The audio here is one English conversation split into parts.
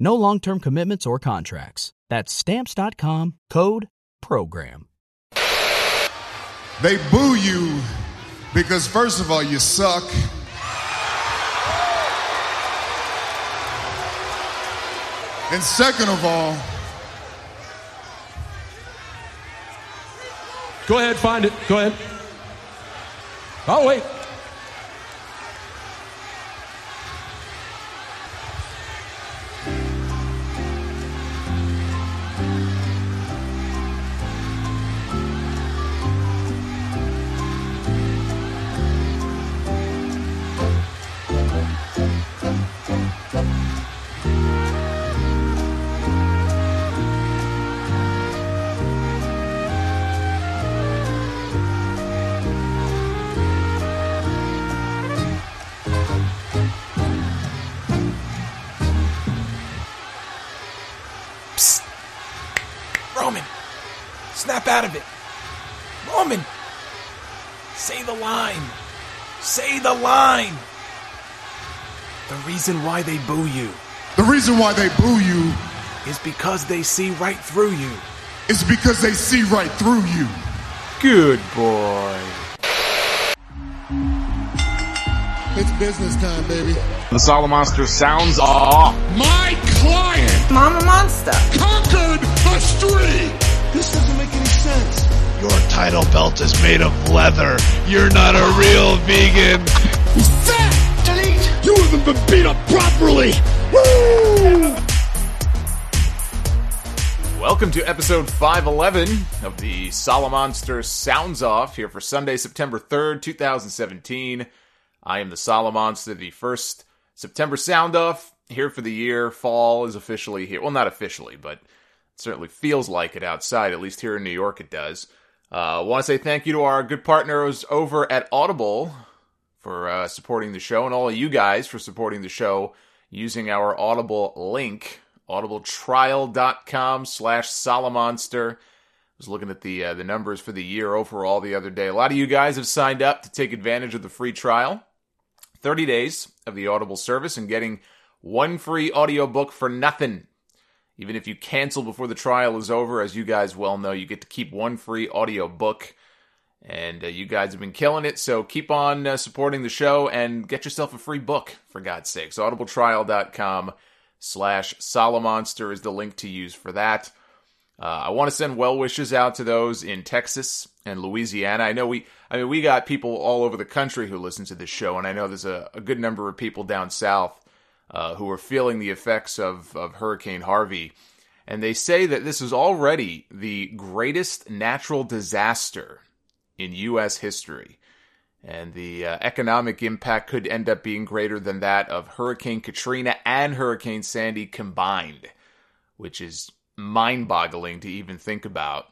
No long term commitments or contracts. That's Stamps.com code PROGRAM. They boo you because, first of all, you suck. And second of all, Go ahead, find it. Go ahead. Oh, wait. Out of it. Roman, say the line. Say the line. The reason why they boo you the reason why they boo you is because they see right through you. is because they see right through you. Good boy. It's business time, baby. The Solomonster sounds off. My client Mama Monster. conquered a street. This doesn't make any. Your title belt is made of leather. You're not a real vegan. He's fat. Delete. You haven't been beat up properly. Woo! Welcome to episode 511 of the Solomonster Sounds Off here for Sunday, September 3rd, 2017. I am the Solomonster, the first September Sound Off here for the year. Fall is officially here. Well, not officially, but it certainly feels like it outside, at least here in New York it does. Uh, I want to say thank you to our good partners over at Audible for uh, supporting the show and all of you guys for supporting the show using our Audible link, audibletrial.com slash Solomonster. I was looking at the uh, the numbers for the year overall the other day. A lot of you guys have signed up to take advantage of the free trial. 30 days of the Audible service and getting one free audiobook for nothing. Even if you cancel before the trial is over, as you guys well know, you get to keep one free audio book. And uh, you guys have been killing it, so keep on uh, supporting the show and get yourself a free book, for God's sakes. Audibletrial.com slash Solomonster is the link to use for that. Uh, I want to send well wishes out to those in Texas and Louisiana. I know we, I mean, we got people all over the country who listen to this show, and I know there's a, a good number of people down south uh, who are feeling the effects of, of Hurricane Harvey. And they say that this is already the greatest natural disaster in U.S. history. And the uh, economic impact could end up being greater than that of Hurricane Katrina and Hurricane Sandy combined, which is mind boggling to even think about.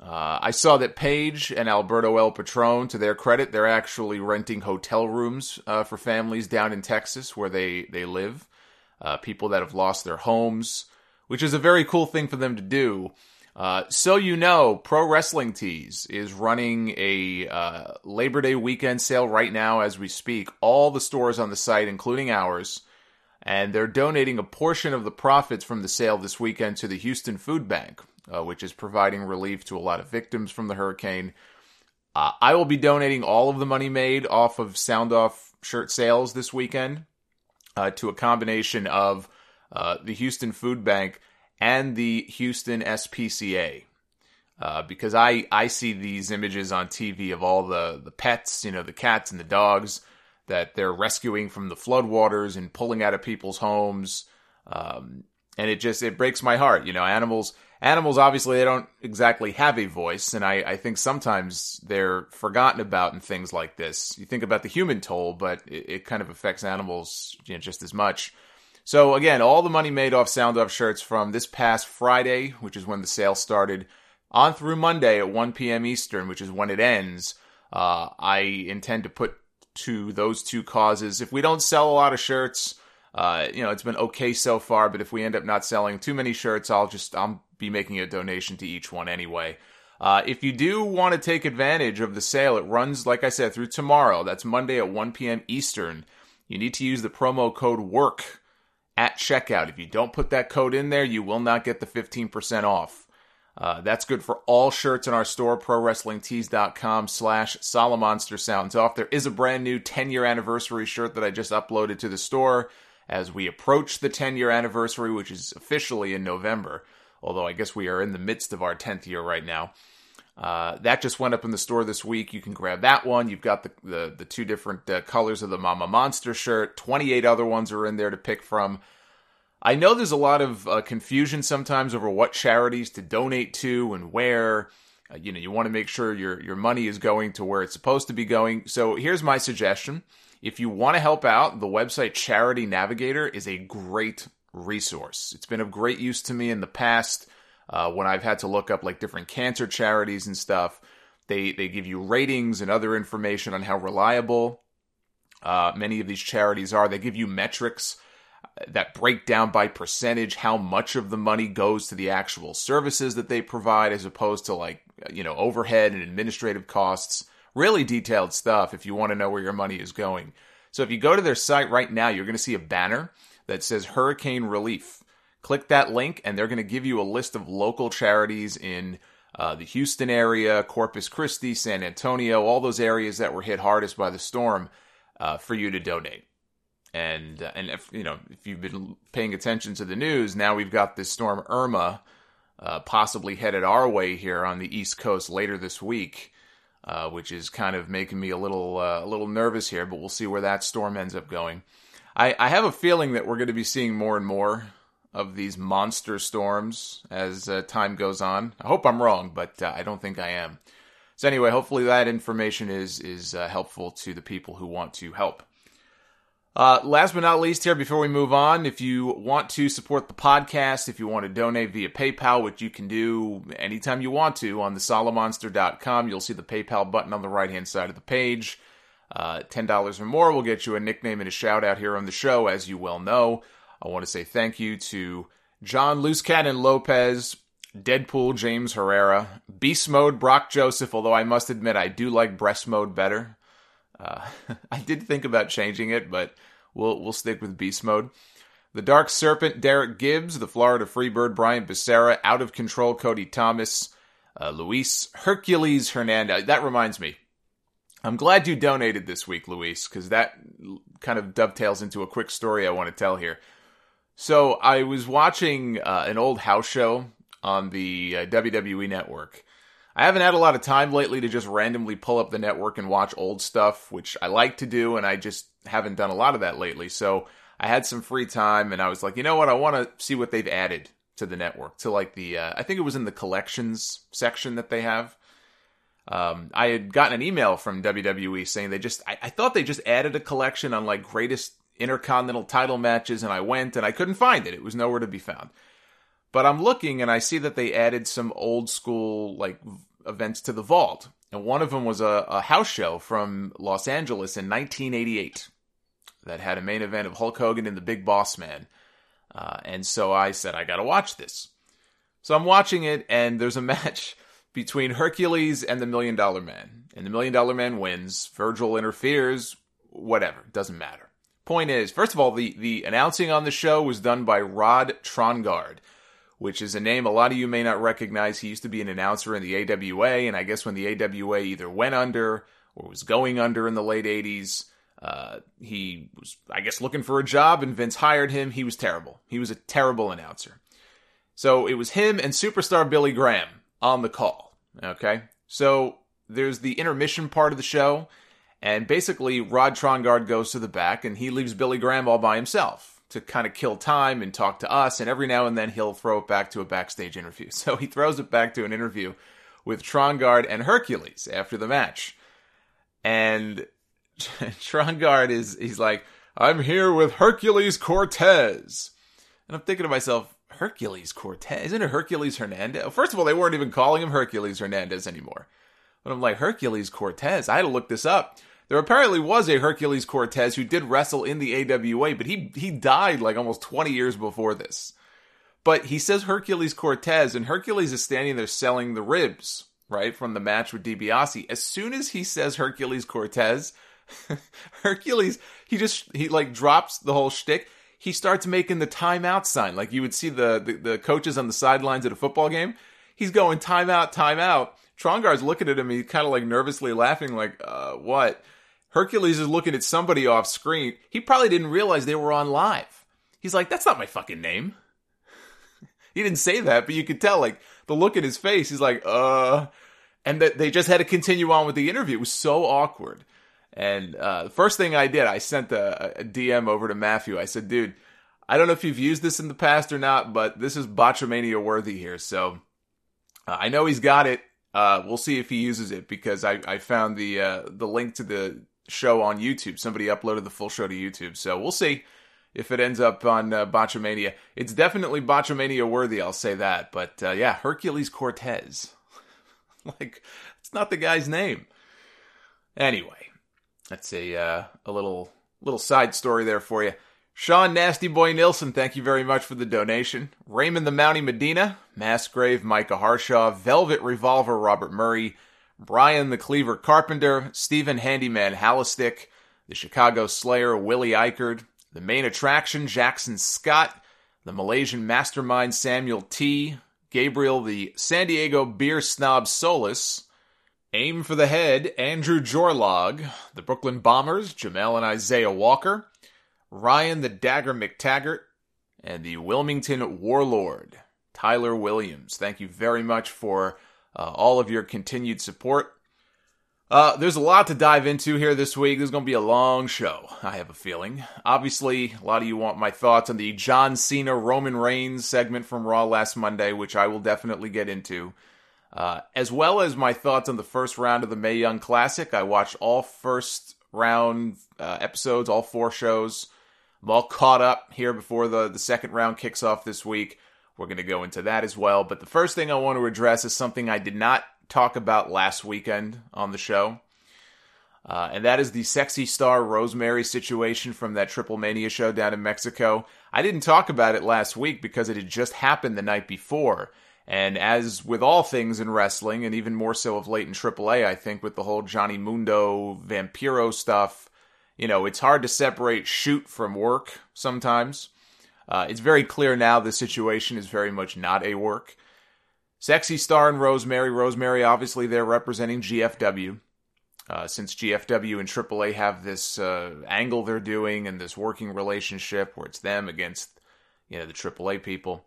Uh, I saw that Paige and Alberto El Patron, to their credit, they're actually renting hotel rooms uh, for families down in Texas where they, they live. Uh, people that have lost their homes, which is a very cool thing for them to do. Uh, so you know, Pro Wrestling Tees is running a uh, Labor Day weekend sale right now as we speak. All the stores on the site, including ours, and they're donating a portion of the profits from the sale this weekend to the Houston Food Bank, uh, which is providing relief to a lot of victims from the hurricane. Uh, I will be donating all of the money made off of Sound Off shirt sales this weekend uh, to a combination of uh, the Houston Food Bank and the Houston SPCA. uh, because I I see these images on TV of all the the pets, you know, the cats and the dogs that they're rescuing from the floodwaters and pulling out of people's homes. Um, and it just it breaks my heart. You know, animals animals obviously they don't exactly have a voice, and I, I think sometimes they're forgotten about in things like this. You think about the human toll, but it, it kind of affects animals you know, just as much. So again, all the money made off Sound Off shirts from this past Friday, which is when the sale started, on through Monday at 1 p.m. Eastern, which is when it ends. Uh, I intend to put to those two causes. If we don't sell a lot of shirts, uh, you know, it's been okay so far, but if we end up not selling too many shirts, I'll just I'll be making a donation to each one anyway. Uh, if you do want to take advantage of the sale, it runs, like I said, through tomorrow. That's Monday at 1 p.m. Eastern. You need to use the promo code WORK at checkout. If you don't put that code in there, you will not get the 15% off. Uh, that's good for all shirts in our store, prowrestlingtees.com slash Solomonster Sounds Off. There is a brand new 10 year anniversary shirt that I just uploaded to the store as we approach the 10 year anniversary, which is officially in November, although I guess we are in the midst of our 10th year right now. Uh, that just went up in the store this week. You can grab that one. You've got the the, the two different uh, colors of the Mama Monster shirt. 28 other ones are in there to pick from. I know there's a lot of uh, confusion sometimes over what charities to donate to and where. Uh, you know, you want to make sure your your money is going to where it's supposed to be going. So here's my suggestion: if you want to help out, the website Charity Navigator is a great resource. It's been of great use to me in the past uh, when I've had to look up like different cancer charities and stuff. They they give you ratings and other information on how reliable uh, many of these charities are. They give you metrics that breakdown by percentage how much of the money goes to the actual services that they provide as opposed to like you know overhead and administrative costs. Really detailed stuff if you want to know where your money is going. So if you go to their site right now you're going to see a banner that says hurricane relief. Click that link and they're going to give you a list of local charities in uh, the houston area corpus christi san antonio all those areas that were hit hardest by the storm uh, for you to donate and uh, and if you know if you've been paying attention to the news, now we've got this storm Irma uh, possibly headed our way here on the East Coast later this week, uh, which is kind of making me a little uh, a little nervous here. But we'll see where that storm ends up going. I, I have a feeling that we're going to be seeing more and more of these monster storms as uh, time goes on. I hope I'm wrong, but uh, I don't think I am. So anyway, hopefully that information is is helpful to the people who want to help. Uh, last but not least, here before we move on, if you want to support the podcast, if you want to donate via PayPal, which you can do anytime you want to on the solomonster.com, you'll see the PayPal button on the right hand side of the page. Uh, $10 or more will get you a nickname and a shout out here on the show, as you well know. I want to say thank you to John Loose Cannon Lopez, Deadpool James Herrera, Beast Mode Brock Joseph, although I must admit I do like Breast Mode better. Uh, I did think about changing it, but we'll we'll stick with beast mode. The Dark Serpent, Derek Gibbs, the Florida Freebird, Brian Becerra, Out of Control, Cody Thomas, uh, Luis Hercules Hernandez. That reminds me. I'm glad you donated this week, Luis, because that kind of dovetails into a quick story I want to tell here. So I was watching uh, an old house show on the uh, WWE network, I haven't had a lot of time lately to just randomly pull up the network and watch old stuff, which I like to do, and I just haven't done a lot of that lately. So I had some free time, and I was like, you know what? I want to see what they've added to the network. To like the, uh, I think it was in the collections section that they have. Um, I had gotten an email from WWE saying they just, I, I thought they just added a collection on like greatest intercontinental title matches, and I went and I couldn't find it. It was nowhere to be found. But I'm looking and I see that they added some old school like events to the vault. And one of them was a, a house show from Los Angeles in 1988 that had a main event of Hulk Hogan and the Big Boss Man. Uh, and so I said, I got to watch this. So I'm watching it, and there's a match between Hercules and the Million Dollar Man. And the Million Dollar Man wins. Virgil interferes. Whatever. Doesn't matter. Point is, first of all, the, the announcing on the show was done by Rod Trongard which is a name a lot of you may not recognize. He used to be an announcer in the AWA, and I guess when the AWA either went under or was going under in the late 80s, uh, he was, I guess, looking for a job, and Vince hired him. He was terrible. He was a terrible announcer. So it was him and superstar Billy Graham on the call. Okay. So there's the intermission part of the show, and basically Rod Trongard goes to the back and he leaves Billy Graham all by himself to kind of kill time and talk to us, and every now and then he'll throw it back to a backstage interview. So he throws it back to an interview with Trongard and Hercules after the match. And Trongard is he's like, I'm here with Hercules Cortez. And I'm thinking to myself, Hercules Cortez? Isn't it Hercules Hernandez? First of all, they weren't even calling him Hercules Hernandez anymore. But I'm like, Hercules Cortez? I had to look this up. There apparently was a Hercules Cortez who did wrestle in the AWA, but he he died like almost 20 years before this. But he says Hercules Cortez, and Hercules is standing there selling the ribs, right, from the match with DiBiase. As soon as he says Hercules Cortez, Hercules, he just he like drops the whole shtick. He starts making the timeout sign, like you would see the, the, the coaches on the sidelines at a football game. He's going timeout, timeout. Trongard's looking at him. He's kind of like nervously laughing, like, uh, what? Hercules is looking at somebody off screen. He probably didn't realize they were on live. He's like, that's not my fucking name. he didn't say that, but you could tell, like, the look in his face. He's like, uh, and that they just had to continue on with the interview. It was so awkward. And uh, the first thing I did, I sent a, a, DM over to Matthew. I said, dude, I don't know if you've used this in the past or not, but this is Botchamania worthy here. So uh, I know he's got it. Uh, we'll see if he uses it because I, I found the uh, the link to the show on YouTube. Somebody uploaded the full show to YouTube. So we'll see if it ends up on uh, Botchamania. It's definitely Botchamania worthy, I'll say that. But uh, yeah, Hercules Cortez. like, it's not the guy's name. Anyway, that's a uh, a little little side story there for you. Sean Nasty Boy Nilsson, thank you very much for the donation. Raymond the Mountie Medina, Massgrave, Micah Harshaw, Velvet Revolver, Robert Murray, Brian the Cleaver Carpenter, Stephen Handyman Hallistick, the Chicago Slayer Willie Eichard, the main attraction Jackson Scott, the Malaysian Mastermind Samuel T, Gabriel the San Diego Beer Snob Solus, Aim for the Head, Andrew Jorlog, the Brooklyn Bombers, Jamel and Isaiah Walker, Ryan the Dagger McTaggart, and the Wilmington Warlord, Tyler Williams. Thank you very much for uh, all of your continued support. Uh, there's a lot to dive into here this week. This is going to be a long show, I have a feeling. Obviously, a lot of you want my thoughts on the John Cena Roman Reigns segment from Raw last Monday, which I will definitely get into uh, as well as my thoughts on the first round of the May Young Classic. I watched all first round uh, episodes, all four shows. I'm all caught up here before the, the second round kicks off this week. We're going to go into that as well. But the first thing I want to address is something I did not talk about last weekend on the show. Uh, and that is the sexy star Rosemary situation from that Triple Mania show down in Mexico. I didn't talk about it last week because it had just happened the night before. And as with all things in wrestling, and even more so of late in AAA, I think with the whole Johnny Mundo Vampiro stuff, you know, it's hard to separate shoot from work sometimes. Uh, it's very clear now the situation is very much not a work. Sexy Star and Rosemary. Rosemary, obviously, they're representing GFW. Uh, since GFW and AAA have this uh, angle they're doing and this working relationship where it's them against, you know, the AAA people.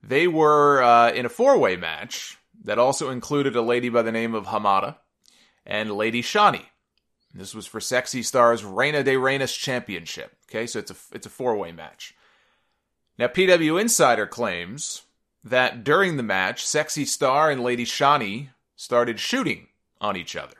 They were uh, in a four way match that also included a lady by the name of Hamada and Lady Shani. This was for Sexy Star's Reina de Reinas Championship. Okay, so it's a it's a four way match. Now, PW Insider claims that during the match, Sexy Star and Lady Shani started shooting on each other.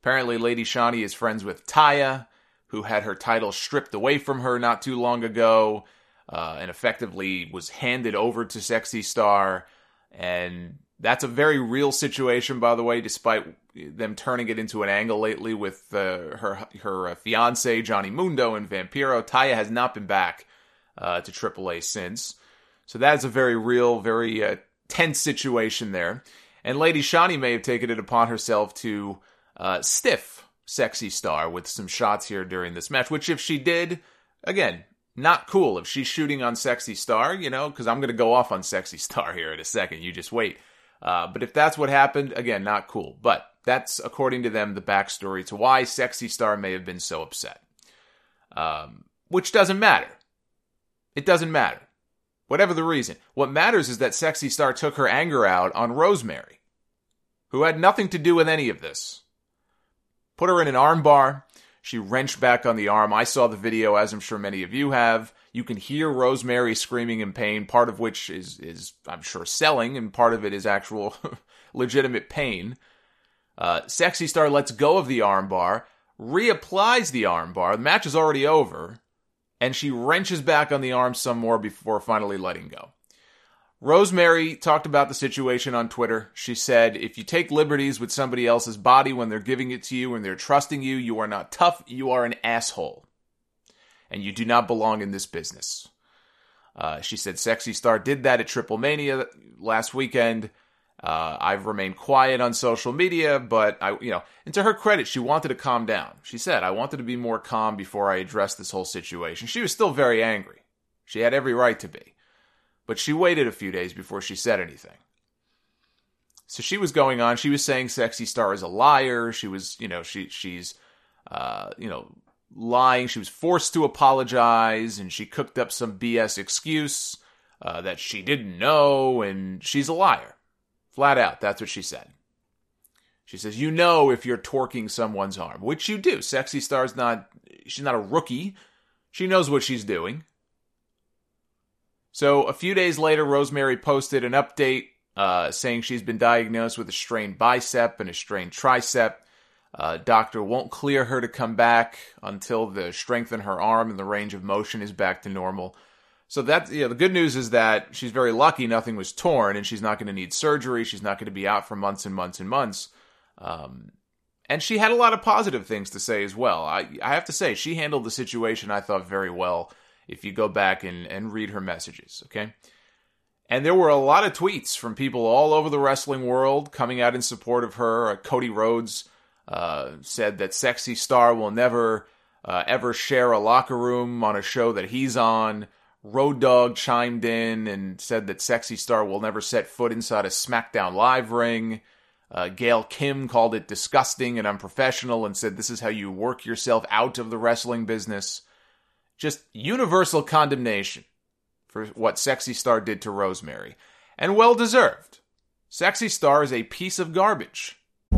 Apparently, Lady Shani is friends with Taya, who had her title stripped away from her not too long ago uh, and effectively was handed over to Sexy Star. And that's a very real situation, by the way, despite them turning it into an angle lately with uh, her her uh, fiance Johnny Mundo and Vampiro. Taya has not been back uh, to AAA since, so that's a very real, very uh, tense situation there. And Lady Shani may have taken it upon herself to uh, stiff Sexy Star with some shots here during this match, which if she did, again, not cool if she's shooting on Sexy Star, you know, because I'm going to go off on Sexy Star here in a second. You just wait. Uh, but if that's what happened, again, not cool. But that's, according to them, the backstory to why Sexy Star may have been so upset. Um, which doesn't matter. It doesn't matter. Whatever the reason. What matters is that Sexy Star took her anger out on Rosemary. who had nothing to do with any of this. Put her in an armbar. She wrenched back on the arm. I saw the video, as I'm sure many of you have. You can hear Rosemary screaming in pain, part of which is, is I'm sure, selling, and part of it is actual legitimate pain. Uh, Sexy Star lets go of the armbar, reapplies the armbar. The match is already over, and she wrenches back on the arm some more before finally letting go. Rosemary talked about the situation on Twitter. She said, If you take liberties with somebody else's body when they're giving it to you and they're trusting you, you are not tough, you are an asshole. And you do not belong in this business. Uh, she said Sexy Star did that at Triple Mania last weekend. Uh, I've remained quiet on social media, but I, you know, and to her credit, she wanted to calm down. She said, I wanted to be more calm before I addressed this whole situation. She was still very angry. She had every right to be but she waited a few days before she said anything. So she was going on. She was saying Sexy Star is a liar. She was, you know, she she's, uh, you know, lying. She was forced to apologize, and she cooked up some BS excuse uh, that she didn't know, and she's a liar, flat out. That's what she said. She says, "You know if you're torquing someone's arm, which you do. Sexy Star's not. She's not a rookie. She knows what she's doing." So a few days later, Rosemary posted an update uh, saying she's been diagnosed with a strained bicep and a strained tricep. Uh, doctor won't clear her to come back until the strength in her arm and the range of motion is back to normal. So that you know, the good news is that she's very lucky nothing was torn and she's not going to need surgery. She's not going to be out for months and months and months. Um, and she had a lot of positive things to say as well. I, I have to say she handled the situation I thought very well if you go back and, and read her messages, okay? And there were a lot of tweets from people all over the wrestling world coming out in support of her. Uh, Cody Rhodes uh, said that Sexy Star will never uh, ever share a locker room on a show that he's on. Road Dog chimed in and said that Sexy Star will never set foot inside a SmackDown Live ring. Uh, Gail Kim called it disgusting and unprofessional and said this is how you work yourself out of the wrestling business just universal condemnation for what Sexy Star did to Rosemary. And well deserved. Sexy Star is a piece of garbage.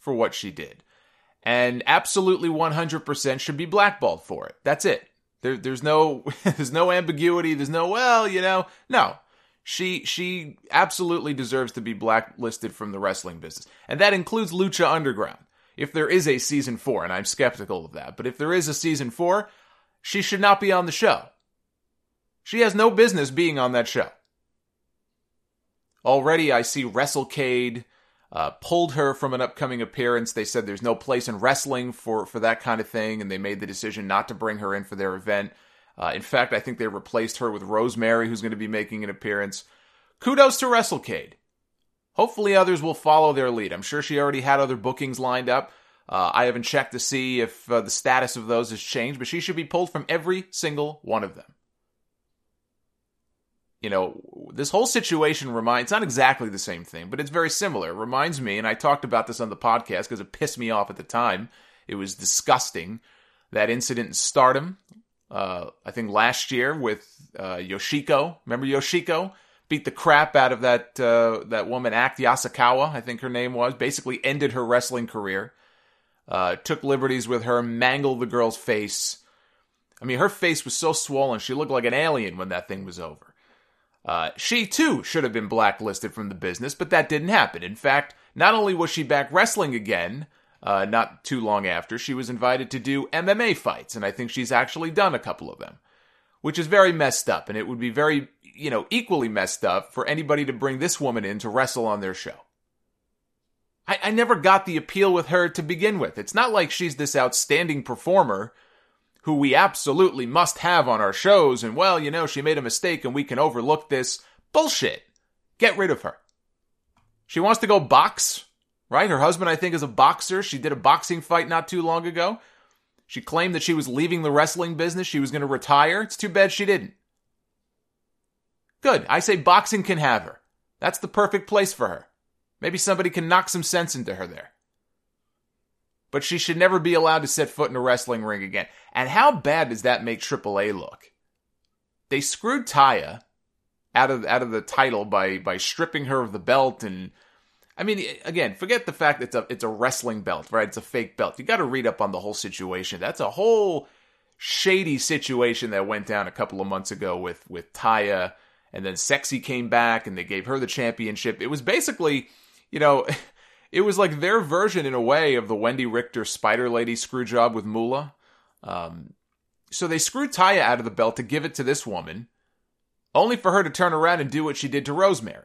For what she did. And absolutely 100% should be blackballed for it. That's it. There, there's no, there's no ambiguity. There's no, well, you know, no. She, she absolutely deserves to be blacklisted from the wrestling business. And that includes Lucha Underground. If there is a season four, and I'm skeptical of that, but if there is a season four, she should not be on the show. She has no business being on that show. Already, I see WrestleCade uh, pulled her from an upcoming appearance. They said there's no place in wrestling for, for that kind of thing, and they made the decision not to bring her in for their event. Uh, in fact, I think they replaced her with Rosemary, who's going to be making an appearance. Kudos to WrestleCade. Hopefully, others will follow their lead. I'm sure she already had other bookings lined up. Uh, I haven't checked to see if uh, the status of those has changed, but she should be pulled from every single one of them you know, this whole situation reminds not exactly the same thing, but it's very similar. It reminds me, and I talked about this on the podcast because it pissed me off at the time. It was disgusting that incident in Stardom. Uh, I think last year with uh, Yoshiko. Remember Yoshiko beat the crap out of that uh, that woman, Act Yasukawa. I think her name was. Basically ended her wrestling career. Uh, took liberties with her, mangled the girl's face. I mean, her face was so swollen, she looked like an alien when that thing was over. Uh, she too should have been blacklisted from the business, but that didn't happen. In fact, Not only was she back wrestling again, uh, not too long after, she was invited to do MMA fights, and I think she's actually done a couple of them, which is very messed up. And it would be very, you know, equally messed up for anybody to bring this woman in to wrestle on their show. I, I never got the appeal with her to begin with. It's not like she's this outstanding performer who we absolutely must have on our shows, and well, you know, she made a mistake and we can overlook this. Bullshit. Get rid of her. She wants to go box, right? Her husband, I think, is a boxer. She did a boxing fight not too long ago. She claimed that she was leaving the wrestling business. She was going to retire. It's too bad she didn't. Good. I say boxing can have her. That's the perfect place for her. Maybe somebody can knock some sense into her there. But she should never be allowed to set foot in a wrestling ring again. And how bad does that make AAA look? They screwed Taya out of out of the title by by stripping her of the belt and I mean again, forget the fact that it's a it's a wrestling belt, right? It's a fake belt. You got to read up on the whole situation. That's a whole shady situation that went down a couple of months ago with with Taya and then Sexy came back and they gave her the championship. It was basically, you know, it was like their version in a way of the Wendi Richter Spider Lady screw job with Moolah. Um, so they screwed Taya out of the belt to give it to this woman only for her to turn around and do what she did to Rosemary.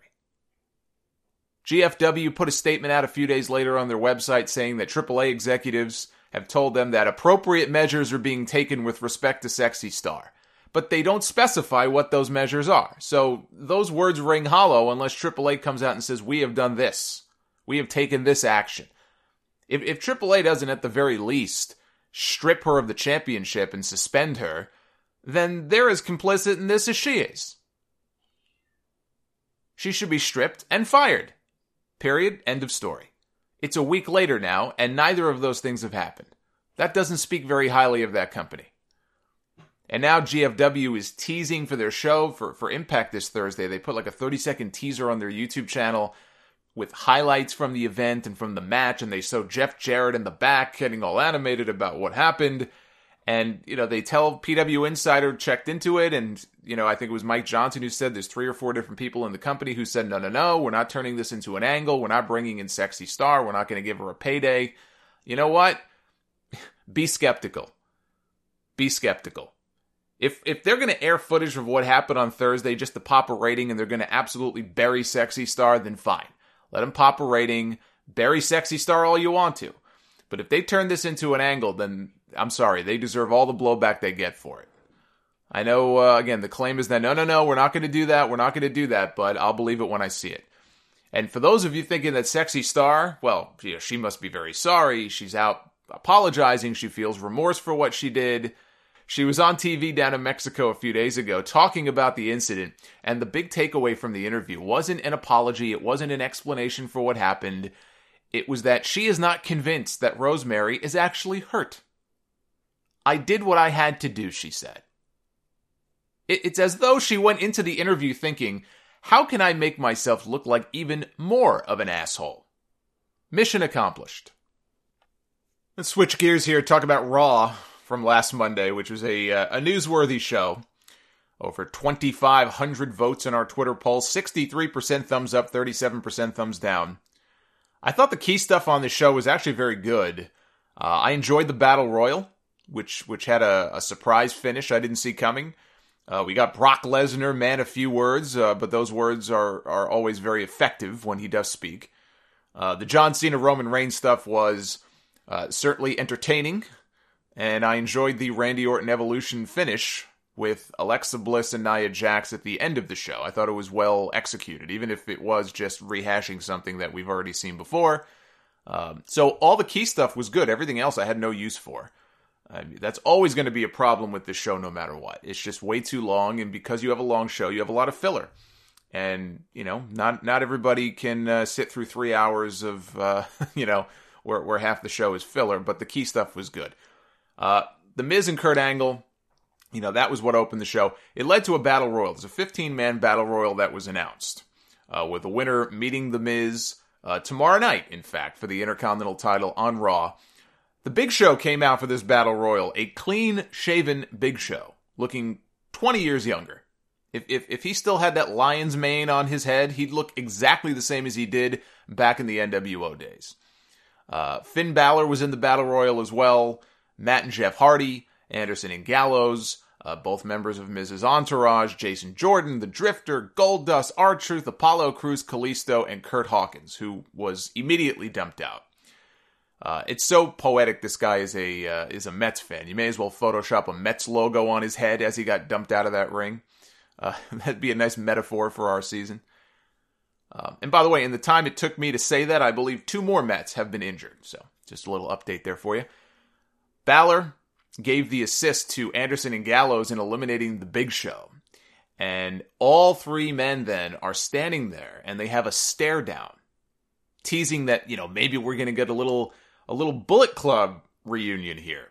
GFW put a statement out a few days later on their website saying that AAA executives have told them that appropriate measures are being taken with respect to Sexy Star. But they don't specify what those measures are. So those words ring hollow unless AAA comes out and says, We have done this. We have taken this action. If, if AAA doesn't, at the very least, strip her of the championship and suspend her, then they're as complicit in this as she is. She should be stripped and fired. Period. End of story. It's a week later now, and neither of those things have happened. That doesn't speak very highly of that company. And now GFW is teasing for their show for, for Impact this Thursday. They put like a 30 second teaser on their YouTube channel with highlights from the event and from the match, and they show Jeff Jarrett in the back getting all animated about what happened. And, you know, they tell PW Insider checked into it. And, you know, I think it was Mike Johnson who said there's three or four different people in the company who said, no, no, no, we're not turning this into an angle. We're not bringing in Sexy Star. We're not going to give her a payday. You know what? Be skeptical. Be skeptical. If, if they're going to air footage of what happened on Thursday just to pop a rating and they're going to absolutely bury Sexy Star, then fine. Let them pop a rating. Bury Sexy Star all you want to. But if they turn this into an angle, then I'm sorry, they deserve all the blowback they get for it. I know, uh, again, the claim is that no, no, no, we're not going to do that, we're not going to do that, but I'll believe it when I see it. And for those of you thinking that Sexy Star, well, she must be very sorry. She's out apologizing. She feels remorse for what she did. She was on TV down in Mexico a few days ago talking about the incident, and the big takeaway from the interview wasn't an apology, it wasn't an explanation for what happened. It was that she is not convinced that Rosemary is actually hurt. I did what I had to do, she said. It's as though she went into the interview thinking, how can I make myself look like even more of an asshole? Mission accomplished. Let's switch gears here, talk about Raw from last Monday, which was a, uh, a newsworthy show. Over 2,500 votes in our Twitter poll, 63% thumbs up, 37% thumbs down. I thought the key stuff on the show was actually very good. Uh, I enjoyed the Battle Royal which which had a, a surprise finish I didn't see coming. Uh, we got Brock Lesnar, man, a few words, uh, but those words are are always very effective when he does speak. Uh, the John Cena Roman Reigns stuff was uh, certainly entertaining, and I enjoyed the Randy Orton Evolution finish with Alexa Bliss and Nia Jax at the end of the show. I thought it was well executed, even if it was just rehashing something that we've already seen before. Um, so all the key stuff was good. Everything else I had no use for. I mean, that's always going to be a problem with this show, no matter what. It's just way too long, and because you have a long show, you have a lot of filler. And you know, not not everybody can uh, sit through three hours of uh, you know where where half the show is filler. But the key stuff was good. Uh, the Miz and Kurt Angle, you know, that was what opened the show. It led to a battle royal. There's a 15 man battle royal that was announced, uh, with the winner meeting the Miz uh, tomorrow night. In fact, for the Intercontinental title on Raw. The Big Show came out for this battle royal, a clean shaven Big Show, looking 20 years younger. If, if, if he still had that lion's mane on his head, he'd look exactly the same as he did back in the NWO days. Uh, Finn Balor was in the Battle Royal as well. Matt and Jeff Hardy, Anderson and Gallows, uh, both members of Miz's Entourage, Jason Jordan, The Drifter, Goldust, R-Truth, Apollo Crews, Kalisto, and Kurt Hawkins, who was immediately dumped out. Uh, it's so poetic. This guy is a uh, is a Mets fan. You may as well Photoshop a Mets logo on his head as he got dumped out of that ring. Uh, that'd be a nice metaphor for our season. Um, and by the way, in the time it took me to say that, I believe two more Mets have been injured. So just a little update there for you. Balor gave the assist to Anderson and Gallows in eliminating the Big Show. And all three men then are standing there and they have a stare down, teasing that, you know, maybe we're going to get a little a little Bullet Club reunion here.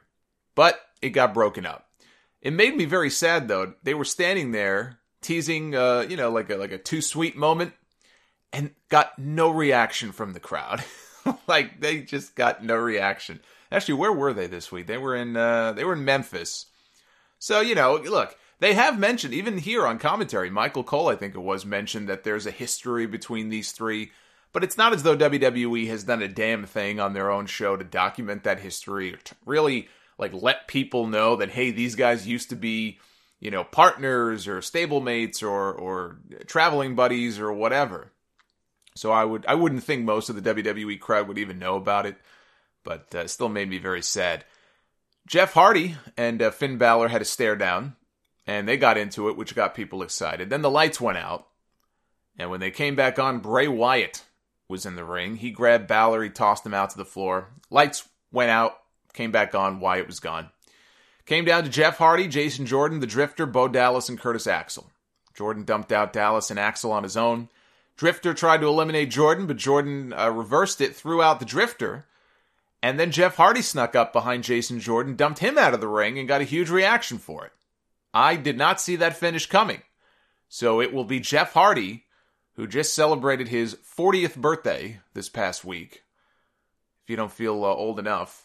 But it got broken up. It made me very sad though. They were standing there teasing uh, you know, like a like a too sweet moment and got no reaction from the crowd. like they just got no reaction. Actually, where were they this week? They were in uh, they were in Memphis. So you know, look, they have mentioned even here on commentary. Michael Cole, I think it was, mentioned that there's a history between these three. But it's not as though WWE has done a damn thing on their own show to document that history or to really like let people know that hey, these guys used to be, you know, partners or stablemates or or traveling buddies or whatever. So I would I wouldn't think most of the WWE crowd would even know about it, but uh, still made me very sad. Jeff Hardy and uh, Finn Balor had a stare down, and they got into it, which got people excited. Then the lights went out, and when they came back on, Bray Wyatt was in the ring. He grabbed Balor, he tossed him out to the floor. Lights went out, came back on, Wyatt was gone. Came down to Jeff Hardy, Jason Jordan, The Drifter, Bo Dallas, and Curtis Axel. Jordan dumped out Dallas and Axel on his own. Drifter tried to eliminate Jordan, but Jordan uh, reversed it, threw out the Drifter. And then Jeff Hardy snuck up behind Jason Jordan, dumped him out of the ring, and got a huge reaction for it. I did not see that finish coming. So it will be Jeff Hardy, who just celebrated his 40th birthday this past week. If you don't feel uh, old enough,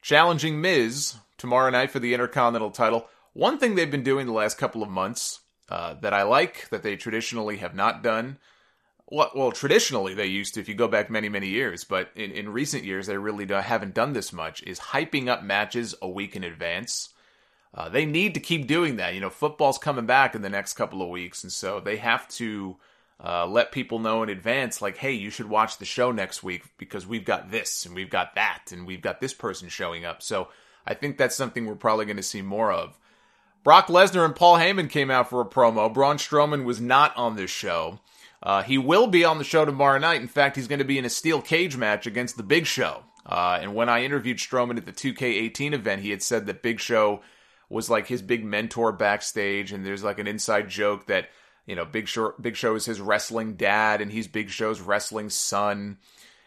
challenging Miz tomorrow night for the Intercontinental title. One thing they've been doing the last couple of months uh, that I like, that they traditionally have not done, well, well, traditionally they used to, if you go back many, many years, but in, in recent years they really haven't done this much, is hyping up matches a week in advance. Uh, they need to keep doing that. You know, football's coming back in the next couple of weeks, and so they have to uh, let people know in advance, like, hey, you should watch the show next week because we've got this and we've got that and we've got this person showing up. So I think that's something we're probably going to see more of. Brock Lesnar and Paul Heyman came out for a promo. Braun Strowman was not on this show. Uh, he will be on the show tomorrow night. In fact, he's going to be in a steel cage match against the Big Show. Uh, and when I interviewed Strowman at the 2K18 event, he had said that Big Show was like his big mentor backstage, and there's like an inside joke that you know Big Show Big Show is his wrestling dad, and he's Big Show's wrestling son.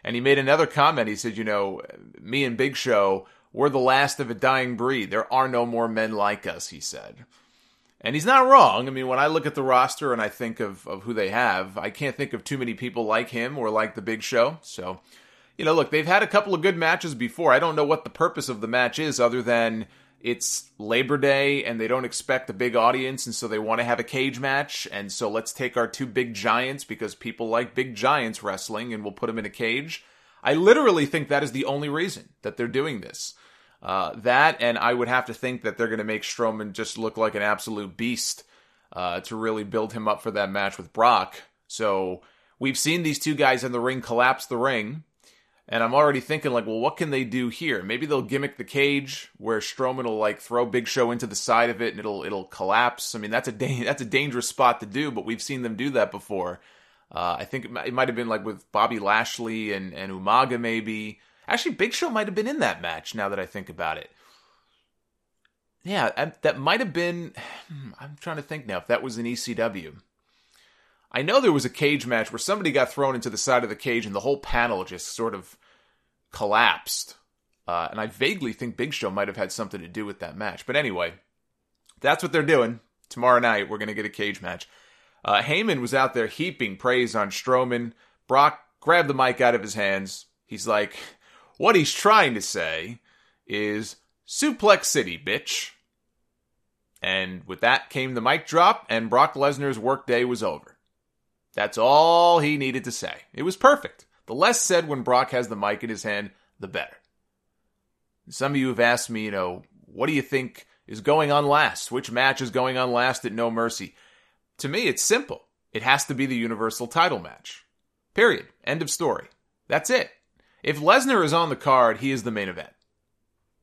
And he made another comment. He said, you know, me and Big Show, we're the last of a dying breed. There are no more men like us. He said. And he's not wrong. I mean, when I look at the roster and I think of, of who they have, I can't think of too many people like him or like the Big Show. So, you know, look, they've had a couple of good matches before. I don't know what the purpose of the match is other than it's Labor Day and they don't expect a big audience, and so they want to have a cage match. And so let's take our two big giants because people like big giants wrestling and we'll put them in a cage. I literally think that is the only reason that they're doing this. Uh, that, and I would have to think that they're going to make Strowman just look like an absolute beast uh, to really build him up for that match with Brock. So we've seen these two guys in the ring collapse the ring, and I'm already thinking like, well, what can they do here? Maybe they'll gimmick the cage where Strowman will like throw Big Show into the side of it and it'll it'll collapse. I mean, that's a da- that's a dangerous spot to do, but we've seen them do that before. Uh, I think it might, have been like with Bobby Lashley and and Umaga maybe. Actually, Big Show might have been in that match now that I think about it. Yeah, that might have been. I'm trying to think now if that was an ECW. I know there was a cage match where somebody got thrown into the side of the cage and the whole panel just sort of collapsed. Uh, and I vaguely think Big Show might have had something to do with that match. But anyway, that's what they're doing. Tomorrow night, we're going to get a cage match. Uh, Heyman was out there heaping praise on Strowman. Brock grabbed the mic out of his hands. He's like, what he's trying to say is Suplex City, bitch. And with that came the mic drop, and Brock Lesnar's workday was over. That's all he needed to say. It was perfect. The less said when Brock has the mic in his hand, the better. Some of you have asked me, you know, what do you think is going on last? Which match is going on last at No Mercy? To me, it's simple. It has to be the Universal title match. Period. End of story. That's it. If Lesnar is on the card, he is the main event.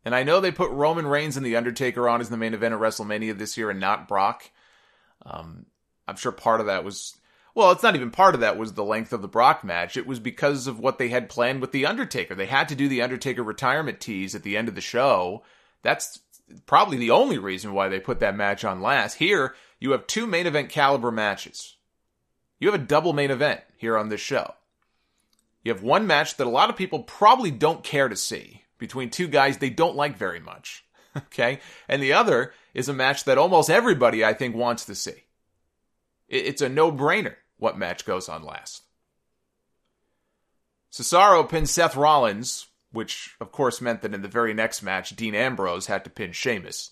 And I know they put Roman Reigns and The Undertaker on as the main event at WrestleMania this year and not Brock. Um, I'm sure part of that was, well, it's not even part of that was the length of the Brock match. It was because of what they had planned with The Undertaker. They had to do The Undertaker retirement tease at the end of the show. That's probably the only reason why they put that match on last. Here, you have two main event caliber matches. You have a double main event here on this show. You have one match that a lot of people probably don't care to see between two guys they don't like very much. Okay? And the other is a match that almost everybody, I think, wants to see. It's a no brainer what match goes on last. Cesaro pinned Seth Rollins, which of course meant that in the very next match, Dean Ambrose had to pin Sheamus.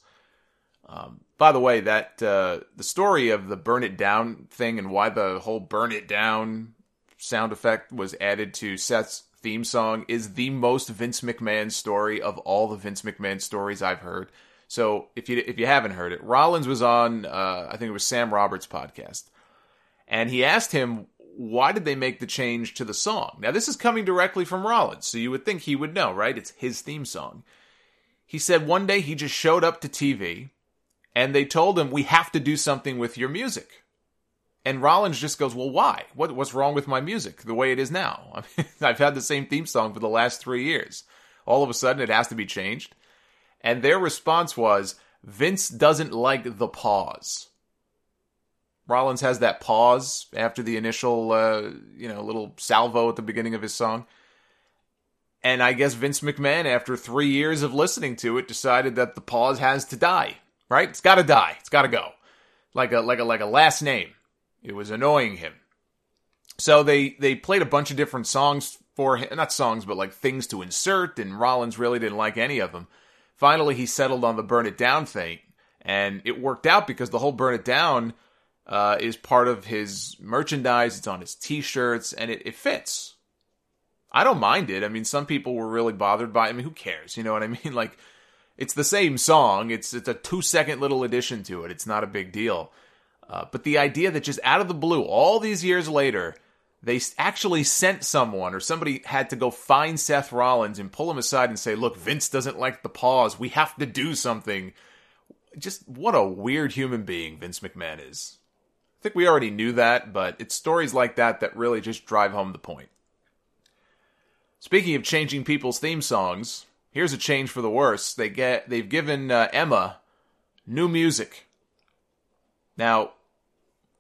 Um, by the way, that uh, the story of the burn it down thing and why the whole burn it down sound effect was added to Seth's theme song is the most Vince McMahon story of all the Vince McMahon stories I've heard. So if you if you haven't heard it, Rollins was on uh, I think it was Sam Roberts' podcast, and he asked him why did they make the change to the song. Now this is coming directly from Rollins, so you would think he would know, right? It's his theme song. He said one day he just showed up to TV, and they told him we have to do something with your music. And Rollins just goes, "Well, why? What, what's wrong with my music the way it is now? I mean, I've had the same theme song for the last three years. All of a sudden, it has to be changed." And their response was, "Vince doesn't like the pause." Rollins has that pause after the initial, uh, you know, little salvo at the beginning of his song. And I guess Vince McMahon, after three years of listening to it, decided that the pause has to die. Right? It's got to die. It's got to go, like a like a like a last name. It was annoying him. So they they played a bunch of different songs for him, not songs, but like things to insert, and Rollins really didn't like any of them. Finally, he settled on the burn it down thing, and it worked out because the whole burn it down uh, is part of his merchandise. It's on his t-shirts, and it, it fits. I don't mind it. I mean, some people were really bothered by. It. I mean, who cares? You know what I mean? Like, it's the same song. It's it's a two second little addition to it. It's not a big deal. Uh, but the idea that just out of the blue, all these years later, they actually sent someone or somebody had to go find Seth Rollins and pull him aside and say, look, Vince doesn't like the pause. We have to do something. Just what a weird human being Vince McMahon is. I think we already knew that, but it's stories like that that really just drive home the point. Speaking of changing people's theme songs, here's a change for the worse. They get they've given uh, Emma new music. Now,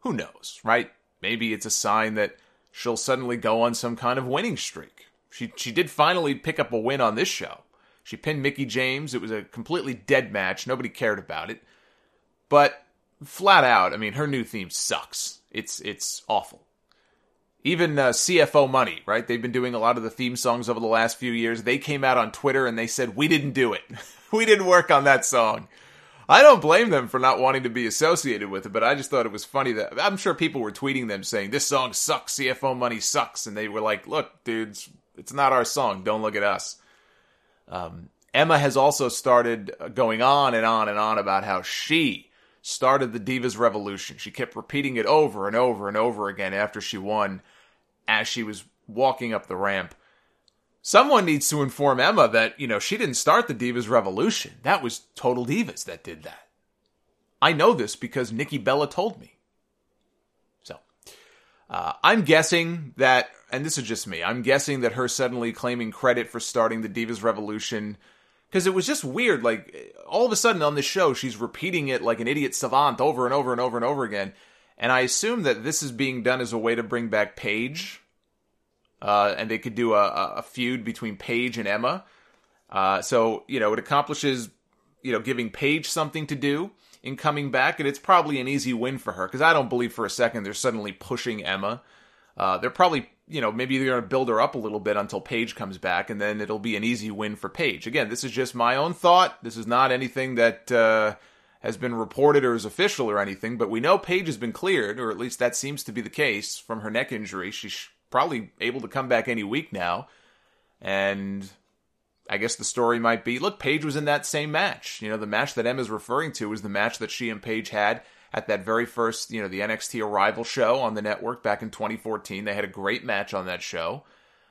who knows, right? Maybe it's a sign that she'll suddenly go on some kind of winning streak. She she did finally pick up a win on this show. She pinned Mickie James. It was a completely dead match. Nobody cared about it. But flat out, I mean, her new theme sucks. It's it's awful. Even uh, CFO Money, right? They've been doing a lot of the theme songs over the last few years. They came out on Twitter and they said, "We didn't do it. we didn't work on that song." I don't blame them for not wanting to be associated with it, but I just thought it was funny that I'm sure people were tweeting them saying this song sucks, CFO money sucks, and they were like, "Look, dudes, it's not our song. Don't look at us." Um, Emma has also started going on and on and on about how she started the Divas Revolution. She kept repeating it over and over and over again after she won, as she was walking up the ramp. Someone needs to inform Emma that, you know, she didn't start the Divas Revolution. That was Total Divas that did that. I know this because Nikki Bella told me. So, uh, I'm guessing that, and this is just me, I'm guessing that her suddenly claiming credit for starting the Divas Revolution, because it was just weird. Like, all of a sudden on this show, she's repeating it like an idiot savant over and over and over and over again. And I assume that this is being done as a way to bring back Paige uh, and they could do a, a, feud between Paige and Emma. Uh, so you know it accomplishes you know giving Paige something to do in coming back, and it's probably an easy win for her because I don't believe for a second they're suddenly pushing Emma. Uh, they're probably you know maybe they're going to build her up a little bit until Paige comes back, and then it'll be an easy win for Paige. Again, this is just my own thought. This is not anything that uh, has been reported or is official or anything, but we know Paige has been cleared, or at least that seems to be the case from her neck injury. She probably able to come back any week now. And I guess the story might be look, Paige was in that same match. You know, the match that Emma's referring to was the match that she and Paige had at that very first, you know, the NXT Arrival show on the network back in 2014. They had a great match on that show.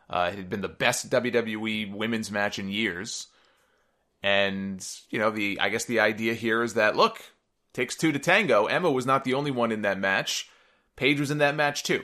Uh, it had been the best WWE women's match in years. And, you know, the I guess the idea here is that look, takes two to tango. Emma was not the only one in that match. Paige was in that match too.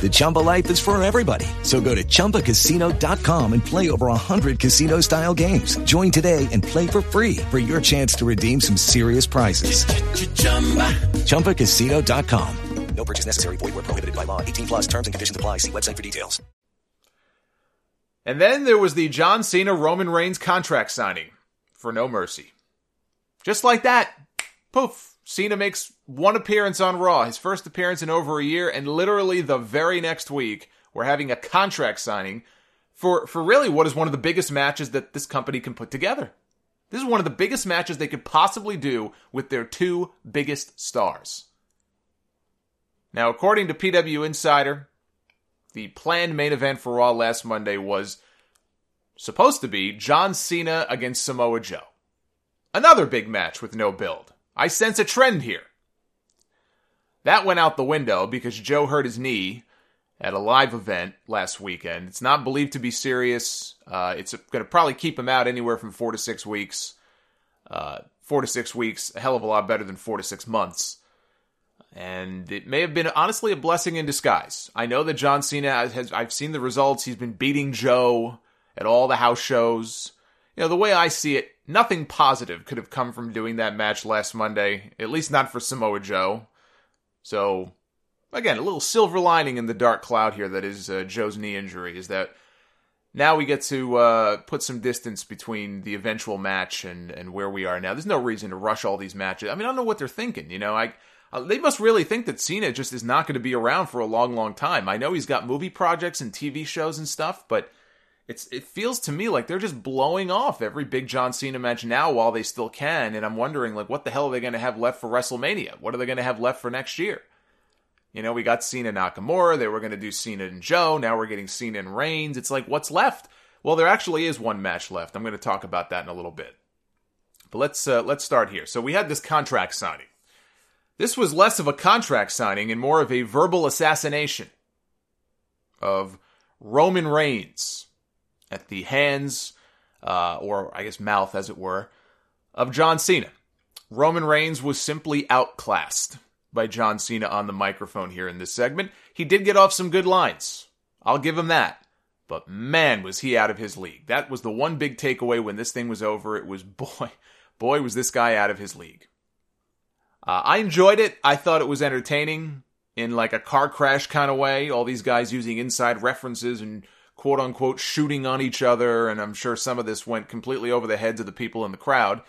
The Chumba life is for everybody. So go to ChumbaCasino.com and play over 100 casino style games. Join today and play for free for your chance to redeem some serious prizes. ChumbaCasino.com. No purchase necessary. Void where prohibited by law. 18 plus terms and conditions apply. See website for details. And then there was the John Cena Roman Reigns contract signing for No Mercy. Just like that, poof, Cena makes one appearance on Raw, his first appearance in over a year, and literally the very next week, we're having a contract signing for, for really what is one of the biggest matches that this company can put together. This is one of the biggest matches they could possibly do with their two biggest stars. Now, according to PW Insider, the planned main event for Raw last Monday was supposed to be John Cena against Samoa Joe. Another big match with no build. I sense a trend here. That went out the window because Joe hurt his knee at a live event last weekend. It's not believed to be serious. Uh, it's going to probably keep him out anywhere from four to six weeks. Uh, four to six weeks, a hell of a lot better than four to six months. And it may have been honestly a blessing in disguise. I know that John Cena has, I've seen the results. He's been beating Joe at all the house shows. You know, the way I see it, nothing positive could have come from doing that match last Monday, at least not for Samoa Joe. So, again, a little silver lining in the dark cloud here that is uh, Joe's knee injury is that now we get to uh, put some distance between the eventual match and, and where we are now. There's no reason to rush all these matches. I mean, I don't know what they're thinking. You know, I uh, they must really think that Cena just is not going to be around for a long, long time. I know he's got movie projects and TV shows and stuff, but it's it feels to me like they're just blowing off every big John Cena match now while they still can, and I'm wondering like what the hell are they going to have left for WrestleMania? What are they going to have left for next year? You know, we got Cena Nakamura, they were going to do Cena and Joe, now we're getting Cena and Reigns. It's like what's left? Well, there actually is one match left. I'm going to talk about that in a little bit. But let's uh, let's start here. So we had this contract signing. This was less of a contract signing and more of a verbal assassination of Roman Reigns at the hands, uh, or I guess mouth as it were, of John Cena. Roman Reigns was simply outclassed by John Cena on the microphone here in this segment. He did get off some good lines. I'll give him that. But man, was he out of his league. That was the one big takeaway when this thing was over. It was boy, boy, was this guy out of his league. Uh, I enjoyed it. I thought it was entertaining in like a car crash kind of way. All these guys using inside references and quote unquote shooting on each other. And I'm sure some of this went completely over the heads of the people in the crowd.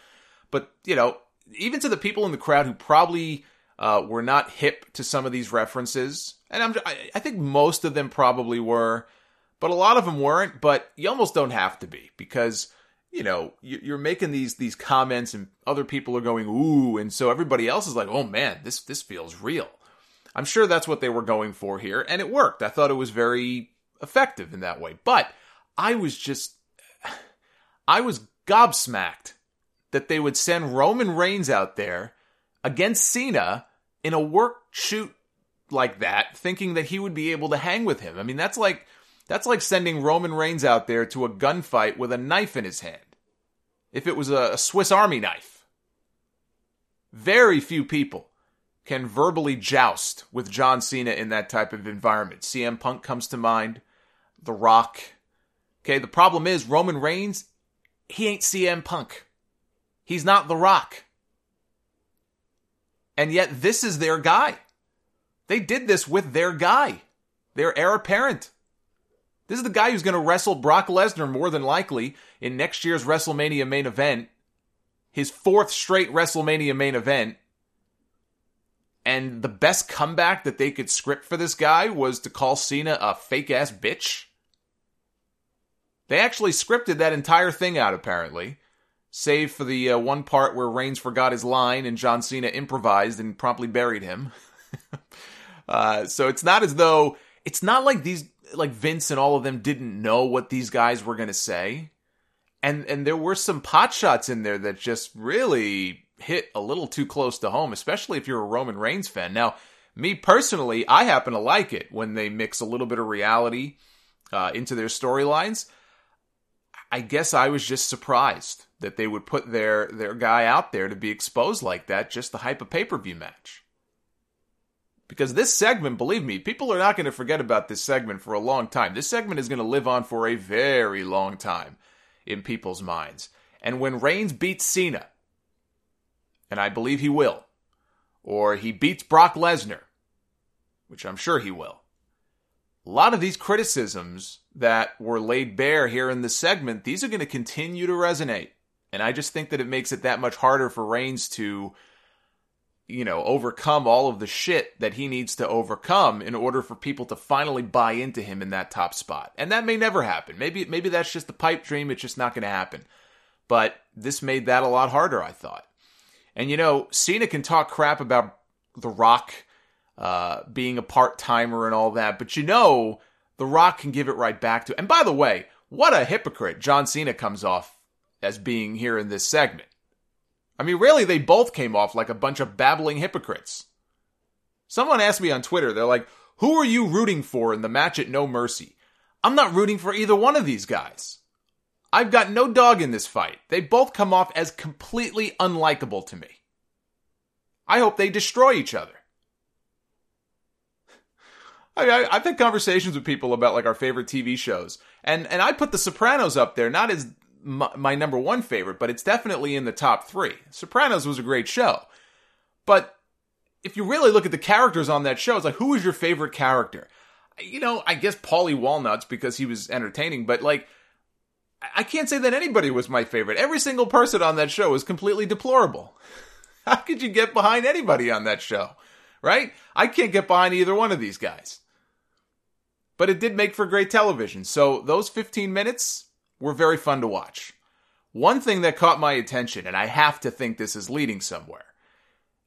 But, you know, even to the people in the crowd who probably uh, were not hip to some of these references, and I'm, I think most of them probably were, but a lot of them weren't. But you almost don't have to be because you know, you're making these these comments and other people are going ooh, and so everybody else is like, oh man, this this feels real. I'm sure that's what they were going for here, and it worked. I thought it was very effective in that way. But I was just, I was gobsmacked that they would send Roman Reigns out there against Cena in a work shoot like that, thinking that he would be able to hang with him. I mean, that's like that's like sending Roman Reigns out there to a gunfight with a knife in his hand. If it was a Swiss Army knife. Very few people can verbally joust with John Cena in that type of environment. CM Punk comes to mind. The Rock. Okay, the problem is Roman Reigns, he ain't CM Punk. He's not The Rock. And yet, this is their guy. They did this with their guy, their heir apparent. This is the guy who's going to wrestle Brock Lesnar more than likely in next year's WrestleMania main event, his fourth straight WrestleMania main event. And the best comeback that they could script for this guy was to call Cena a fake ass bitch. They actually scripted that entire thing out, apparently, save for the uh, one part where Reigns forgot his line and John Cena improvised and promptly buried him. uh, so it's not as though it's not like these like Vince and all of them didn't know what these guys were going to say. And and there were some pot shots in there that just really hit a little too close to home, especially if you're a Roman Reigns fan. Now, me personally, I happen to like it when they mix a little bit of reality uh, into their storylines. I guess I was just surprised that they would put their their guy out there to be exposed like that just to hype a pay per view match. Because this segment, believe me, people are not going to forget about this segment for a long time. This segment is going to live on for a very long time in people's minds. And when Reigns beats Cena, and I believe he will, or he beats Brock Lesnar, which I'm sure he will, a lot of these criticisms that were laid bare here in this segment, these are going to continue to resonate. And I just think that it makes it that much harder for Reigns to you know, overcome all of the shit that he needs to overcome in order for people to finally buy into him in that top spot. And that may never happen. Maybe maybe that's just a pipe dream, it's just not going to happen. But this made that a lot harder, I thought. And you know, Cena can talk crap about The Rock uh, being a part-timer and all that, but you know, The Rock can give it right back to. And by the way, what a hypocrite John Cena comes off as being here in this segment. I mean, really, they both came off like a bunch of babbling hypocrites. Someone asked me on Twitter, they're like, who are you rooting for in the match at No Mercy? I'm not rooting for either one of these guys. I've got no dog in this fight. They both come off as completely unlikable to me. I hope they destroy each other. I, have had conversations with people about like our favorite TV shows, and and I put The Sopranos up there not as my, my number one favorite, but it's definitely in the top three. Sopranos was a great show. But if you really look at the characters on that show, it's like, who is your favorite character? You know, I guess Paulie Walnuts because he was entertaining, but like, I can't say that anybody was my favorite. Every single person on that show was completely deplorable. How could you get behind anybody on that show? Right? I can't get behind either one of these guys. But it did make for great television. So those 15 minutes, were very fun to watch. One thing that caught my attention, and I have to think this is leading somewhere,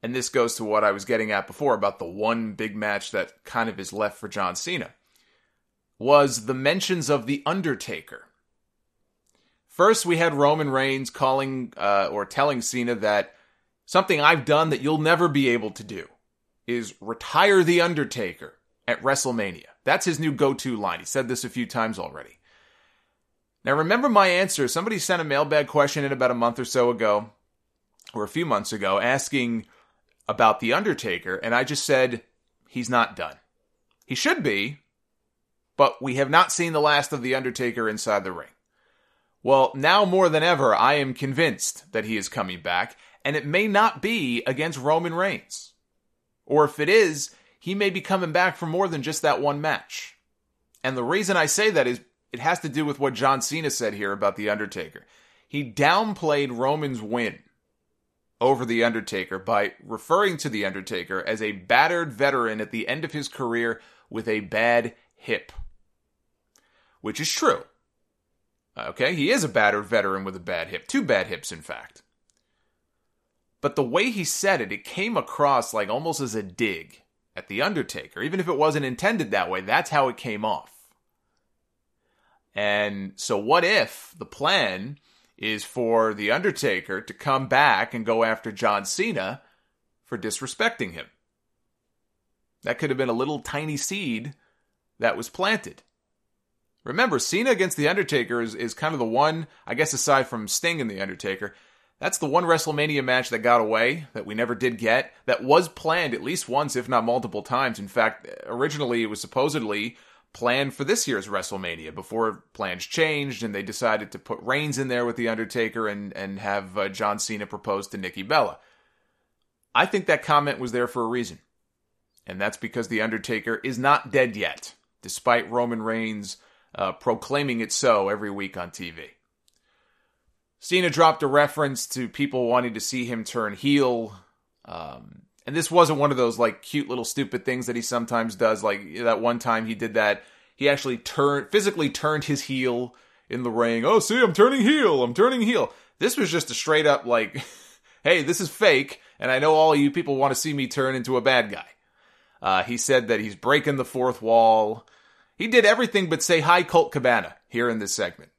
and this goes to what I was getting at before about the one big match that kind of is left for John Cena, was the mentions of The Undertaker. First, we had Roman Reigns calling uh, or telling Cena that something I've done that you'll never be able to do is retire The Undertaker at WrestleMania. That's his new go to line. He said this a few times already. Now, remember my answer. Somebody sent a mailbag question in about a month or so ago, or a few months ago, asking about The Undertaker, and I just said, he's not done. He should be, but we have not seen the last of The Undertaker inside the ring. Well, now more than ever, I am convinced that he is coming back, and it may not be against Roman Reigns. Or if it is, he may be coming back for more than just that one match. And the reason I say that is it has to do with what John Cena said here about The Undertaker. He downplayed Roman's win over The Undertaker by referring to The Undertaker as a battered veteran at the end of his career with a bad hip. Which is true. Okay, he is a battered veteran with a bad hip. Two bad hips, in fact. But the way he said it, it came across like almost as a dig at The Undertaker. Even if it wasn't intended that way, that's how it came off. And so, what if the plan is for The Undertaker to come back and go after John Cena for disrespecting him? That could have been a little tiny seed that was planted. Remember, Cena against The Undertaker is, is kind of the one, I guess, aside from Sting and The Undertaker, that's the one WrestleMania match that got away, that we never did get, that was planned at least once, if not multiple times. In fact, originally it was supposedly planned for this year's WrestleMania before plans changed and they decided to put Reigns in there with The Undertaker and, and have uh, John Cena propose to Nikki Bella. I think that comment was there for a reason. And that's because The Undertaker is not dead yet, despite Roman Reigns uh, proclaiming it so every week on TV. Cena dropped a reference to people wanting to see him turn heel. Um, and this wasn't one of those like cute little stupid things that he sometimes does. Like that one time he did that. He actually turned physically turned his heel in the ring. Oh, see, I'm turning heel. I'm turning heel. This was just a straight up like, hey, this is fake, and I know all you people want to see me turn into a bad guy. Uh, he said that he's breaking the fourth wall. He did everything but say hi, Colt Cabana, here in this segment.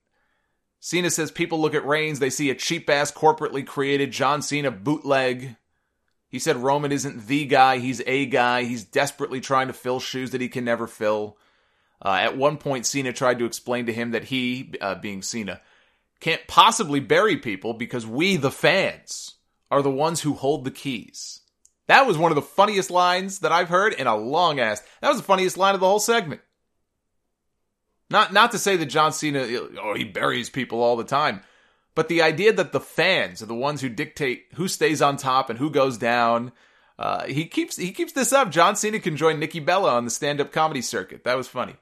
Cena says people look at Reigns, they see a cheap ass corporately created John Cena bootleg. He said Roman isn't the guy, he's a guy. He's desperately trying to fill shoes that he can never fill. Uh, at one point, Cena tried to explain to him that he, uh, being Cena, can't possibly bury people because we, the fans, are the ones who hold the keys. That was one of the funniest lines that I've heard in a long ass. That was the funniest line of the whole segment. Not not to say that John Cena oh he buries people all the time, but the idea that the fans are the ones who dictate who stays on top and who goes down. Uh, he keeps he keeps this up. John Cena can join Nikki Bella on the stand up comedy circuit. That was funny.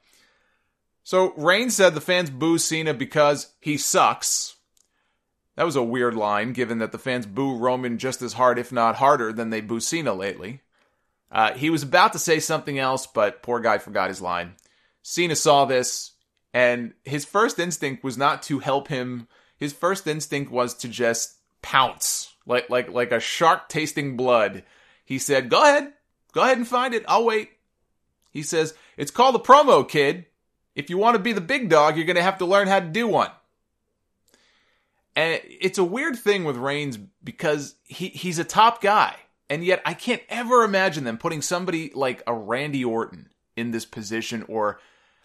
So Reigns said the fans boo Cena because he sucks. That was a weird line, given that the fans boo Roman just as hard, if not harder, than they boo Cena lately. Uh, he was about to say something else, but poor guy forgot his line. Cena saw this, and his first instinct was not to help him. His first instinct was to just pounce, like like like a shark tasting blood. He said, "Go ahead, go ahead and find it. I'll wait." He says, "It's called a promo, kid. If you want to be the big dog, you're going to have to learn how to do one." And it's a weird thing with Reigns because he he's a top guy, and yet I can't ever imagine them putting somebody like a Randy Orton in this position or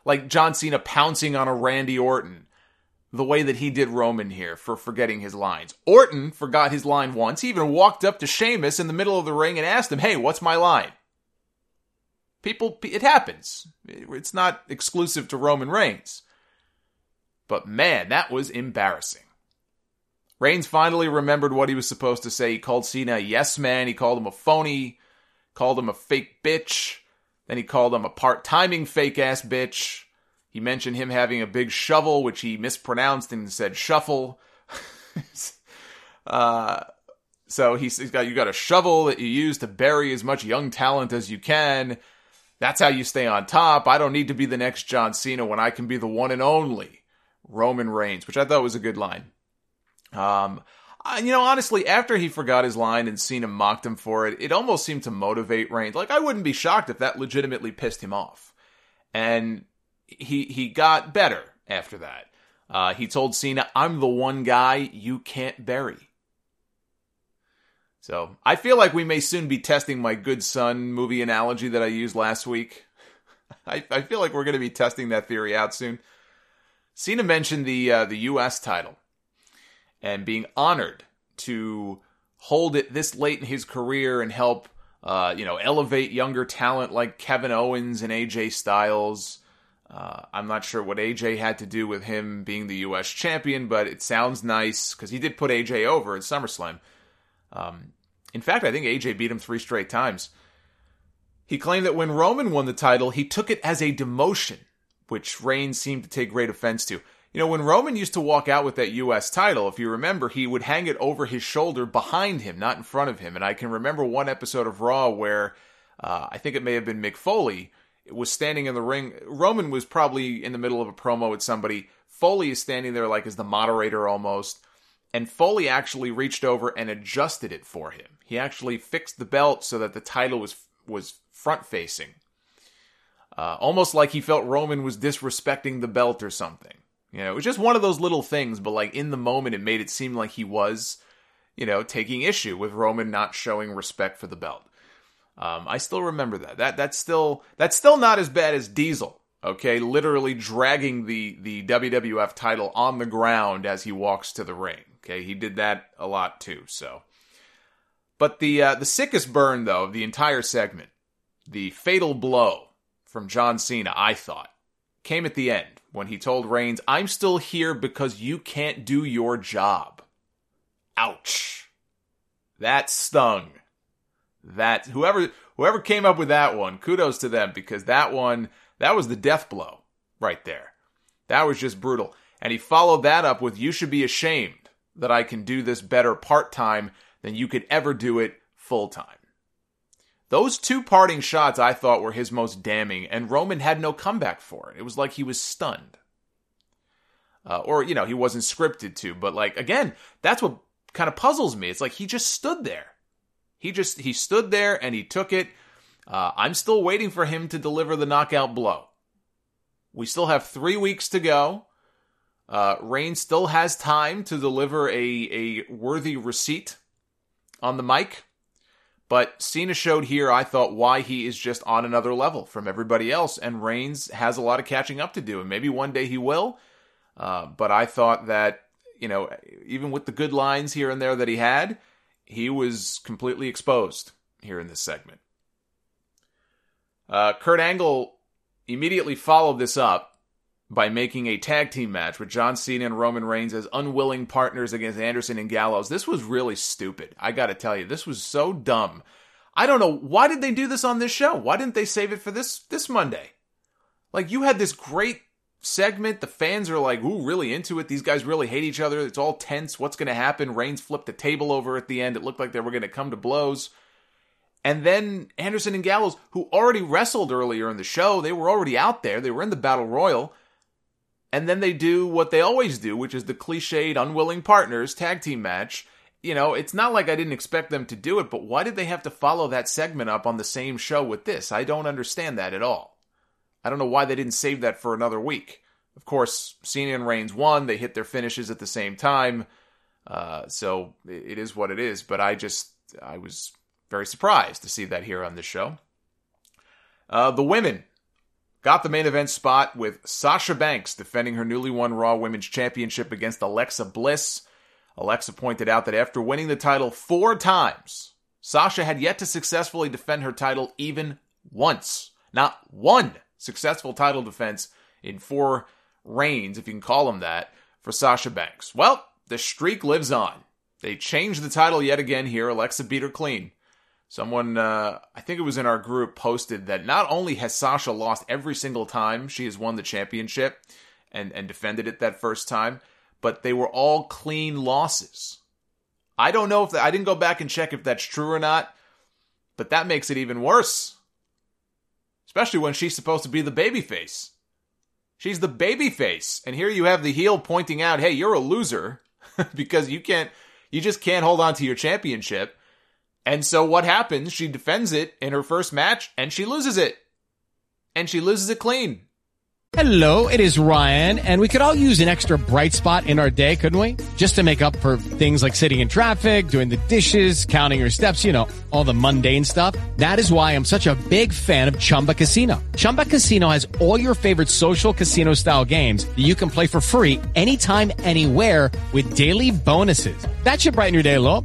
like John Cena pouncing on a Randy Orton the way that he did Roman here for forgetting his lines. Orton forgot his line once. He even walked up to Sheamus in the middle of the ring and asked him, Hey, what's my line? People, it happens. It's not exclusive to Roman Reigns. But man, that was embarrassing. Reigns finally remembered what he was supposed to say. He called Cena a yes man. He called him a phony, called him a fake bitch. Then he called him a part timing fake ass bitch. He mentioned him having a big shovel, which he mispronounced and said shuffle. uh, so he's got you got a shovel that you use to bury as much young talent as you can. That's how you stay on top. I don't need to be the next John Cena when I can be the one and only Roman Reigns, which I thought was a good line. Um, you know, honestly, after he forgot his line and Cena mocked him for it, it almost seemed to motivate Reigns. Like, I wouldn't be shocked if that legitimately pissed him off. And he he got better after that. Uh, he told Cena, "I'm the one guy you can't bury." So I feel like we may soon be testing my good son movie analogy that I used last week. I, I feel like we're going to be testing that theory out soon. Cena mentioned the uh, the U.S. title and being honored to hold it this late in his career and help, uh, you know, elevate younger talent like Kevin Owens and AJ Styles. Uh, I'm not sure what AJ had to do with him being the U.S. champion, but it sounds nice because he did put AJ over at SummerSlam. Um, in fact, I think AJ beat him three straight times. He claimed that when Roman won the title, he took it as a demotion, which Reigns seemed to take great offense to. You know, when Roman used to walk out with that U.S. title, if you remember, he would hang it over his shoulder behind him, not in front of him. And I can remember one episode of Raw where uh, I think it may have been Mick Foley was standing in the ring. Roman was probably in the middle of a promo with somebody. Foley is standing there like as the moderator almost. And Foley actually reached over and adjusted it for him. He actually fixed the belt so that the title was was front facing. Uh, almost like he felt Roman was disrespecting the belt or something. You know, it was just one of those little things, but like in the moment, it made it seem like he was, you know, taking issue with Roman not showing respect for the belt. Um, I still remember that. That that's still that's still not as bad as Diesel. Okay, literally dragging the the WWF title on the ground as he walks to the ring. Okay, he did that a lot too. So, but the uh, the sickest burn though of the entire segment, the fatal blow from John Cena, I thought came at the end when he told Reigns, I'm still here because you can't do your job. Ouch. That stung. That whoever whoever came up with that one, kudos to them because that one that was the death blow right there. That was just brutal. And he followed that up with you should be ashamed that I can do this better part-time than you could ever do it full-time. Those two parting shots I thought were his most damning, and Roman had no comeback for it. It was like he was stunned. Uh, or, you know, he wasn't scripted to, but like, again, that's what kind of puzzles me. It's like he just stood there. He just, he stood there and he took it. Uh, I'm still waiting for him to deliver the knockout blow. We still have three weeks to go. Uh, Reigns still has time to deliver a, a worthy receipt on the mic. But Cena showed here, I thought, why he is just on another level from everybody else, and Reigns has a lot of catching up to do, and maybe one day he will. Uh, but I thought that, you know, even with the good lines here and there that he had, he was completely exposed here in this segment. Uh, Kurt Angle immediately followed this up by making a tag team match with John Cena and Roman Reigns as unwilling partners against Anderson and Gallows. This was really stupid. I got to tell you, this was so dumb. I don't know why did they do this on this show? Why didn't they save it for this this Monday? Like you had this great segment. The fans are like, "Ooh, really into it. These guys really hate each other. It's all tense. What's going to happen?" Reigns flipped the table over at the end. It looked like they were going to come to blows. And then Anderson and Gallows, who already wrestled earlier in the show, they were already out there. They were in the Battle Royal. And then they do what they always do, which is the cliched unwilling partners tag team match. You know, it's not like I didn't expect them to do it, but why did they have to follow that segment up on the same show with this? I don't understand that at all. I don't know why they didn't save that for another week. Of course, Cena and Reigns won. They hit their finishes at the same time. Uh, so it is what it is. But I just, I was very surprised to see that here on this show. Uh, the women got the main event spot with Sasha Banks defending her newly won Raw Women's Championship against Alexa Bliss. Alexa pointed out that after winning the title four times, Sasha had yet to successfully defend her title even once. Not one successful title defense in four reigns, if you can call them that, for Sasha Banks. Well, the streak lives on. They changed the title yet again here. Alexa beat her clean. Someone, uh, I think it was in our group, posted that not only has Sasha lost every single time she has won the championship and, and defended it that first time, but they were all clean losses. I don't know if that, I didn't go back and check if that's true or not, but that makes it even worse. Especially when she's supposed to be the babyface. She's the babyface, and here you have the heel pointing out, "Hey, you're a loser because you can't, you just can't hold on to your championship." And so what happens? She defends it in her first match and she loses it. And she loses it clean. Hello, it is Ryan, and we could all use an extra bright spot in our day, couldn't we? Just to make up for things like sitting in traffic, doing the dishes, counting your steps, you know, all the mundane stuff. That is why I'm such a big fan of Chumba Casino. Chumba Casino has all your favorite social casino style games that you can play for free anytime, anywhere with daily bonuses. That should brighten your day a little.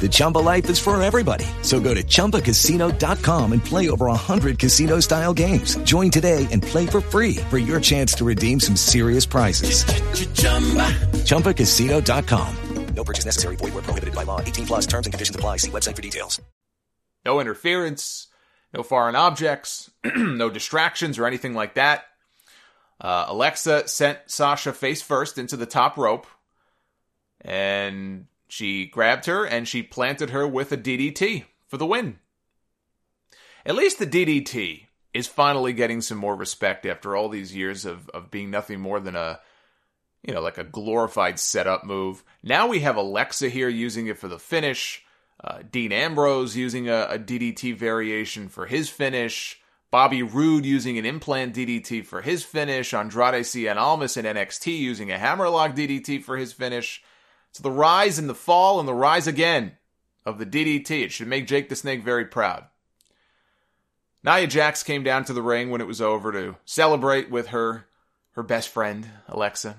The Chumba life is for everybody. So go to ChumbaCasino.com and play over 100 casino-style games. Join today and play for free for your chance to redeem some serious prizes. chumba ChumbaCasino.com. No purchase necessary. Void where prohibited by law. 18 plus terms and conditions apply. See website for details. No interference, no foreign objects, no distractions or anything like that. Uh, Alexa sent Sasha face first into the top rope, and she grabbed her and she planted her with a DDT for the win. At least the DDT is finally getting some more respect after all these years of, of being nothing more than a, you know, like a glorified setup move. Now we have Alexa here using it for the finish. Uh, Dean Ambrose using a, a DDT variation for his finish. Bobby Roode using an implant DDT for his finish. Andrade Cien Almas in NXT using a hammerlock DDT for his finish. So the rise and the fall and the rise again of the DDT. It should make Jake the Snake very proud. Nia Jax came down to the ring when it was over to celebrate with her her best friend Alexa,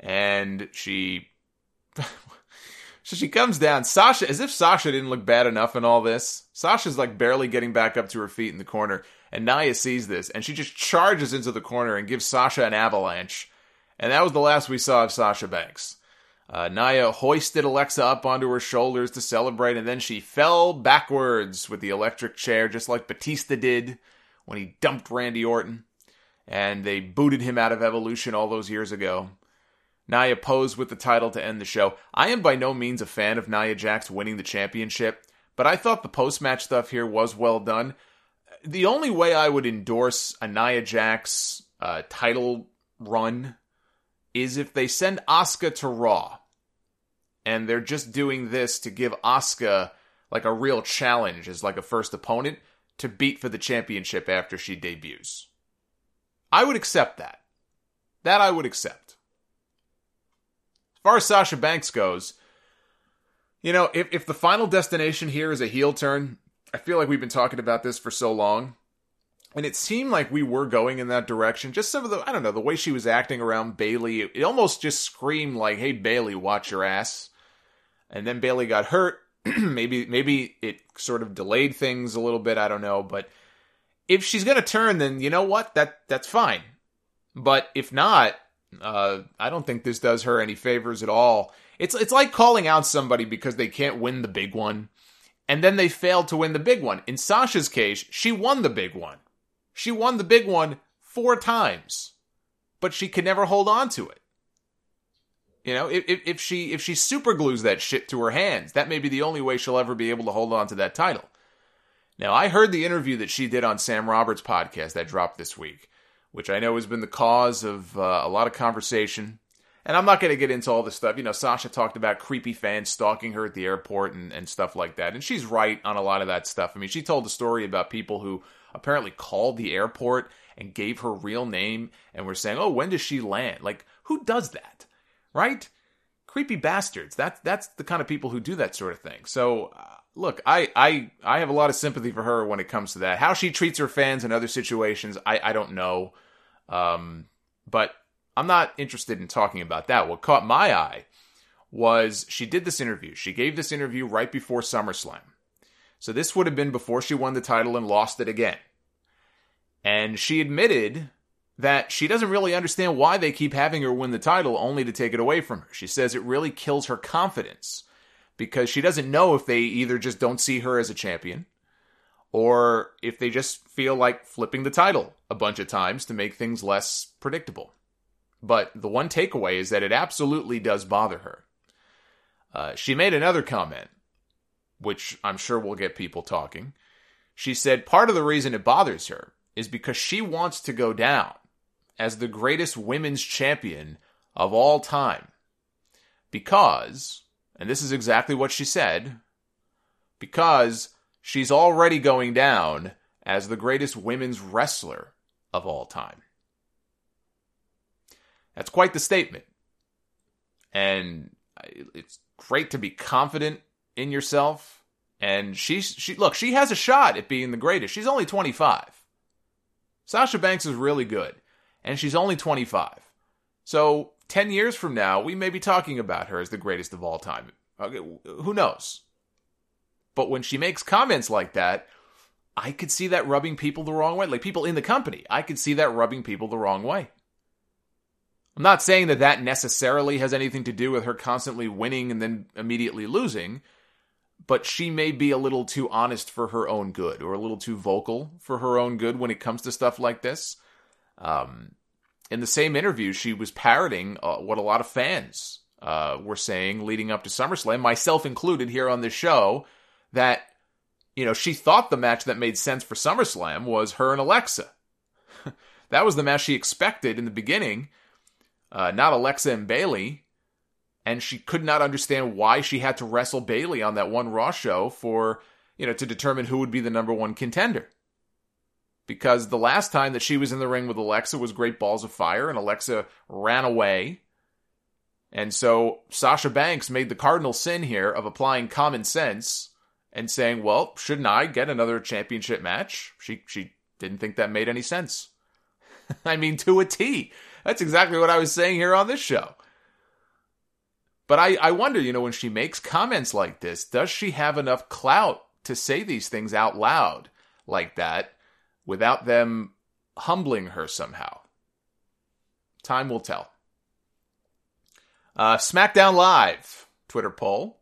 and she so she comes down. Sasha, as if Sasha didn't look bad enough in all this. Sasha's like barely getting back up to her feet in the corner, and Nia sees this, and she just charges into the corner and gives Sasha an avalanche. And that was the last we saw of Sasha Banks. Uh, Nia hoisted Alexa up onto her shoulders to celebrate, and then she fell backwards with the electric chair, just like Batista did when he dumped Randy Orton. And they booted him out of Evolution all those years ago. Nia posed with the title to end the show. I am by no means a fan of Nia Jax winning the championship, but I thought the post match stuff here was well done. The only way I would endorse a Nia Jax uh, title run is if they send Asuka to Raw and they're just doing this to give Asuka like a real challenge as like a first opponent to beat for the championship after she debuts. I would accept that. That I would accept. As far as Sasha Banks goes, you know, if, if the final destination here is a heel turn, I feel like we've been talking about this for so long and it seemed like we were going in that direction. Just some of the, I don't know, the way she was acting around Bayley, it almost just screamed like, "Hey Bayley, watch your ass." And then Bayley got hurt. maybe, maybe it sort of delayed things a little bit. I don't know, but if she's gonna turn, then you know what? That that's fine. But if not, uh, I don't think this does her any favors at all. It's it's like calling out somebody because they can't win the big one, and then they failed to win the big one. In Sasha's case, she won the big one. She won the big one four times, but she could never hold on to it. You know, if, if she if she super glues that shit to her hands, that may be the only way she'll ever be able to hold on to that title. Now, I heard the interview that she did on Sam Roberts' podcast that dropped this week, which I know has been the cause of uh, a lot of conversation. And I'm not going to get into all this stuff. You know, Sasha talked about creepy fans stalking her at the airport and, and stuff like that. And she's right on a lot of that stuff. I mean, she told a story about people who apparently called the airport and gave her real name and were saying, "Oh, when does she land?" Like, who does that? Right? Creepy bastards. That's that's the kind of people who do that sort of thing. So, uh, look, I I I have a lot of sympathy for her when it comes to that. How she treats her fans in other situations, I I don't know. Um, but I'm not interested in talking about that. What caught my eye was she did this interview. She gave this interview right before SummerSlam. So this would have been before she won the title and lost it again. And she admitted that she doesn't really understand why they keep having her win the title only to take it away from her. She says it really kills her confidence because she doesn't know if they either just don't see her as a champion or if they just feel like flipping the title a bunch of times to make things less predictable. But the one takeaway is that it absolutely does bother her. Uh, she made another comment which I'm sure will get people talking. She said part of the reason it bothers her is because she wants to go down as the greatest women's champion of all time. Because, and this is exactly what she said, because she's already going down as the greatest women's wrestler of all time. That's quite the statement. And it's great to be confident in yourself. And she she look, she has a shot at being the greatest. She's only 25. Sasha Banks is really good, and she's only 25. So 10 years from now, we may be talking about her as the greatest of all time. Okay, who knows? But when she makes comments like that, I could see that rubbing people the wrong way. Like people in the company, I could see that rubbing people the wrong way. I'm not saying that that necessarily has anything to do with her constantly winning and then immediately losing but she may be a little too honest for her own good or a little too vocal for her own good when it comes to stuff like this. Um, in the same interview, she was parroting uh, what a lot of fans uh, were saying leading up to SummerSlam, myself included here on this show, that, you know, she thought the match that made sense for SummerSlam was her and Alexa. that was the match she expected in the beginning, uh, not Alexa and Bayley and she could not understand why she had to wrestle Bayley on that one Raw show for, you know, to determine who would be the number one contender. Because the last time that she was in the ring with Alexa was Great Balls of Fire, and Alexa ran away. And so Sasha Banks made the cardinal sin here of applying common sense and saying, "Well, shouldn't I get another championship match?" She she didn't think that made any sense. I mean, to a T. That's exactly what I was saying here on this show. But I, I wonder, you know, when she makes comments like this, does she have enough clout to say these things out loud like that without them humbling her somehow? Time will tell. Uh, SmackDown Live Twitter poll.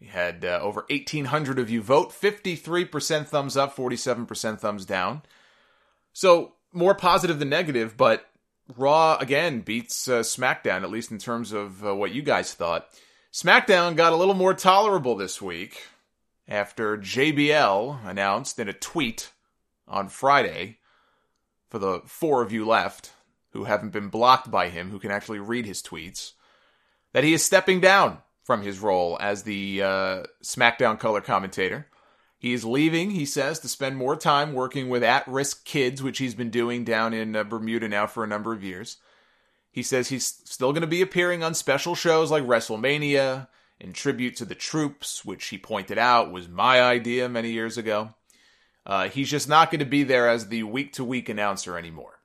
We had uh, over 1,800 of you vote, 53% thumbs up, 47% thumbs down. So more positive than negative, but Raw again beats uh, SmackDown, at least in terms of uh, what you guys thought. SmackDown got a little more tolerable this week after JBL announced in a tweet on Friday for the four of you left who haven't been blocked by him, who can actually read his tweets, that he is stepping down from his role as the uh, SmackDown color commentator. He is leaving, he says, to spend more time working with at risk kids, which he's been doing down in uh, Bermuda now for a number of years. He says he's still going to be appearing on special shows like WrestleMania, in tribute to the troops, which he pointed out was my idea many years ago. Uh, he's just not going to be there as the week to week announcer anymore.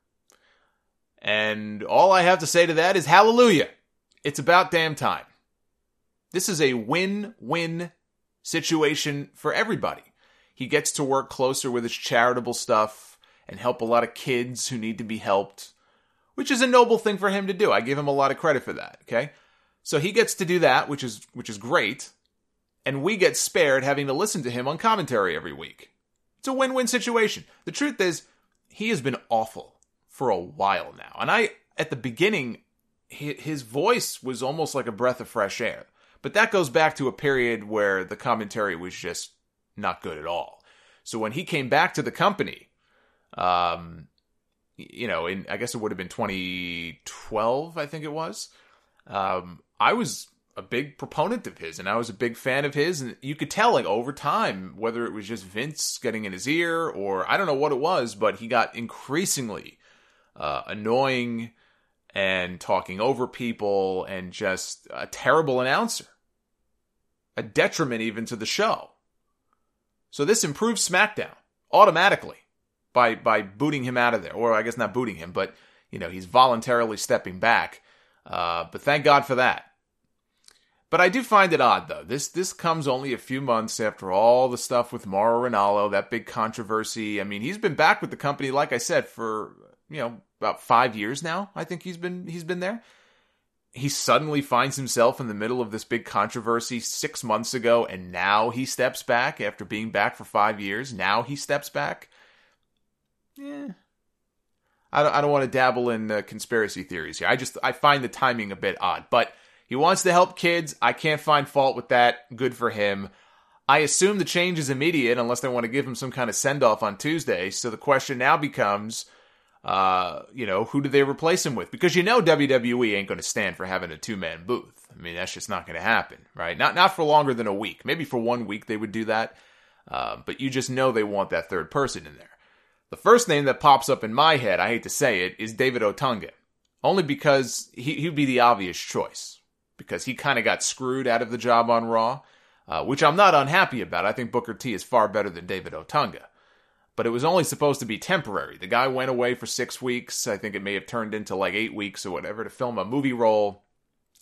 And all I have to say to that is hallelujah. It's about damn time. This is a win win situation for everybody. He gets to work closer with his charitable stuff and help a lot of kids who need to be helped, which is a noble thing for him to do. I give him a lot of credit for that, okay? So he gets to do that, which is which is great, and we get spared having to listen to him on commentary every week. It's a win-win situation. The truth is, he has been awful for a while now. And I at the beginning his voice was almost like a breath of fresh air. But that goes back to a period where the commentary was just not good at all. So when he came back to the company, um, you know, in I guess it would have been 2012, I think it was. Um, I was a big proponent of his, and I was a big fan of his, and you could tell like over time whether it was just Vince getting in his ear or I don't know what it was, but he got increasingly uh, annoying and talking over people and just a terrible announcer. A detriment even to the show. So this improves SmackDown automatically by by booting him out of there. Or I guess not booting him, but you know, he's voluntarily stepping back. Uh, but thank God for that. But I do find it odd though. This this comes only a few months after all the stuff with Mauro Ranallo, that big controversy. I mean, he's been back with the company, like I said, for you know about five years now. I think he's been he's been there. He suddenly finds himself in the middle of this big controversy six months ago, and now he steps back after being back for five years. Now he steps back. Yeah, I don't, I don't want to dabble in uh, conspiracy theories here. I just I find the timing a bit odd, but he wants to help kids. I can't find fault with that. Good for him. I assume the change is immediate unless they want to give him some kind of send off on Tuesday. So the question now becomes, uh, you know, who do they replace him with? Because you know WWE ain't going to stand for having a two man booth. I mean, that's just not going to happen, right? Not not for longer than a week. Maybe for one week they would do that, uh, but you just know they want that third person in there. The first name that pops up in my head, I hate to say it, is David Otunga, only because he he'd be the obvious choice because he kind of got screwed out of the job on Raw, uh, which I'm not unhappy about. I think Booker T is far better than David Otunga. But it was only supposed to be temporary. The guy went away for six weeks. I think it may have turned into like eight weeks or whatever to film a movie role.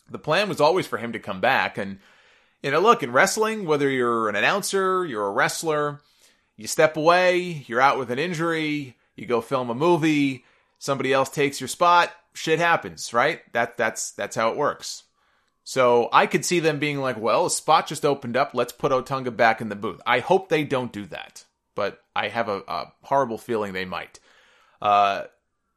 The plan was always for him to come back. And, you know, look, in wrestling, whether you're an announcer, you're a wrestler, you step away, you're out with an injury, you go film a movie, somebody else takes your spot, shit happens, right? That that's that's how it works. So I could see them being like, well, a spot just opened up. Let's put Otunga back in the booth. I hope they don't do that, but I have a, a horrible feeling they might. Uh,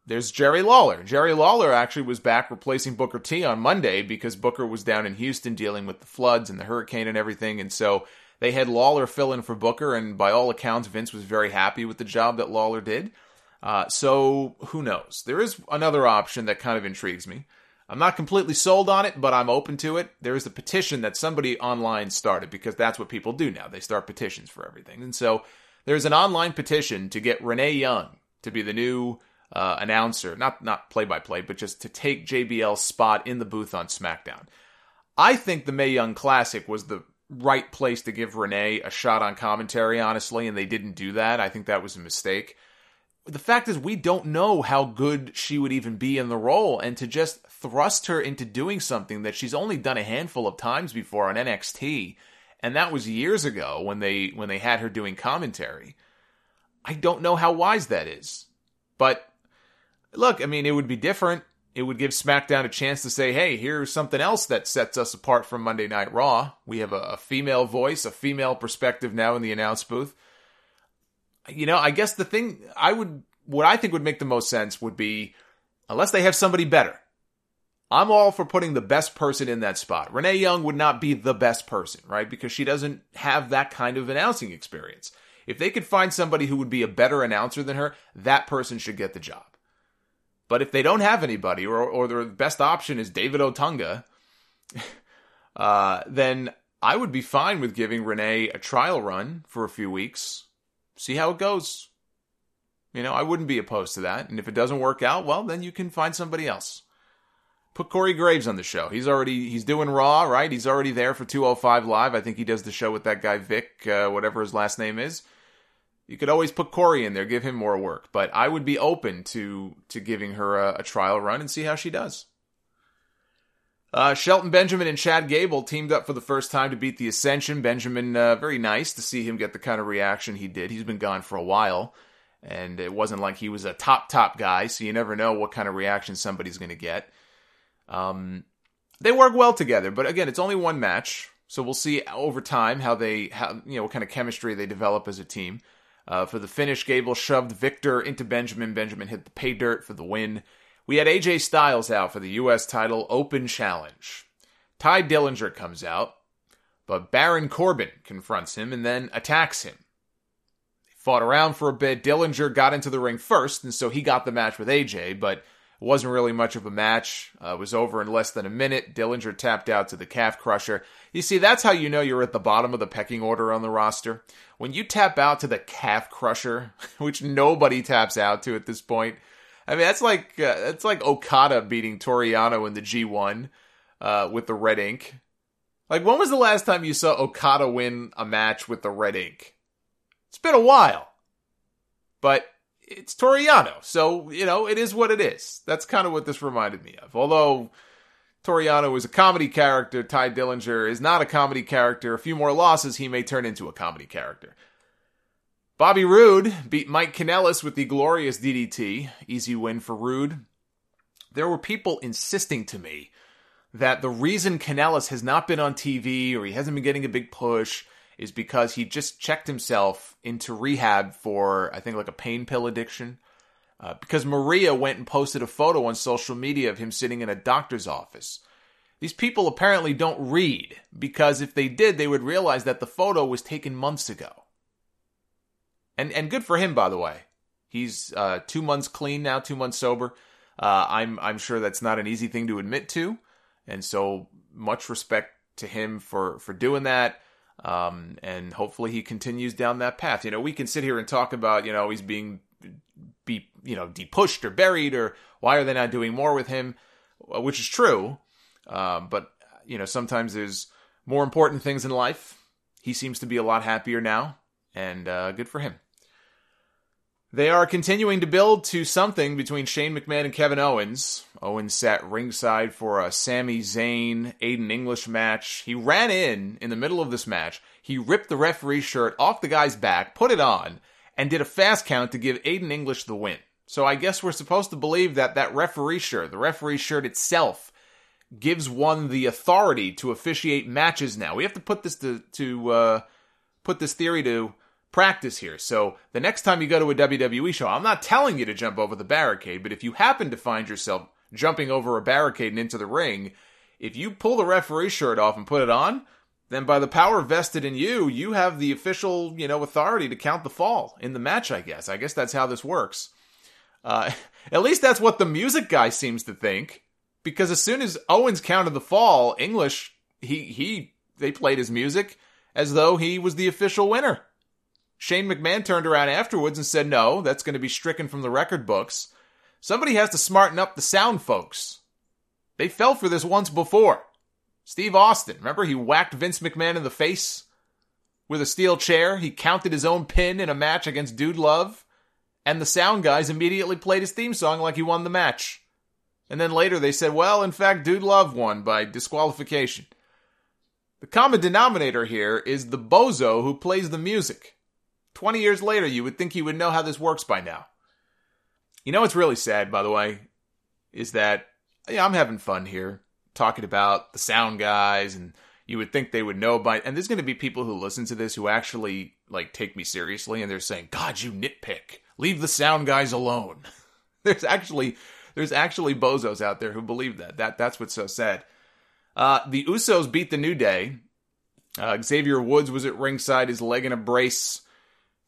there's Jerry Lawler. Jerry Lawler actually was back replacing Booker T on Monday because Booker was down in Houston dealing with the floods and the hurricane and everything. And so they had Lawler fill in for Booker. And by all accounts, Vince was very happy with the job that Lawler did. Uh, so who knows? There is another option that kind of intrigues me. I'm not completely sold on it, but I'm open to it. There is a petition that somebody online started because that's what people do now. They start petitions for everything. And so there's an online petition to get Renee Young to be the new uh, announcer, not not play by play, but just to take JBL's spot in the booth on SmackDown. I think the May Young Classic was the right place to give Renee a shot on commentary, honestly, and they didn't do that. I think that was a mistake. The fact is, we don't know how good she would even be in the role, and to just thrust her into doing something that she's only done a handful of times before on NXT, and that was years ago when they when they had her doing commentary. I don't know how wise that is. But look, I mean, it would be different. It would give SmackDown a chance to say, hey, here's something else that sets us apart from Monday Night Raw. We have a, a female voice, a female perspective now in the announce booth. You know, I guess the thing I would, what I think would make the most sense would be, unless they have somebody better, I'm all for putting the best person in that spot. Renee Young would not be the best person, right? Because she doesn't have that kind of announcing experience. If they could find somebody who would be a better announcer than her, that person should get the job. But if they don't have anybody, or, or their best option is David Otunga, uh, then I would be fine with giving Renee a trial run for a few weeks, see how it goes. You know, I wouldn't be opposed to that. And if it doesn't work out, well, then you can find somebody else. Put Corey Graves on the show. He's already he's doing Raw, right? He's already there for 205 Live. I think he does the show with that guy Vic, uh, whatever his last name is. You could always put Corey in there, give him more work. But I would be open to to giving her a, a trial run and see how she does. Uh, Shelton Benjamin and Chad Gable teamed up for the first time to beat the Ascension. Benjamin, uh, very nice to see him get the kind of reaction he did. He's been gone for a while, and it wasn't like he was a top top guy, so you never know what kind of reaction somebody's going to get. Um, they work well together, but again, it's only one match, so we'll see over time how they, how you know, what kind of chemistry they develop as a team. Uh, for the finish, Gable shoved Viktor into Benjamin. Benjamin hit the pay dirt for the win. We had AJ Styles out for the U.S. title open challenge. Tye Dillinger comes out, but Baron Corbin confronts him and then attacks him. They fought around for a bit. Dillinger got into the ring first, and so he got the match with AJ, but wasn't really much of a match. Uh, it was over in less than a minute. Dillinger tapped out to the calf crusher. You see, that's how you know you're at the bottom of the pecking order on the roster. When you tap out to the calf crusher, which nobody taps out to at this point. I mean, that's like uh, that's like Okada beating Toru Yano in the G1 uh, with the red ink. Like, when was the last time you saw Okada win a match with the red ink? It's been a while. But it's Toru Yano, so you know it is what it is. That's kind of what this reminded me of. Although Toru Yano is a comedy character, Tye Dillinger is not a comedy character. A few more losses, he may turn into a comedy character. Bobby Roode beat Mike Kanellis with the glorious DDT. Easy win for Roode. There were people insisting to me that the reason Kanellis has not been on TV or he hasn't been getting a big push is because he just checked himself into rehab for, I think, like a pain pill addiction. Uh, because Maria went and posted a photo on social media of him sitting in a doctor's office. These people apparently don't read, because if they did, they would realize that the photo was taken months ago. And and good for him, by the way. He's uh, two months clean now, two months sober. Uh, I'm I'm sure that's not an easy thing to admit to, and so much respect to him for for doing that. Um, and hopefully he continues down that path. You know, we can sit here and talk about, you know, he's being be, you know, depushed or buried or why are they not doing more with him, which is true. Um, but you know, sometimes there's more important things in life. He seems to be a lot happier now, and uh, good for him. They are continuing to build to something between Shane McMahon and Kevin Owens. Owens sat ringside for a Sami Zayn Aiden English match. He ran in in the middle of this match. He ripped the referee's shirt off the guy's back, put it on, and did a fast count to give Aiden English the win. So I guess we're supposed to believe that that referee shirt, the referee shirt itself, gives one the authority to officiate matches now. We have to put this to to uh, put this theory to practice here. So the next time you go to a WWE show, I'm not telling you to jump over the barricade, but if you happen to find yourself jumping over a barricade and into the ring, if you pull the referee shirt off and put it on, then by the power vested in you, you have the official, you know, authority to count the fall in the match, I guess. I guess that's how this works. Uh, at least that's what the music guy seems to think. Because as soon as Owens counted the fall, English, he, he, they played his music as though he was the official winner. Shane McMahon turned around afterwards and said, no, that's going to be stricken from the record books. Somebody has to smarten up the sound folks. They fell for this once before. Steve Austin, remember he whacked Vince McMahon in the face with a steel chair? He counted his own pin in a match against Dude Love, and the sound guys immediately played his theme song like he won the match. And then later they said, well, in fact, Dude Love won by disqualification. The common denominator here is the bozo who plays the music. 20 years later, you would think he would know how this works by now. You know what's really sad, by the way, is that yeah, I'm having fun here talking about the sound guys and you would think they would know by and there's going to be people who listen to this who actually like take me seriously and they're saying god you nitpick. Leave the sound guys alone. There's actually there's actually bozos out there who believe that. That that's what's so sad. Uh, the usos beat the new day. Uh, xavier woods was at ringside his leg in a brace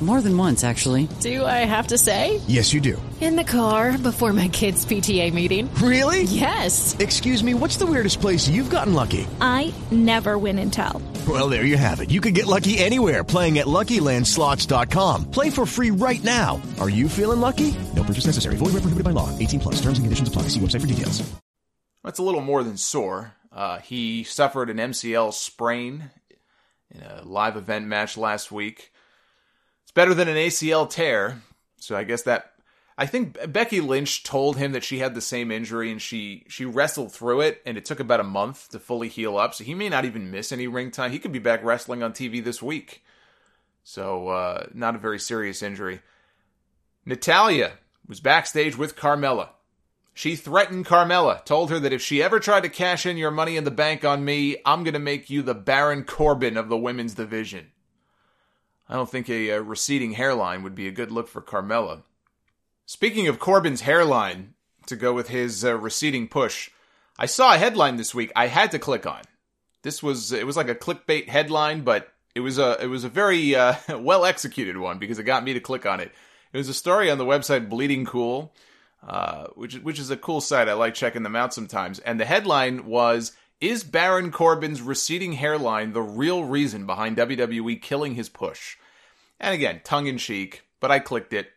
More than once, actually. Do I have to say? Yes, you do. In the car before my kids' PTA meeting. Really? Yes. Excuse me, what's the weirdest place you've gotten lucky? I never win and tell. Well, there you have it. You can get lucky anywhere playing at LuckyLandSlots.com. Play for free right now. Are you feeling lucky? No purchase necessary. Void where prohibited by law. 18 plus. Terms and conditions apply. See website for details. That's a little more than sore. Uh, he suffered an MCL sprain in a live event match last week. Better than an ACL tear. So I guess that I think Becky Lynch told him that she had the same injury and she she wrestled through it and it took about a month to fully heal up. So he may not even miss any ring time. He could be back wrestling on TV this week. So uh, not a very serious injury. Natalya was backstage with Carmella. She threatened Carmella, told her that if she ever tried to cash in your money in the bank on me, I'm going to make you the Baron Corbin of the women's division. I don't think a, a, receding hairline would be a good look for Carmella. Speaking of Corbin's hairline, to go with his uh, receding push, I saw a headline this week I had to click on. This was it was like a clickbait headline, but it was a it was a very uh, well executed one because it got me to click on it. It was a story on the website Bleeding Cool uh, which which is a cool site. I like checking them out sometimes. And the headline was: Is Baron Corbin's receding hairline the real reason behind WWE killing his push? And again, tongue in cheek, but I clicked it.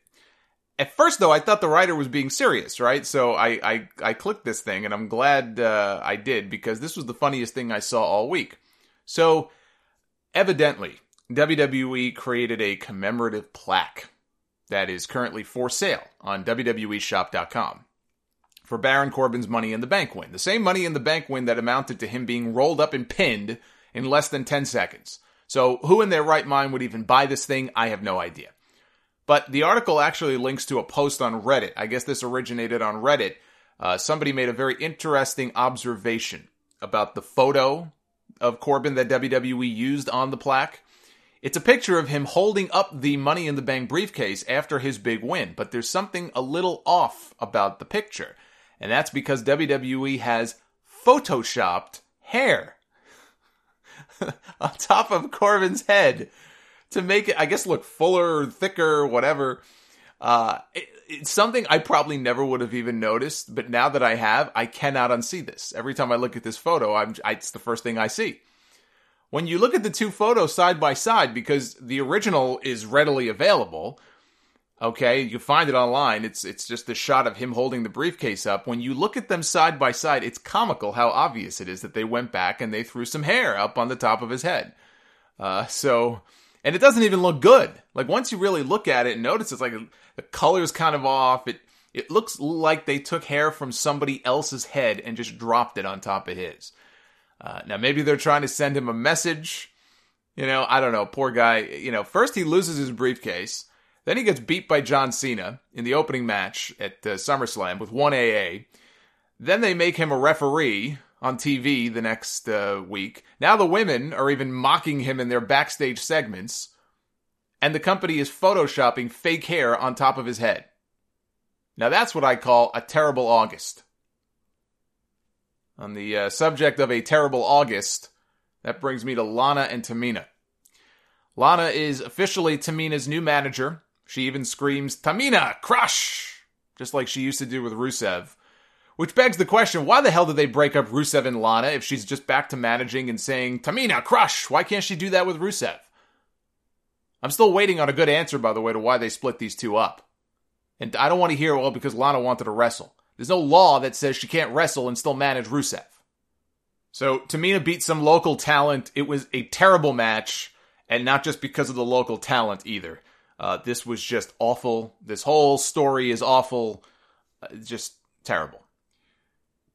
At first, though, I thought the writer was being serious, right? So I I, I clicked this thing, and I'm glad uh, I did because this was the funniest thing I saw all week. So, evidently, WWE created a commemorative plaque that is currently for sale on WWEshop.com for Baron Corbin's Money in the Bank win. The same Money in the Bank win that amounted to him being rolled up and pinned in less than 10 seconds. So, who in their right mind would even buy this thing? I have no idea. But the article actually links to a post on Reddit. I guess this originated on Reddit. Uh, somebody made a very interesting observation about the photo of Corbin that WWE used on the plaque. It's a picture of him holding up the Money in the Bank briefcase after his big win, but there's something a little off about the picture. And that's because WWE has photoshopped hair on top of Corbin's head to make it, I guess, look fuller, thicker, whatever. Uh, it, it's something I probably never would have even noticed, but now that I have, I cannot unsee this. Every time I look at this photo, I'm, I, it's the first thing I see when you look at the two photos side by side, because the original is readily available, okay, you find it online. It's it's just the shot of him holding the briefcase up. When you look at them side by side, it's comical how obvious it is that they went back and they threw some hair up on the top of his head. Uh, so, and it doesn't even look good. Like once you really look at it and notice, it's like the color's kind of off. It it looks like they took hair from somebody else's head and just dropped it on top of his. Uh, now, maybe they're trying to send him a message. You know, I don't know. Poor guy. You know, first he loses his briefcase. Then he gets beat by John Cena in the opening match at uh, SummerSlam with one AA. Then they make him a referee on TV the next uh, week. Now the women are even mocking him in their backstage segments. And the company is photoshopping fake hair on top of his head. Now that's what I call a terrible August. On the uh, subject of a terrible August, that brings me to Lana and Tamina. Lana is officially Tamina's new manager. She even screams, Tamina, crush! Just like she used to do with Rusev. Which begs the question, why the hell did they break up Rusev and Lana if she's just back to managing and saying, Tamina, crush! Why can't she do that with Rusev? I'm still waiting on a good answer, by the way, to why they split these two up. And I don't want to hear, well, because Lana wanted to wrestle. There's no law that says she can't wrestle and still manage Rusev. So Tamina beat some local talent. It was a terrible match, and not just because of the local talent either. Uh, this was just awful. This whole story is awful. Uh, just terrible.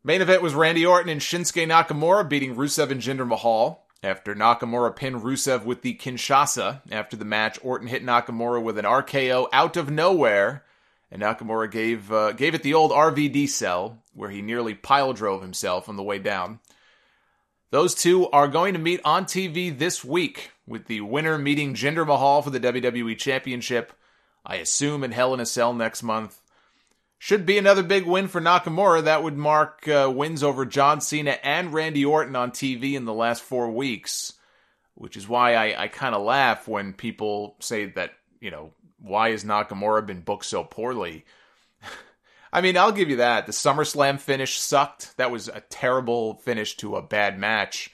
Main event was Randy Orton and Shinsuke Nakamura beating Rusev and Jinder Mahal. After Nakamura pinned Rusev with the Kinshasa, after the match, Orton hit Nakamura with an RKO out of nowhere, and Nakamura gave uh, gave it the old RVD sell, where he nearly pile drove himself on the way down. Those two are going to meet on TV this week, with the winner meeting Jinder Mahal for the WWE Championship. I assume in Hell in a Cell next month. Should be another big win for Nakamura. That would mark uh, wins over John Cena and Randy Orton on TV in the last four weeks, which is why I, I kind of laugh when people say that, you know, why has Nakamura been booked so poorly? I mean, I'll give you that. The SummerSlam finish sucked. That was a terrible finish to a bad match.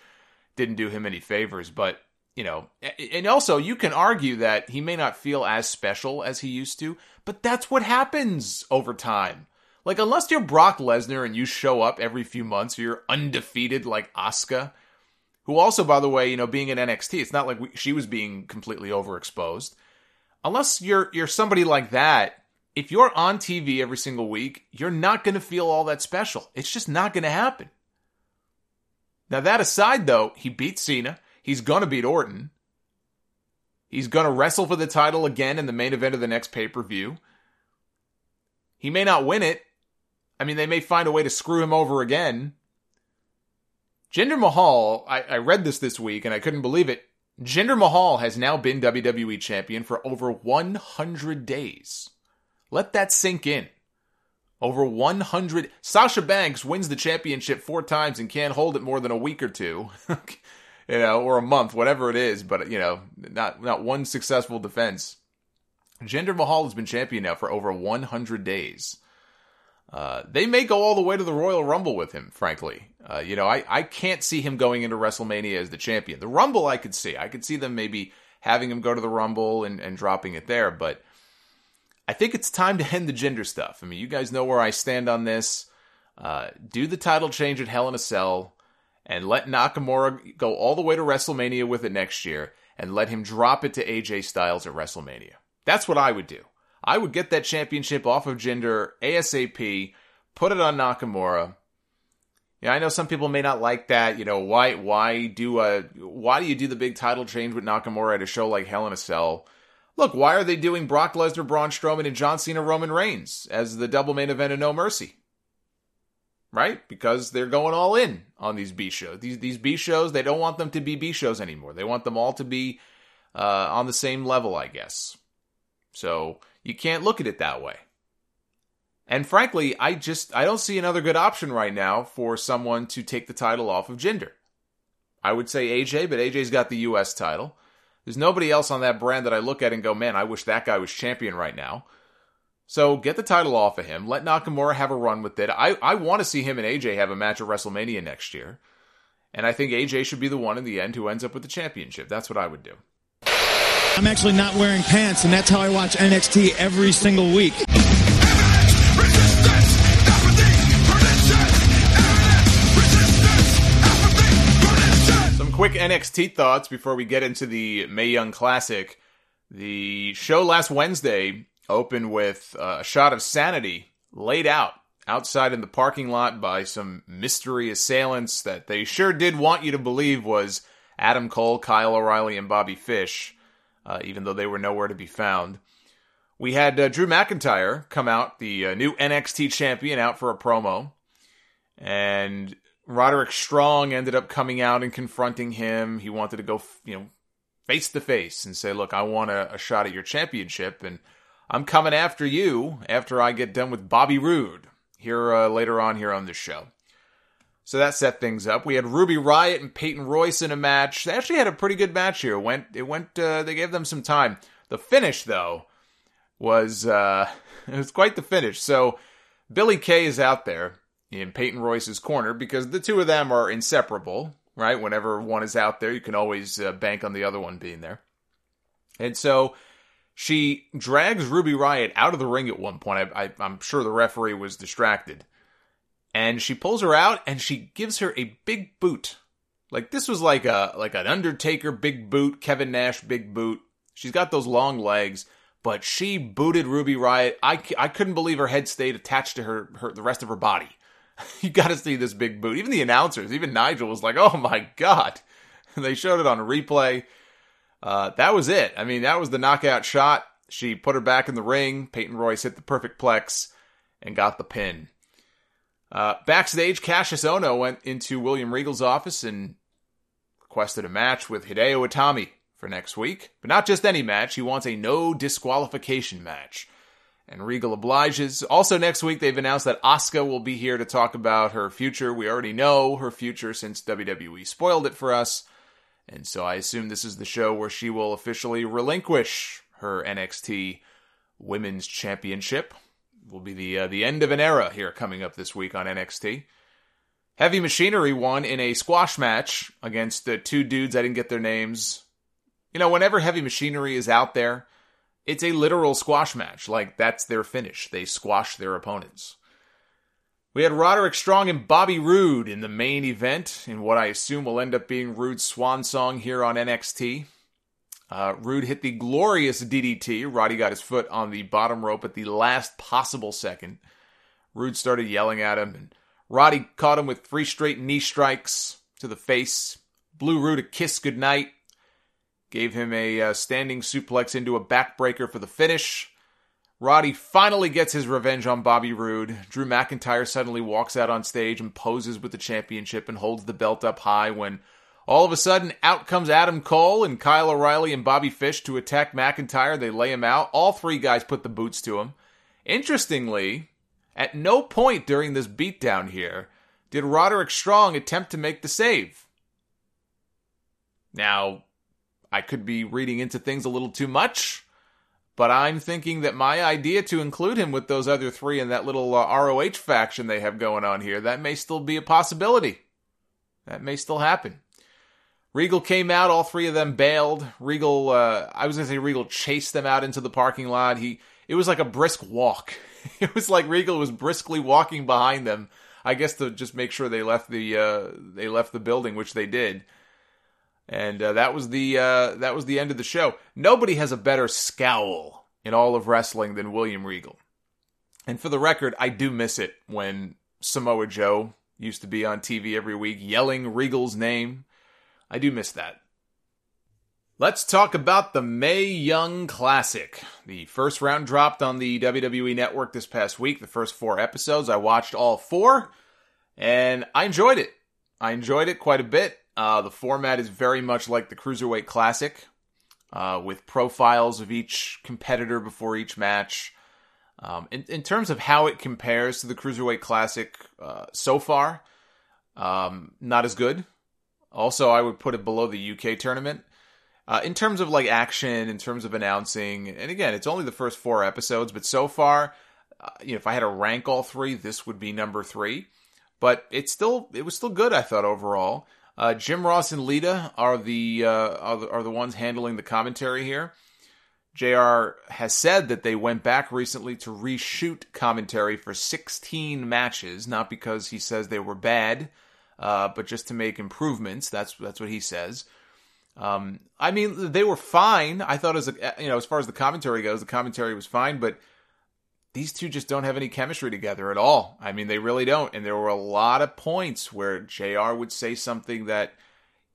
Didn't do him any favors, but you know, and also you can argue that he may not feel as special as he used to, but that's what happens over time. Like, unless you're Brock Lesnar and you show up every few months, you're undefeated like Asuka, who also, by the way, you know, being in NXT, it's not like we, she was being completely overexposed. Unless you're you're somebody like that, if you're on TV every single week, you're not going to feel all that special. It's just not going to happen. Now that aside, though, he beat Cena. He's going to beat Orton. He's going to wrestle for the title again in the main event of the next pay per view. He may not win it. I mean, they may find a way to screw him over again. Jinder Mahal, I, I read this this week and I couldn't believe it. Jinder Mahal has now been WWE champion for over 100 days. Let that sink in. Over 100. Sasha Banks wins the championship four times and can't hold it more than a week or two. you know, or a month, whatever it is, but you know, not not one successful defense. Jinder Mahal has been champion now for over 100 days. Uh, they may go all the way to the Royal Rumble with him, frankly. Uh, you know, I, I can't see him going into WrestleMania as the champion. The Rumble I could see. I could see them maybe having him go to the Rumble and, and dropping it there, but I think it's time to end the Jinder stuff. I mean, you guys know where I stand on this. Uh, do the title change at Hell in a Cell and let Nakamura go all the way to WrestleMania with it next year and let him drop it to AJ Styles at WrestleMania. That's what I would do. I would get that championship off of Jinder ASAP, put it on Nakamura. Yeah, I know some people may not like that. You know, why why do a why do you do the big title change with Nakamura at a show like Hell in a Cell? Look, why are they doing Brock Lesnar, Braun Strowman, and John Cena, Roman Reigns as the double main event of No Mercy? Right? Because they're going all in on these B shows. These these B shows, they don't want them to be B shows anymore. They want them all to be uh, on the same level, I guess. So you can't look at it that way. And frankly, I just I don't see another good option right now for someone to take the title off of Jinder. I would say AJ, but AJ's got the US title. There's nobody else on that brand that I look at and go, man, I wish that guy was champion right now. So get the title off of him. Let Nakamura have a run with it. I, I want to see him and AJ have a match at WrestleMania next year. And I think AJ should be the one in the end who ends up with the championship. That's what I would do. I'm actually not wearing pants, and that's how I watch NXT every single week. Some quick NXT thoughts before we get into the May Young Classic. The show last Wednesday open with a shot of sanity laid out outside in the parking lot by some mystery assailants that they sure did want you to believe was Adam Cole, Kyle O'Reilly, and Bobby Fish, uh, even though they were nowhere to be found. We had uh, Drew McIntyre come out, the uh, new NXT champion, out for a promo. And Roderick Strong ended up coming out and confronting him. He wanted to go, you know, face to face and say, "Look, I want a, a shot at your championship, and I'm coming after you after I get done with Bobby Roode here uh, later on here on this show." So that set things up. We had Ruby Riot and Peyton Royce in a match. They actually had a pretty good match here. It went it went uh, they gave them some time. The finish though was uh it was quite the finish. So Billy Kay is out there in Peyton Royce's corner because the two of them are inseparable, right? Whenever one is out there, you can always uh, bank on the other one being there. And so she drags Ruby Riot out of the ring at one point. I, I'm sure the referee was distracted and she pulls her out and she gives her a big boot. Like this was like a like an Undertaker big boot, Kevin Nash big boot. She's got those long legs, but she booted Ruby Riot. I, I couldn't believe her head stayed attached to her, her the rest of her body. you got to see this big boot. Even the announcers, even Nigel was like, "Oh my god!" they showed it on replay. Uh, that was it. I mean, that was the knockout shot. She put her back in the ring. Peyton Royce hit the perfect plex and got the pin. Uh, backstage, Cassius Ohno went into William Regal's office and requested a match with Hideo Itami for next week. But not just any match, he wants a no disqualification match. And Regal obliges. Also, next week, they've announced that Asuka will be here to talk about her future. We already know her future since WWE spoiled it for us. And so I assume this is the show where she will officially relinquish her NXT Women's Championship will be the uh, the end of an era here coming up this week on NXT. Heavy Machinery won in a squash match against the two dudes. I didn't get their names. You know, whenever Heavy Machinery is out there, it's a literal squash match. Like that's their finish. They squash their opponents. We had Roderick Strong and Bobby Roode in the main event in what I assume will end up being Roode's swan song here on NXT. Uh, Roode hit the glorious DDT. Roddy got his foot on the bottom rope at the last possible second. Roode started yelling at him, and Roddy caught him with three straight knee strikes to the face. Blew Roode a kiss goodnight. Gave him a uh, standing suplex into a backbreaker for the finish. Roddy finally gets his revenge on Bobby Roode. Drew McIntyre suddenly walks out on stage and poses with the championship and holds the belt up high when all of a sudden, out comes Adam Cole and Kyle O'Reilly and Bobby Fish to attack McIntyre. They lay him out. All three guys put the boots to him. Interestingly, at no point during this beatdown here did Roderick Strong attempt to make the save. Now, I could be reading into things a little too much, but I'm thinking that my idea to include him with those other three in that little uh, ROH faction they have going on here, that may still be a possibility. That may still happen. Regal came out, all three of them bailed. Regal, uh, I was gonna say Regal chased them out into the parking lot. He, it was like a brisk walk. it was like Regal was briskly walking behind them. I guess to just make sure they left the, uh, they left the building, which they did. And uh, that was the uh, that was the end of the show. Nobody has a better scowl in all of wrestling than William Regal. And for the record, I do miss it when Samoa Joe used to be on TV every week yelling Regal's name I do miss that. Let's talk about the May Young Classic. The first round dropped on the WWE Network this past week, the first four episodes. I watched all four, and I enjoyed it. I enjoyed it quite a bit. Uh, the format is very much like the Cruiserweight Classic, uh, with profiles of each competitor before each match. Um, in, in, terms of how it compares to the Cruiserweight Classic uh, so far, um, not as good. Also, I would put it below the UK tournament. Uh, in terms of like action, in terms of announcing, and again, it's only the first four episodes, but so far, uh, you know, if I had to rank all three, this would be number three. But it's still, it was still good, I thought overall. Uh, Jim Ross and Lita are the, uh, are the are the ones handling the commentary here. JR has said that they went back recently to reshoot commentary for 16 matches, not because he says they were bad, uh, but just to make improvements. That's that's what he says. Um, I mean, they were fine. I thought as a, you know, as far as the commentary goes, the commentary was fine, but these two just don't have any chemistry together at all. I mean, they really don't. And there were a lot of points where JR would say something that,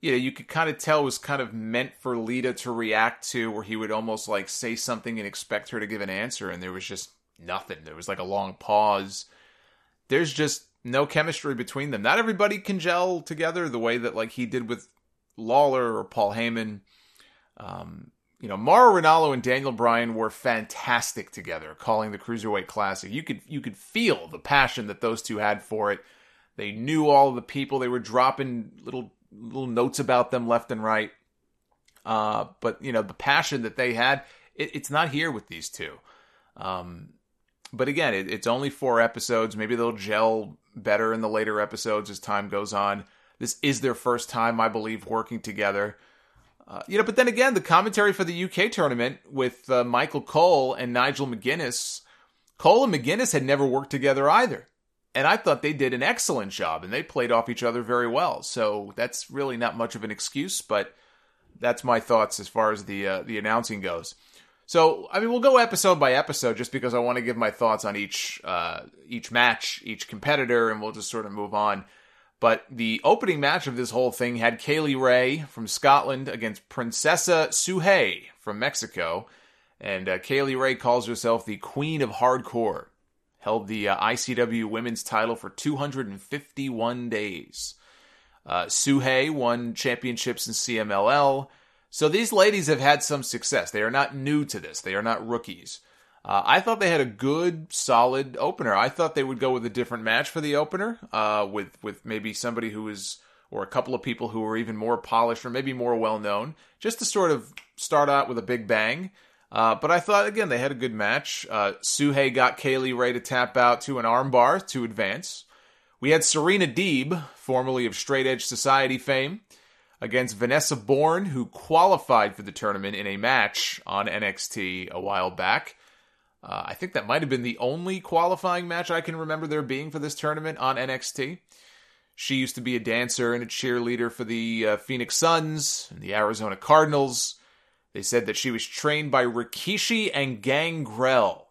you know, you could kind of tell was kind of meant for Lita to react to, where he would almost like say something and expect her to give an answer. And there was just nothing. There was like a long pause. There's just no chemistry between them. Not everybody can gel together the way that like he did with Lawler or Paul Heyman. Um, you know, Mauro Ranallo and Daniel Bryan were fantastic together, calling the Cruiserweight Classic. You could you could feel the passion that those two had for it. They knew all the people. They were dropping little little notes about them left and right. Uh, but you know, the passion that they had, it, it's not here with these two. Um, but again, it, it's only four episodes. Maybe they'll gel better in the later episodes as time goes on. This is their first time, I believe, working together. Uh, you know, but then again, the commentary for the UK tournament with uh, Michael Cole and Nigel McGuinness, Cole and McGuinness had never worked together either. And I thought they did an excellent job and they played off each other very well. So that's really not much of an excuse, but that's my thoughts as far as the uh, the announcing goes. So, I mean, we'll go episode by episode just because I want to give my thoughts on each uh, each match, each competitor, and we'll just sort of move on. But the opening match of this whole thing had Kay Lee Ray from Scotland against Princesa Suhei from Mexico. And uh, Kay Lee Ray calls herself the Queen of Hardcore. Held the uh, ICW Women's title for 251 days. Uh, Suhei won championships in CMLL. So these ladies have had some success. They are not new to this. They are not rookies. Uh, I thought they had a good, solid opener. I thought they would go with a different match for the opener, uh, with with maybe somebody who is, or a couple of people who are even more polished or maybe more well known, just to sort of start out with a big bang. Uh, but I thought again they had a good match. Uh, Suhei got Kay Lee Ray to tap out to an armbar to advance. We had Serena Deeb, formerly of Straight Edge Society fame, against Vanessa Borne, who qualified for the tournament in a match on NXT a while back. Uh, I think that might have been the only qualifying match I can remember there being for this tournament on NXT. She used to be a dancer and a cheerleader for the uh, Phoenix Suns and the Arizona Cardinals. They said that she was trained by Rikishi and Gangrel.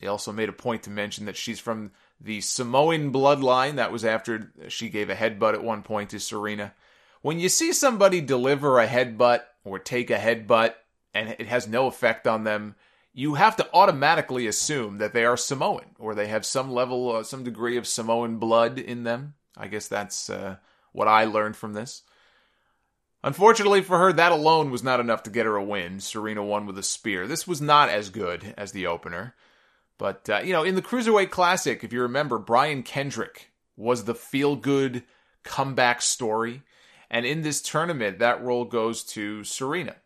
They also made a point to mention that she's from the Samoan bloodline. That was after she gave a headbutt at one point to Serena. When you see somebody deliver a headbutt or take a headbutt and it has no effect on them, you have to automatically assume that they are Samoan or they have some level, uh, some degree of Samoan blood in them. I guess that's uh, what I learned from this. Unfortunately for her, that alone was not enough to get her a win. Serena won with a spear. This was not as good as the opener. But, uh, you know, in the Cruiserweight Classic, if you remember, Brian Kendrick was the feel good comeback story. And in this tournament, that role goes to Serena.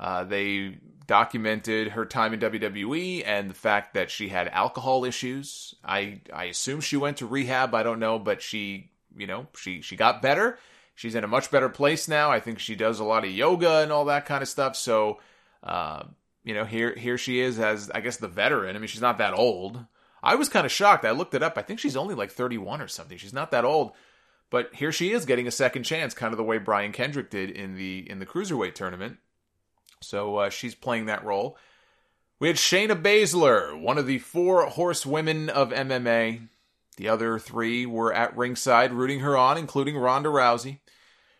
Uh, they documented her time in WWE and the fact that she had alcohol issues. I I assume she went to rehab. I don't know, but she you know she she got better. She's in a much better place now. I think she does a lot of yoga and all that kind of stuff. So, uh, you know, here here she is as I guess the veteran. I mean, she's not that old. I was kind of shocked. I looked it up. I think she's only like 31 or something. She's not that old. But here she is getting a second chance, kind of the way Brian Kendrick did in the in the cruiserweight tournament. So uh, she's playing that role. We had Shayna Baszler, one of the four horsewomen of MMA. The other three were at ringside rooting her on, including Ronda Rousey.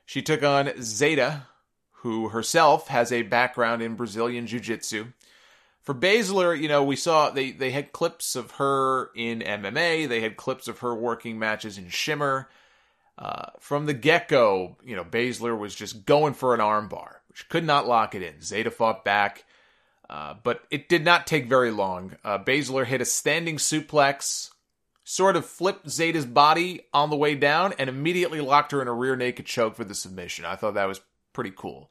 She took on Zeda, who herself has a background in Brazilian Jiu Jitsu. For Baszler, you know, we saw they, they had clips of her in MMA, they had clips of her working matches in Shimmer. Uh, from the get go, you know, Baszler was just going for an armbar which could not lock it in. Zeda fought back, uh, but it did not take very long. Uh, Baszler hit a standing suplex, sort of flipped Zeda's body on the way down, and immediately locked her in a rear naked choke for the submission. I thought that was pretty cool.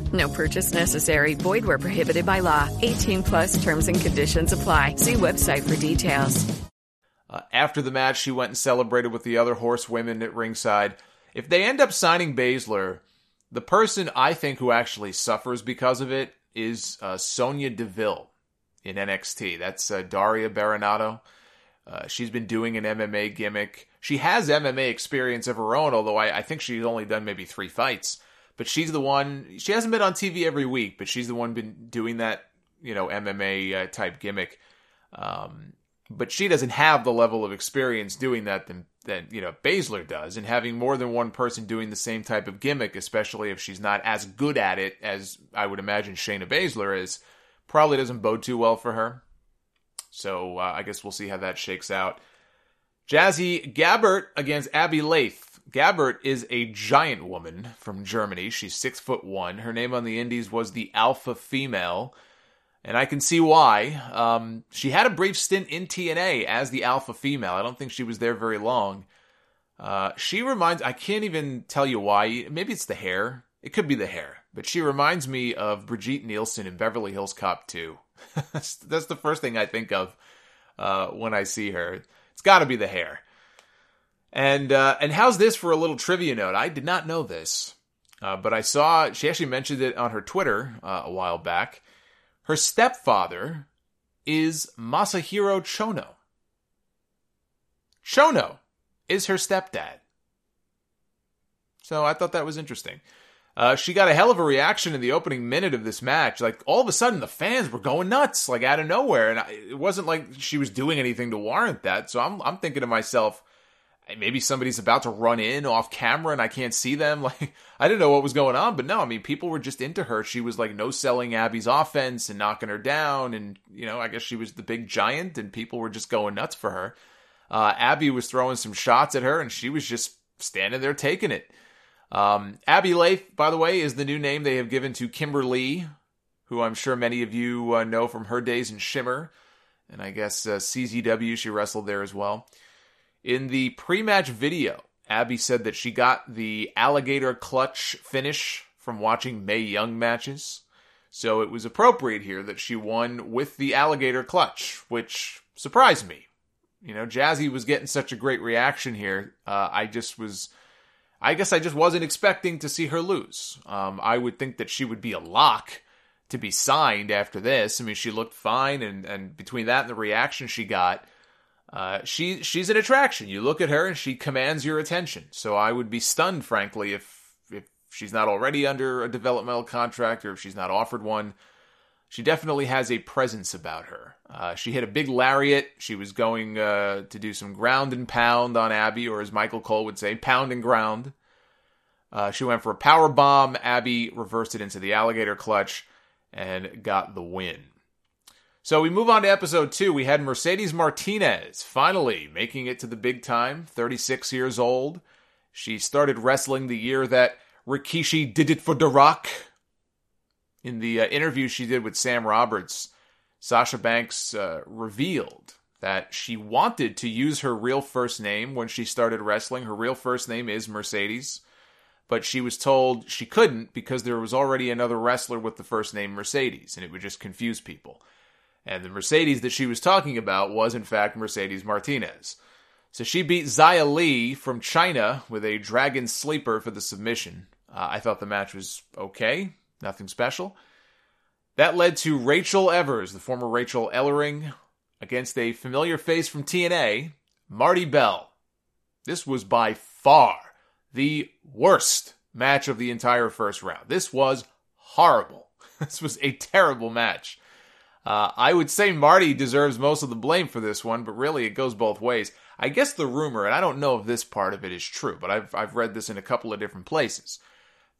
No purchase necessary. Void where prohibited by law. 18 plus terms and conditions apply. See website for details. Uh, after the match, she went and celebrated with the other horsewomen at ringside. If they end up signing Baszler, the person I think who actually suffers because of it is uh, Sonya Deville in NXT. That's uh, Daria Berenato. Uh, she's been doing an MMA gimmick. She has MMA experience of her own, although I, I think she's only done maybe three fights. But she's the one. She hasn't been on TV every week, but she's the one been doing that, you know, MMA uh, type gimmick. Um, but she doesn't have the level of experience doing that than than you know Baszler does, and having more than one person doing the same type of gimmick, especially if she's not as good at it as I would imagine Shayna Baszler is, probably doesn't bode too well for her. So uh, I guess we'll see how that shakes out. Jazzy Gabert against Abbey Laith. Gabert is a giant woman from Germany. She's six foot one. Her name on the Indies was the Alpha Female and I can see why. Um, she had a brief stint in TNA as the alpha female. I don't think she was there very long. Uh, she reminds, I can't even tell you why. Maybe it's the hair. It could be the hair. But she reminds me of Brigitte Nielsen in Beverly Hills Cop 2. that's, that's the first thing I think of uh, when I see her. It's got to be the hair. And uh, and how's this for a little trivia note? I did not know this, uh, but I saw she actually mentioned it on her Twitter uh, a while back. Her stepfather is Masahiro Chono. Chono is her stepdad. So I thought that was interesting. Uh, she got a hell of a reaction in the opening minute of this match. Like all of a sudden, the fans were going nuts, like out of nowhere, and I, it wasn't like she was doing anything to warrant that. So I'm, I'm thinking to myself, maybe somebody's about to run in off camera and I can't see them. Like I didn't know what was going on, but no, I mean people were just into her. She was like no selling Abby's offense and knocking her down, and you know I guess she was the big giant, and people were just going nuts for her. Uh, Abby was throwing some shots at her, and she was just standing there taking it. Um, Abbey Laith, by the way, is the new name they have given to Kimber Lee, who I'm sure many of you uh, know from her days in Shimmer, and I guess uh, CZW. She wrestled there as well. In the pre match video, Abby said that she got the alligator clutch finish from watching Mae Young matches. So it was appropriate here that she won with the alligator clutch, which surprised me. You know, Jazzy was getting such a great reaction here. Uh, I just was, I guess I just wasn't expecting to see her lose. Um, I would think that she would be a lock to be signed after this. I mean, she looked fine, and, and between that and the reaction she got, uh, she she's an attraction. You look at her and she commands your attention. So I would be stunned, frankly, if if she's not already under a developmental contract or if she's not offered one. She definitely has a presence about her. Uh, she hit a big lariat. She was going uh, to do some ground and pound on Abby, or as Michael Cole would say, pound and ground. Uh, she went for a power bomb. Abby reversed it into the alligator clutch and got the win. So we move on to episode two. We had Mercedes Martinez finally making it to the big time, 36 years old. She started wrestling the year that Rikishi did it for The Rock. In the uh, interview she did with Sam Roberts, Sasha Banks uh, revealed that she wanted to use her real first name when she started wrestling. Her real first name is Mercedes, but she was told she couldn't because there was already another wrestler with the first name Mercedes, and it would just confuse people. And the Mercedes that she was talking about was, in fact, Mercedes Martinez. So she beat Xia Li from China with a Dragon Sleeper for the submission. Uh, I thought the match was okay, nothing special. That led to Rachel Evers, the former Rachel Ellering, against a familiar face from TNA, Marti Belle. This was by far the worst match of the entire first round. This was horrible. This was a terrible match. Uh, I would say Marty deserves most of the blame for this one, but really it goes both ways. I guess the rumor, and I don't know if this part of it is true, but I've, I've read this in a couple of different places.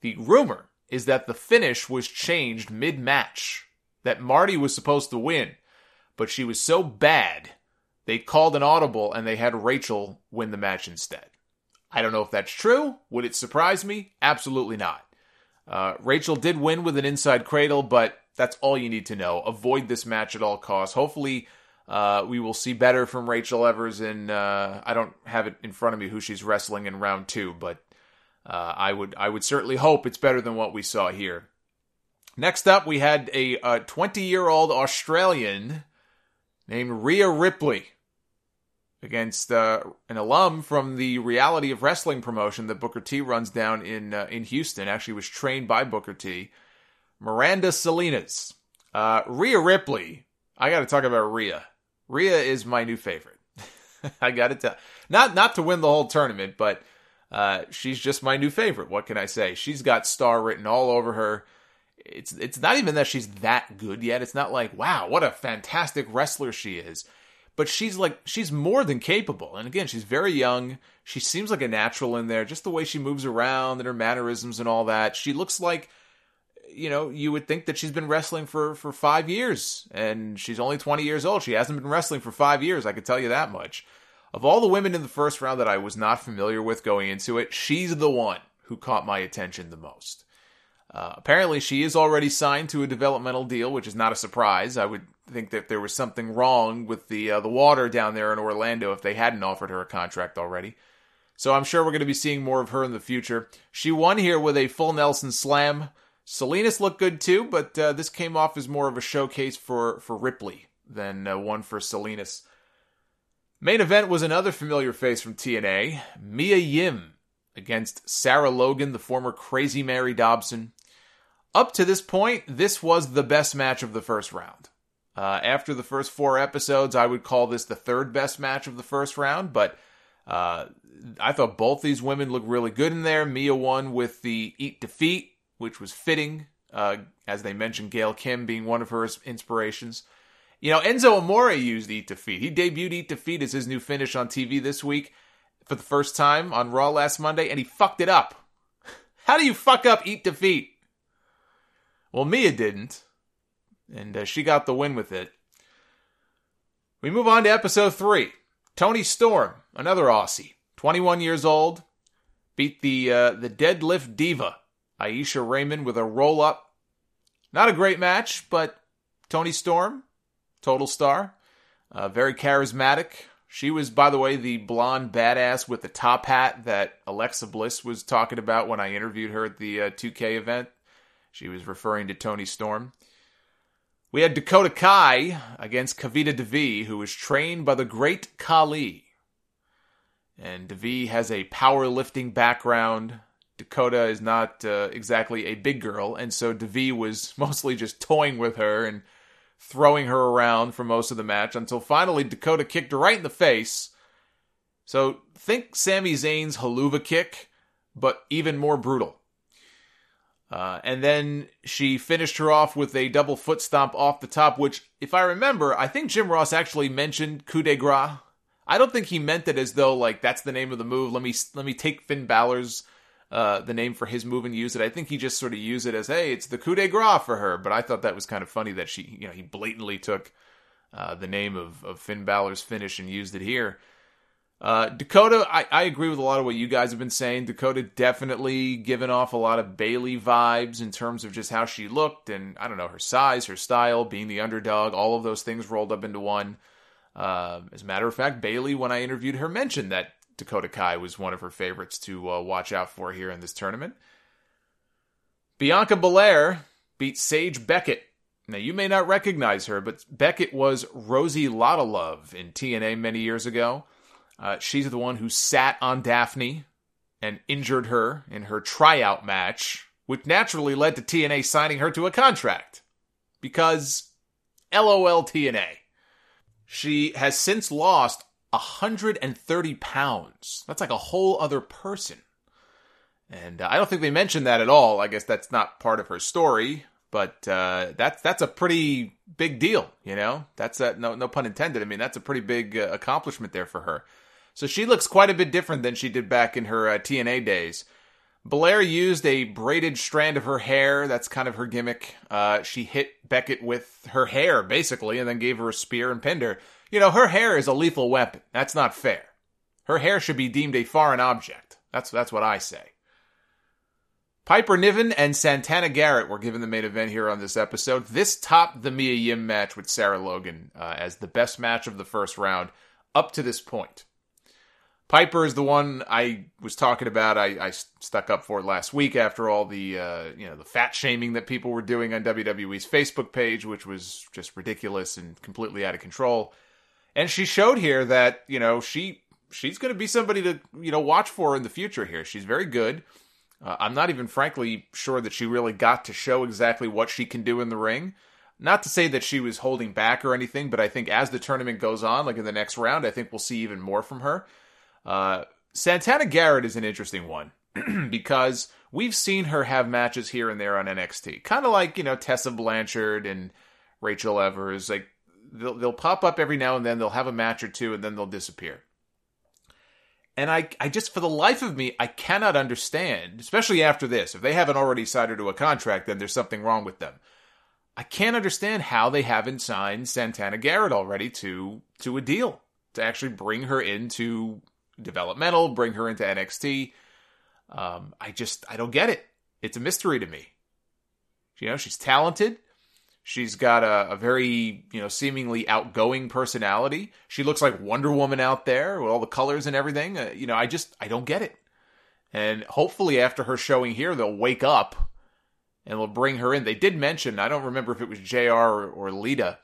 The rumor is that the finish was changed mid match, that Marty was supposed to win, but she was so bad, they called an audible and they had Rachel win the match instead. I don't know if that's true. Would it surprise me? Absolutely not. Uh, Rachel did win with an inside cradle, but that's all you need to know. Avoid this match at all costs. Hopefully, uh, we will see better from Rachel Evers. And uh, I don't have it in front of me who she's wrestling in round two, but uh, I would I would certainly hope it's better than what we saw here. Next up, we had a 20 year old Australian named Rhea Ripley against uh, an alum from the Reality of Wrestling promotion that Booker T runs down in uh, in Houston. Actually, was trained by Booker T. Miranda Salinas, uh, Rhea Ripley. I got to talk about Rhea. Rhea is my new favorite. I got to tell, not not to win the whole tournament, but uh, she's just my new favorite. What can I say? She's got star written all over her. It's it's not even that she's that good yet. It's not like wow, what a fantastic wrestler she is. But she's like she's more than capable. And again, she's very young. She seems like a natural in there, just the way she moves around and her mannerisms and all that. She looks like you know, you would think that she's been wrestling for for 5 years and she's only 20 years old. She hasn't been wrestling for 5 years, I could tell you that much. Of all the women in the first round that I was not familiar with going into it, she's the one who caught my attention the most. Uh, apparently, she is already signed to a developmental deal, which is not a surprise. I would think that there was something wrong with the uh, the water down there in Orlando if they hadn't offered her a contract already. So I'm sure we're going to be seeing more of her in the future. She won here with a full Nelson slam. Salinas looked good too, but uh, this came off as more of a showcase for for Ripley than uh, one for Salinas. Main event was another familiar face from TNA, Mia Yim against Sarah Logan, the former Crazy Mary Dobson. Up to this point, this was the best match of the first round. Uh, after the first four episodes, I would call this the third best match of the first round, but uh, I thought both these women looked really good in there. Mia won with the Eat Defeat, which was fitting, uh, as they mentioned, Gail Kim being one of her inspirations. You know, Enzo Amore used Eat Defeat. He debuted Eat Defeat as his new finish on TV this week for the first time on Raw last Monday, and he fucked it up. How do you fuck up Eat Defeat? Well, Mia didn't, and uh, she got the win with it. We move on to episode three. Toni Storm, another Aussie, 21 years old, beat the uh, the deadlift diva Aisha Raymond with a roll up. Not a great match, but Toni Storm, total star. Uh, very charismatic. She was, by the way, the blonde badass with the top hat that Alexa Bliss was talking about when I interviewed her at the uh, 2K event. She was referring to Toni Storm. We had Dakota Kai against Kavita Devi, who was trained by the great Khali. And Devi has a powerlifting background. Dakota is not uh, exactly a big girl, and so Devi was mostly just toying with her and throwing her around for most of the match until finally Dakota kicked her right in the face. So think Sami Zayn's Helluva Kick, but even more brutal. Uh, and then she finished her off with a double foot stomp off the top, which, if I remember, I think Jim Ross actually mentioned coup de grace. I don't think he meant it as though like that's the name of the move. Let me let me take Finn Balor's uh, the name for his move and use it. I think he just sort of used it as, hey, it's the coup de grace for her. But I thought that was kind of funny that she, you know, he blatantly took uh, the name of, of Finn Balor's finish and used it here. Uh, Dakota, I, I agree with a lot of what you guys have been saying. Dakota definitely given off a lot of Bayley vibes in terms of just how she looked and I don't know her size, her style, being the underdog, all of those things rolled up into one. Uh, as a matter of fact, Bayley, when I interviewed her, mentioned that Dakota Kai was one of her favorites to uh, watch out for here in this tournament. Bianca Belair beat Sage Beckett. Now, you may not recognize her, but Beckett was Rosie Love in TNA many years ago. Uh, she's the one who sat on Daffney and injured her in her tryout match, which naturally led to TNA signing her to a contract. Because LOL TNA. She has since lost 130 pounds. That's like a whole other person. And uh, I don't think they mentioned that at all. I guess that's not part of her story, but uh, that's that's a pretty big deal, you know. That's a, no no pun intended. I mean, that's a pretty big uh, accomplishment there for her. So she looks quite a bit different than she did back in her uh, TNA days. Blair used a braided strand of her hair. That's kind of her gimmick. Uh, she hit Beckett with her hair, basically, and then gave her a spear and pinned her. You know, her hair is a lethal weapon. That's not fair. Her hair should be deemed a foreign object. That's that's what I say. Piper Niven and Santana Garrett were given the main event here on this episode. This topped the Mia Yim match with Sarah Logan uh, as the best match of the first round up to this point. Piper is the one I was talking about. I, I stuck up for last week after all the uh, you know the fat shaming that people were doing on WWE's Facebook page, which was just ridiculous and completely out of control. And she showed here that you know she she's going to be somebody to you know watch for in the future. Here, she's very good. Uh, I'm not even frankly sure that she really got to show exactly what she can do in the ring. Not to say that she was holding back or anything, but I think as the tournament goes on, like in the next round, I think we'll see even more from her. Uh, Santana Garrett is an interesting one because we've seen her have matches here and there on NXT, kind of like you know Tessa Blanchard and Rachel Evers. Like they'll they'll pop up every now and then, they'll have a match or two, and then they'll disappear. And I, I just, for the life of me, I cannot understand, especially after this. If they haven't already signed her to a contract, then there's something wrong with them. I can't understand how they haven't signed Santana Garrett already to to a deal to actually bring her into developmental, bring her into NXT. Um, I just I don't get it. It's a mystery to me. You know, she's talented. She's got a, a, very, you know, seemingly outgoing personality. She looks like Wonder Woman out there with all the colors and everything. Uh, you know, I just I don't get it. And hopefully after her showing here, they'll wake up and they'll bring her in. They did mention, I don't remember if it was JR or, or Lita,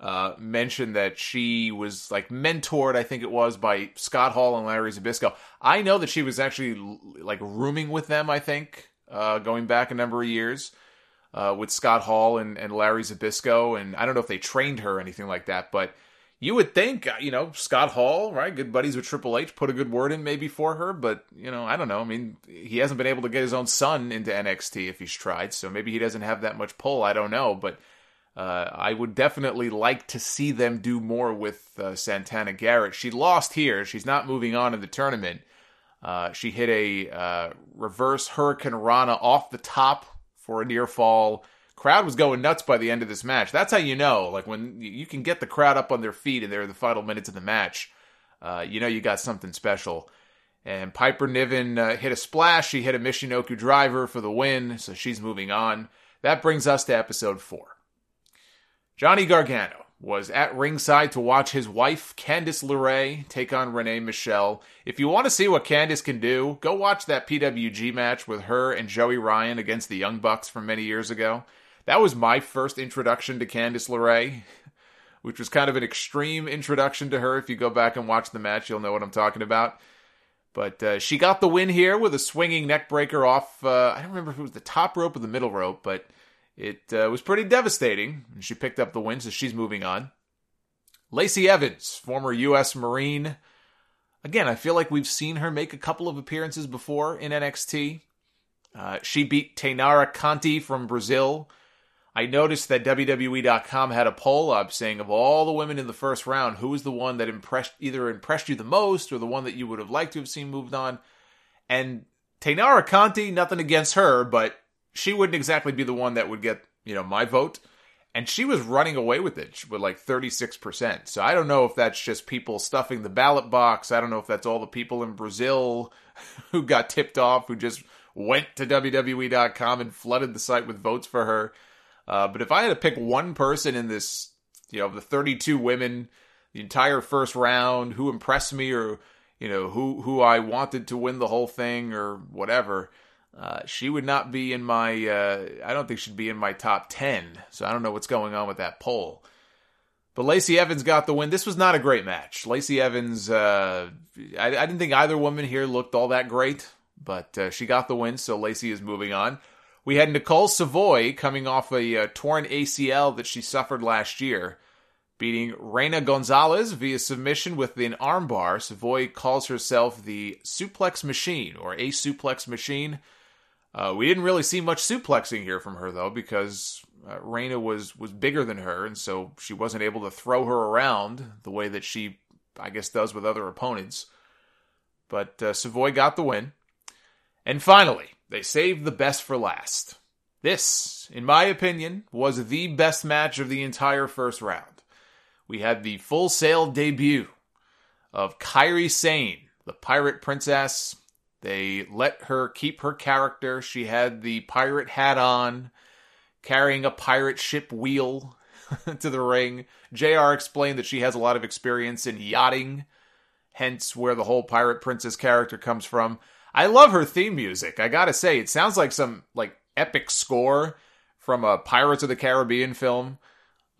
uh, mentioned that she was like mentored, I think it was, by Scott Hall and Larry Zbyszko. I know that she was actually like rooming with them, I think, uh, going back a number of years. Uh, with Scott Hall and, and Larry Zbyszko, and I don't know if they trained her or anything like that, but you would think, uh, you know, Scott Hall, right, good buddies with Triple H, put a good word in maybe for her, but you know, I don't know. I mean, he hasn't been able to get his own son into NXT if he's tried, so maybe he doesn't have that much pull. I don't know, but uh, I would definitely like to see them do more with uh, Santana Garrett. She lost here; she's not moving on in the tournament. Uh, she hit a uh, reverse hurricanrana off the top for a near fall. Crowd was going nuts by the end of this match. That's how you know, like when you can get the crowd up on their feet and they're the final minutes of the match. Uh, you know you got something special. And Piper Niven uh, hit a splash. She hit a Michinoku driver for the win, so she's moving on. That brings us to episode four. Johnny Gargano was at ringside to watch his wife, Candice LeRae, take on Renee Michelle. If you want to see what Candice can do, go watch that PWG match with her and Joey Ryan against the Young Bucks from many years ago. That was my first introduction to Candice LeRae, which was kind of an extreme introduction to her. If you go back and watch the match, you'll know what I'm talking about. But uh, she got the win here with a swinging neck breaker off. Uh, I don't remember if it was the top rope or the middle rope, but it uh, was pretty devastating. And she picked up the win, so she's moving on. Lacey Evans, former U.S. Marine. Again, I feel like we've seen her make a couple of appearances before in NXT. Uh, she beat Taynara Conti from Brazil. I noticed that WWE.com had a poll up saying of all the women in the first round, who was the one that impressed either impressed you the most or the one that you would have liked to have seen moved on. And Taynara Conti, nothing against her, but she wouldn't exactly be the one that would get, you know, my vote. And she was running away with it with like 36%. So I don't know if that's just people stuffing the ballot box. I don't know if that's all the people in Brazil who got tipped off, who just went to WWE.com and flooded the site with votes for her. Uh, but if I had to pick one person in this, you know, the 32 women, the entire first round, who impressed me or, you know, who, who I wanted to win the whole thing or whatever, uh, she would not be in my, uh, I don't think she'd be in my top 10. So I don't know what's going on with that poll. But Lacey Evans got the win. This was not a great match. Lacey Evans, uh, I, I, didn't think either woman here looked all that great, but uh, she got the win, so Lacey is moving on. We had Nicole Savoy coming off a uh, torn ACL that she suffered last year, beating Reina Gonzalez via submission with an armbar. Savoy calls herself the suplex machine or a suplex machine. Uh, we didn't really see much suplexing here from her though, because uh, Reina was was bigger than her, and so she wasn't able to throw her around the way that she, I guess, does with other opponents. But uh, Savoy got the win, and finally, they saved the best for last. This, in my opinion, was the best match of the entire first round. We had the full sail debut of Kairi Sane, the pirate princess. They let her keep her character. She had the pirate hat on, carrying a pirate ship wheel to the ring. JR explained that she has a lot of experience in yachting hence where the whole Pirate Princess character comes from. I love her theme music. I gotta say, it sounds like some like epic score from a Pirates of the Caribbean film.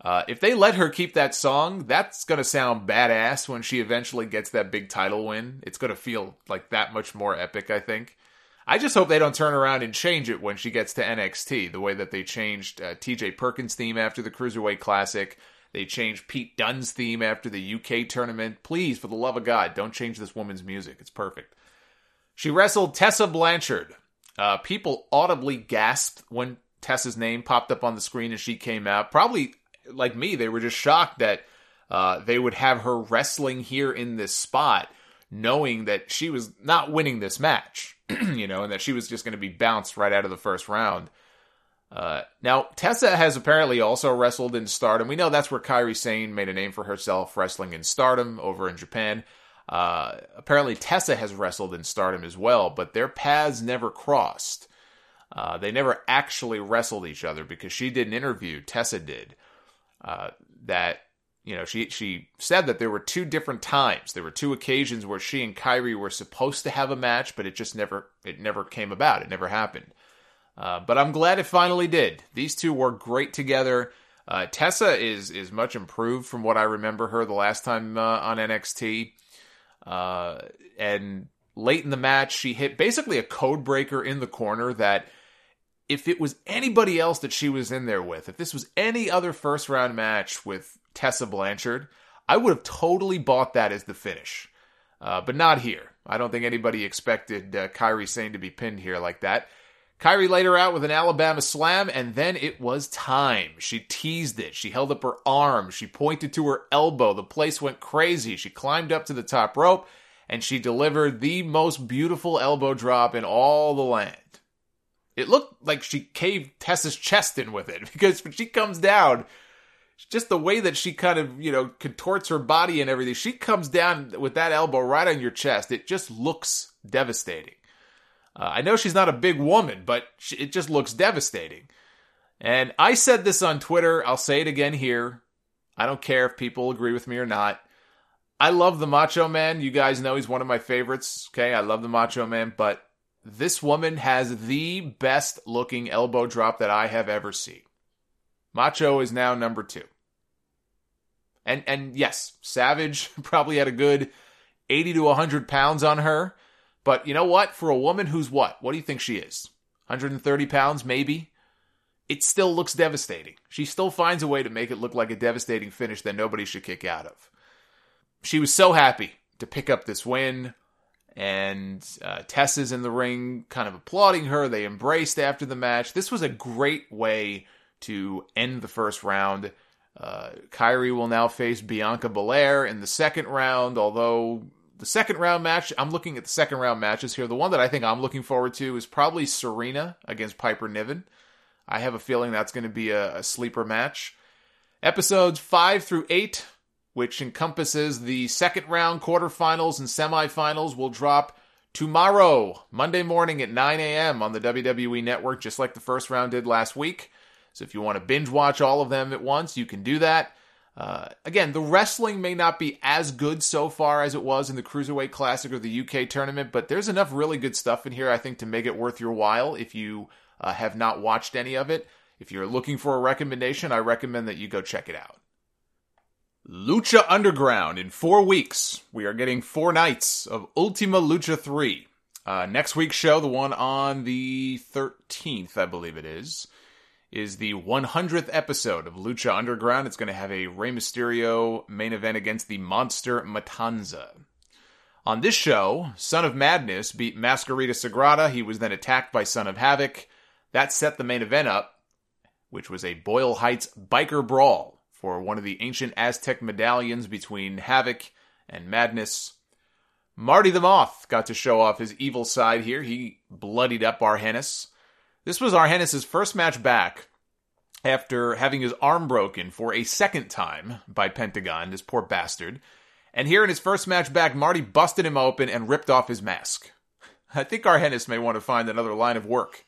Uh, if they let her keep that song, that's gonna sound badass when she eventually gets that big title win. It's gonna feel like that much more epic, I think. I just hope they don't turn around and change it when she gets to NXT, the way that they changed uh, TJ Perkins' theme after the Cruiserweight Classic. They changed Pete Dunne's theme after the UK tournament. Please, for the love of God, don't change this woman's music. It's perfect. She wrestled Tessa Blanchard. Uh, people audibly gasped when Tessa's name popped up on the screen as she came out. Probably like me, they were just shocked that uh, they would have her wrestling here in this spot, knowing that she was not winning this match. you know, and that she was just going to be bounced right out of the first round. Uh, now, Tessa has apparently also wrestled in Stardom. We know that's where Kairi Sane made a name for herself, wrestling in Stardom over in Japan. Uh, apparently, Tessa has wrestled in Stardom as well, but their paths never crossed. Uh, they never actually wrestled each other because she did an interview, Tessa did, uh, that you know, she she said that there were two different times. There were two occasions where she and Kairi were supposed to have a match, but it just never it never came about. It never happened. Uh, but I'm glad it finally did. These two were great together. Uh, Tessa is is much improved from what I remember her the last time uh, on NXT. Uh, and late in the match, she hit basically a code breaker in the corner that if it was anybody else that she was in there with, if this was any other first round match with Tessa Blanchard, I would have totally bought that as the finish. Uh, but not here. I don't think anybody expected uh, Kairi Sane to be pinned here like that. Kairi laid her out with an Alabama slam, and then it was time. She teased it. She held up her arm. She pointed to her elbow. The place went crazy. She climbed up to the top rope, and she delivered the most beautiful elbow drop in all the land. It looked like she caved Tessa's chest in with it because when she comes down, just the way that she kind of, you know, contorts her body and everything. She comes down with that elbow right on your chest. It just looks devastating. Uh, I know she's not a big woman, but she, it just looks devastating. And I said this on Twitter. I'll say it again here. I don't care if people agree with me or not. I love the Macho Man. You guys know he's one of my favorites. Okay, I love the Macho Man, but this woman has the best looking elbow drop that I have ever seen. Macho is now number two. And and yes, Savage probably had a good 80 to 100 pounds on her. But you know what? For a woman who's what? What do you think she is? 130 pounds, maybe? It still looks devastating. She still finds a way to make it look like a devastating finish that nobody should kick out of. She was so happy to pick up this win. And uh, Tess is in the ring, kind of applauding her. They embraced after the match. This was a great way to end the first round. Uh, Kairi will now face Bianca Belair in the second round, although the second round match, I'm looking at the second round matches here. The one that I think I'm looking forward to is probably Serena against Piper Niven. I have a feeling that's going to be a, a sleeper match. Episodes 5 through 8, which encompasses the second round quarterfinals and semifinals, will drop tomorrow, Monday morning at 9 a.m. on the WWE Network, just like the first round did last week. So if you want to binge watch all of them at once, you can do that. Uh, again, the wrestling may not be as good so far as it was in the Cruiserweight Classic or the UK tournament, but there's enough really good stuff in here, I think, to make it worth your while if you uh, have not watched any of it. If you're looking for a recommendation, I recommend that you go check it out. Lucha Underground in four weeks. We are getting four nights of Ultima Lucha 3. Uh, next week's show, the one on the 13th, I believe it is, is the 100th episode of Lucha Underground. It's going to have a Rey Mysterio main event against the Monster Matanza. On this show, Son of Madness beat Mascarita Sagrada. He was then attacked by Son of Havoc. That set the main event up, which was a Boyle Heights biker brawl for one of the ancient Aztec medallions between Havoc and Madness. Marty the Moth got to show off his evil side here. He bloodied up Argenis. This was Argenis' first match back after having his arm broken for a second time by Pentagon, this poor bastard. And here in his first match back, Marty busted him open and ripped off his mask. I think Argenis may want to find another line of work.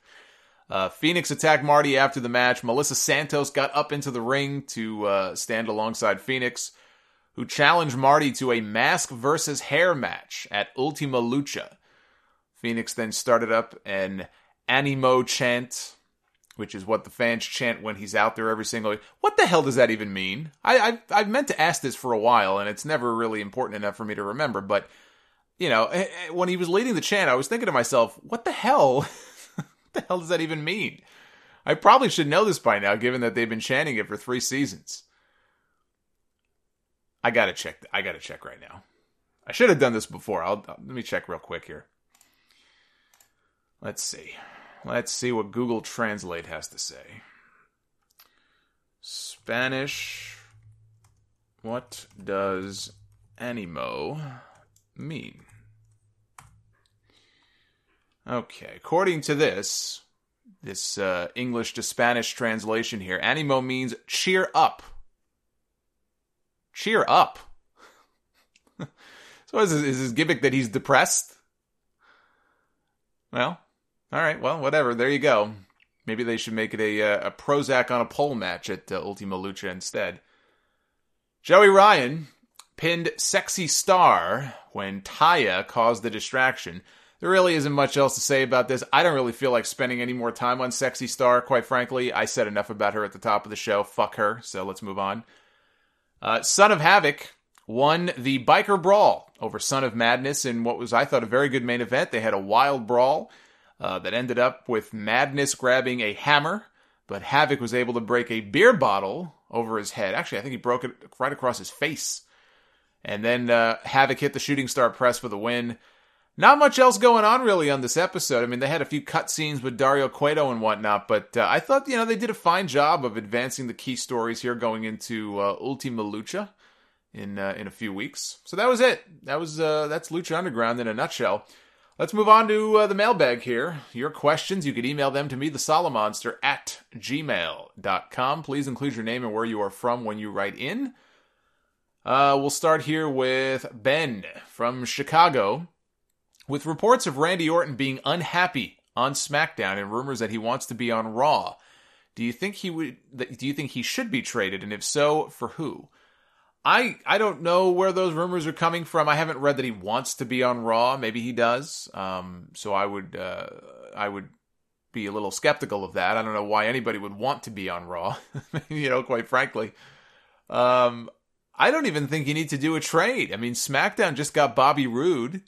Uh, Fénix attacked Marty after the match. Melissa Santos got up into the ring to uh, stand alongside Fénix, who challenged Marty to a mask versus hair match at Ultima Lucha. Fénix then started up an Animo chant, which is what the fans chant when he's out there every single week. What the hell does that even mean? I, I've, I've meant to ask this for a while, and it's never really important enough for me to remember. But, you know, eh, eh, when he was leading the chant, I was thinking to myself, what the hell? the hell does that even mean? I probably should know this by now, given that they've been chanting it for three seasons. I gotta check. I gotta check right now. I should have done this before. I'll uh, let me check real quick here. Let's see. Let's see what Google Translate has to say. Spanish. What does animo mean? Okay, according to this, this uh, English to Spanish translation here, animo means cheer up. Cheer up. so is, is his gimmick that he's depressed? Well, all right. Well, whatever. There you go. Maybe they should make it a uh, a Prozac on a pole match at uh, Ultima Lucha instead. Joey Ryan pinned Sexy Star when Taya caused the distraction. There really isn't much else to say about this. I don't really feel like spending any more time on Sexy Star, quite frankly. I said enough about her at the top of the show. Fuck her. So let's move on. Uh, Son of Havoc won the Biker Brawl over Son of Madness in what was, I thought, a very good main event. They had a wild brawl uh, that ended up with Madness grabbing a hammer, but Havoc was able to break a beer bottle over his head. Actually, I think he broke it right across his face. And then uh, Havoc hit the shooting star press for the win. Not much else going on really on this episode. I mean, they had a few cutscenes with Dario Cueto and whatnot, but uh, I thought, you know, they did a fine job of advancing the key stories here going into uh, Ultima Lucha in uh, in a few weeks. So that was it. That was uh, that's Lucha Underground in a nutshell. Let's move on to uh, the mailbag here. Your questions, you could email them to me, the Solomonster, at gmail.com. Please include your name and where you are from when you write in. Uh, we'll start here with Ben from Chicago. With reports of Randy Orton being unhappy on SmackDown and rumors that he wants to be on Raw, do you think he would? Do you think he should be traded? And if so, for who? I I don't know where those rumors are coming from. I haven't read that he wants to be on Raw. Maybe he does. Um, so I would uh, I would be a little skeptical of that. I don't know why anybody would want to be on Raw. you know, quite frankly. Um, I don't even think you need to do a trade. I mean, SmackDown just got Bobby Roode.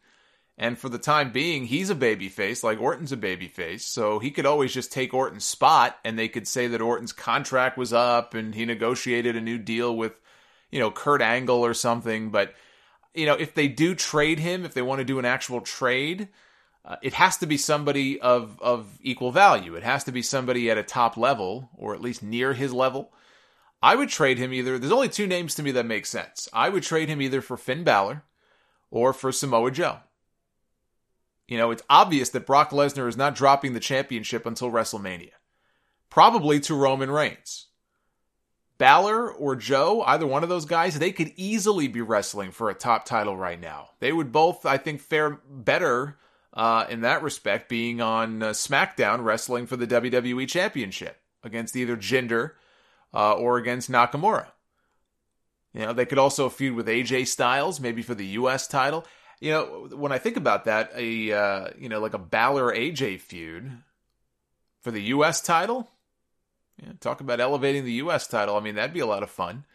And for the time being, he's a babyface, like Orton's a babyface. So he could always just take Orton's spot, and they could say that Orton's contract was up and he negotiated a new deal with, you know, Kurt Angle or something. But, you know, if they do trade him, if they want to do an actual trade, uh, it has to be somebody of, of equal value. It has to be somebody at a top level, or at least near his level. I would trade him either. There's only two names to me that make sense. I would trade him either for Finn Balor or for Samoa Joe. You know, it's obvious that Brock Lesnar is not dropping the championship until WrestleMania. Probably to Roman Reigns. Balor or Joe, either one of those guys, they could easily be wrestling for a top title right now. They would both, I think, fare better uh, in that respect, being on uh, SmackDown wrestling for the WWE Championship against either Jinder uh, or against Nakamura. You know, they could also feud with AJ Styles, maybe for the U.S. title. You know, when I think about that, a uh, you know like a Balor AJ feud for the U.S. title. Yeah, talk about elevating the U.S. title. I mean, that'd be a lot of fun.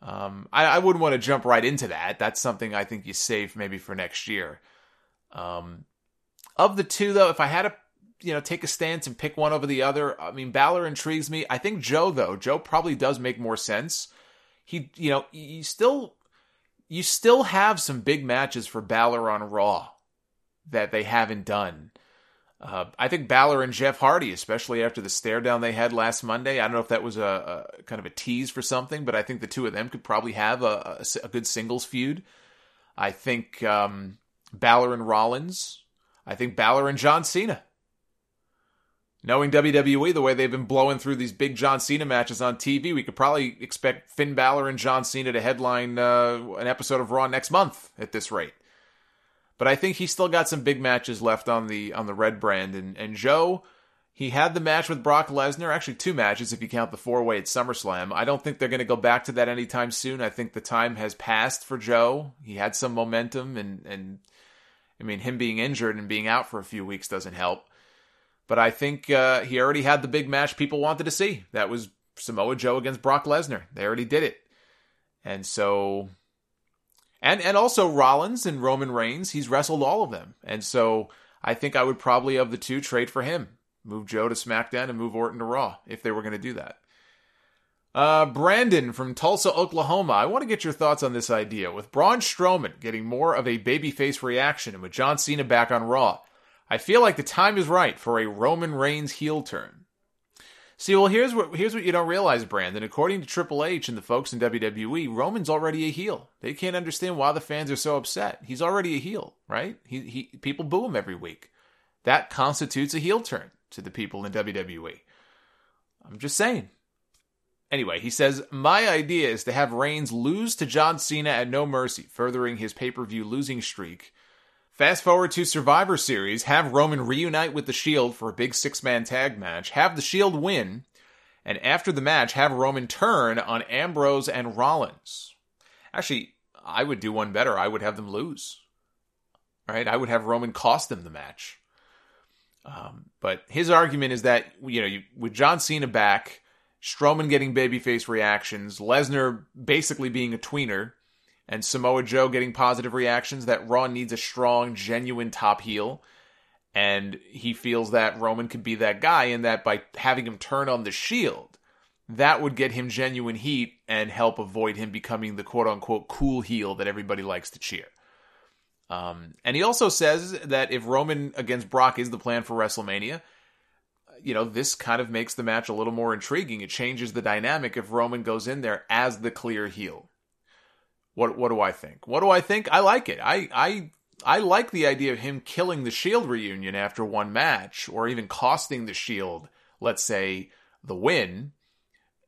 Um, I, I wouldn't want to jump right into that. That's something I think you save maybe for next year. Um, of the two, though, if I had to, you know, take a stance and pick one over the other, I mean, Balor intrigues me. I think Joe, though, Joe probably does make more sense. He, you know, he still you still have some big matches for Balor on Raw that they haven't done. Uh, I think Balor and Jeff Hardy, especially after the stare down they had last Monday, I don't know if that was a, a kind of a tease for something, but I think the two of them could probably have a, a, a good singles feud. I think um, Balor and Rollins. I think Balor and John Cena. Knowing WWE the way they've been blowing through these big John Cena matches on TV, we could probably expect Finn Balor and John Cena to headline uh, an episode of Raw next month at this rate. But I think he's still got some big matches left on the on the red brand, and and Joe, He had the match with Brock Lesnar, actually two matches if you count the four way at SummerSlam. I don't think they're going to go back to that anytime soon. I think the time has passed for Joe. He had some momentum, and and I mean him being injured and being out for a few weeks doesn't help. But I think uh, he already had the big match people wanted to see. That was Samoa Joe against Brock Lesnar. They already did it, and so and and also Rollins and Roman Reigns. He's wrestled all of them, and so I think I would probably of the two trade for him move Joe to SmackDown and move Orton to Raw if they were going to do that. Uh, Brandon from Tulsa, Oklahoma. I want to get your thoughts on this idea. With Braun Strowman getting more of a babyface reaction and with John Cena back on Raw, I feel like the time is right for a Roman Reigns heel turn. See, well, here's what here's what you don't realize, Brandon. According to Triple H and the folks in WWE, Roman's already a heel. They can't understand why the fans are so upset. He's already a heel, right? He, he people boo him every week. That constitutes a heel turn to the people in WWE. I'm just saying. Anyway, he says, My idea is to have Reigns lose to John Cena at No Mercy, furthering his pay per view losing streak. Fast forward to Survivor Series, have Roman reunite with The Shield for a big six man tag match, have The Shield win, and after the match, have Roman turn on Ambrose and Rollins. Actually, I would do one better. I would have them lose. Right? I would have Roman cost them the match. Um, but his argument is that you know, you, with John Cena back, Strowman getting babyface reactions, Lesnar basically being a tweener, and Samoa Joe getting positive reactions, that Raw needs a strong, genuine top heel. And he feels that Roman could be that guy, and that by having him turn on the Shield, that would get him genuine heat and help avoid him becoming the quote unquote cool heel that everybody likes to cheer. Um, and he also says that if Roman against Brock is the plan for WrestleMania, you know, this kind of makes the match a little more intriguing. It changes the dynamic if Roman goes in there as the clear heel. What what do I think? What do I think? I like it. I I I like the idea of him killing the Shield reunion after one match, or even costing the Shield, let's say, the win,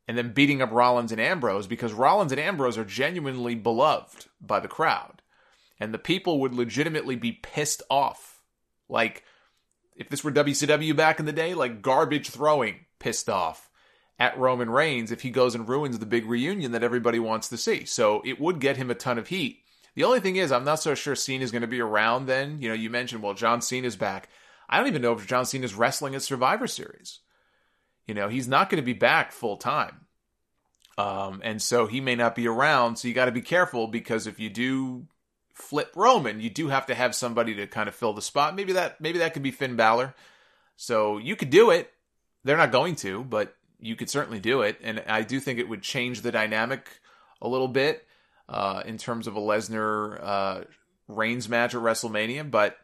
and then beating up Rollins and Ambrose because Rollins and Ambrose are genuinely beloved by the crowd and the people would legitimately be pissed off. Like, if this were WCW back in the day, like garbage throwing pissed off at Roman Reigns if he goes and ruins the big reunion that everybody wants to see. So it would get him a ton of heat. The only thing is, I'm not so sure Cena is going to be around then. You know, you mentioned, well, John Cena's back. I don't even know if John Cena's wrestling at Survivor Series. You know, he's not going to be back full time. Um, and so he may not be around. So you got to be careful because if you do flip Roman, you do have to have somebody to kind of fill the spot. Maybe that maybe that could be Finn Balor. So you could do it. They're not going to, but you could certainly do it. And I do think it would change the dynamic a little bit uh, in terms of a Lesnar uh, Reigns match at WrestleMania. But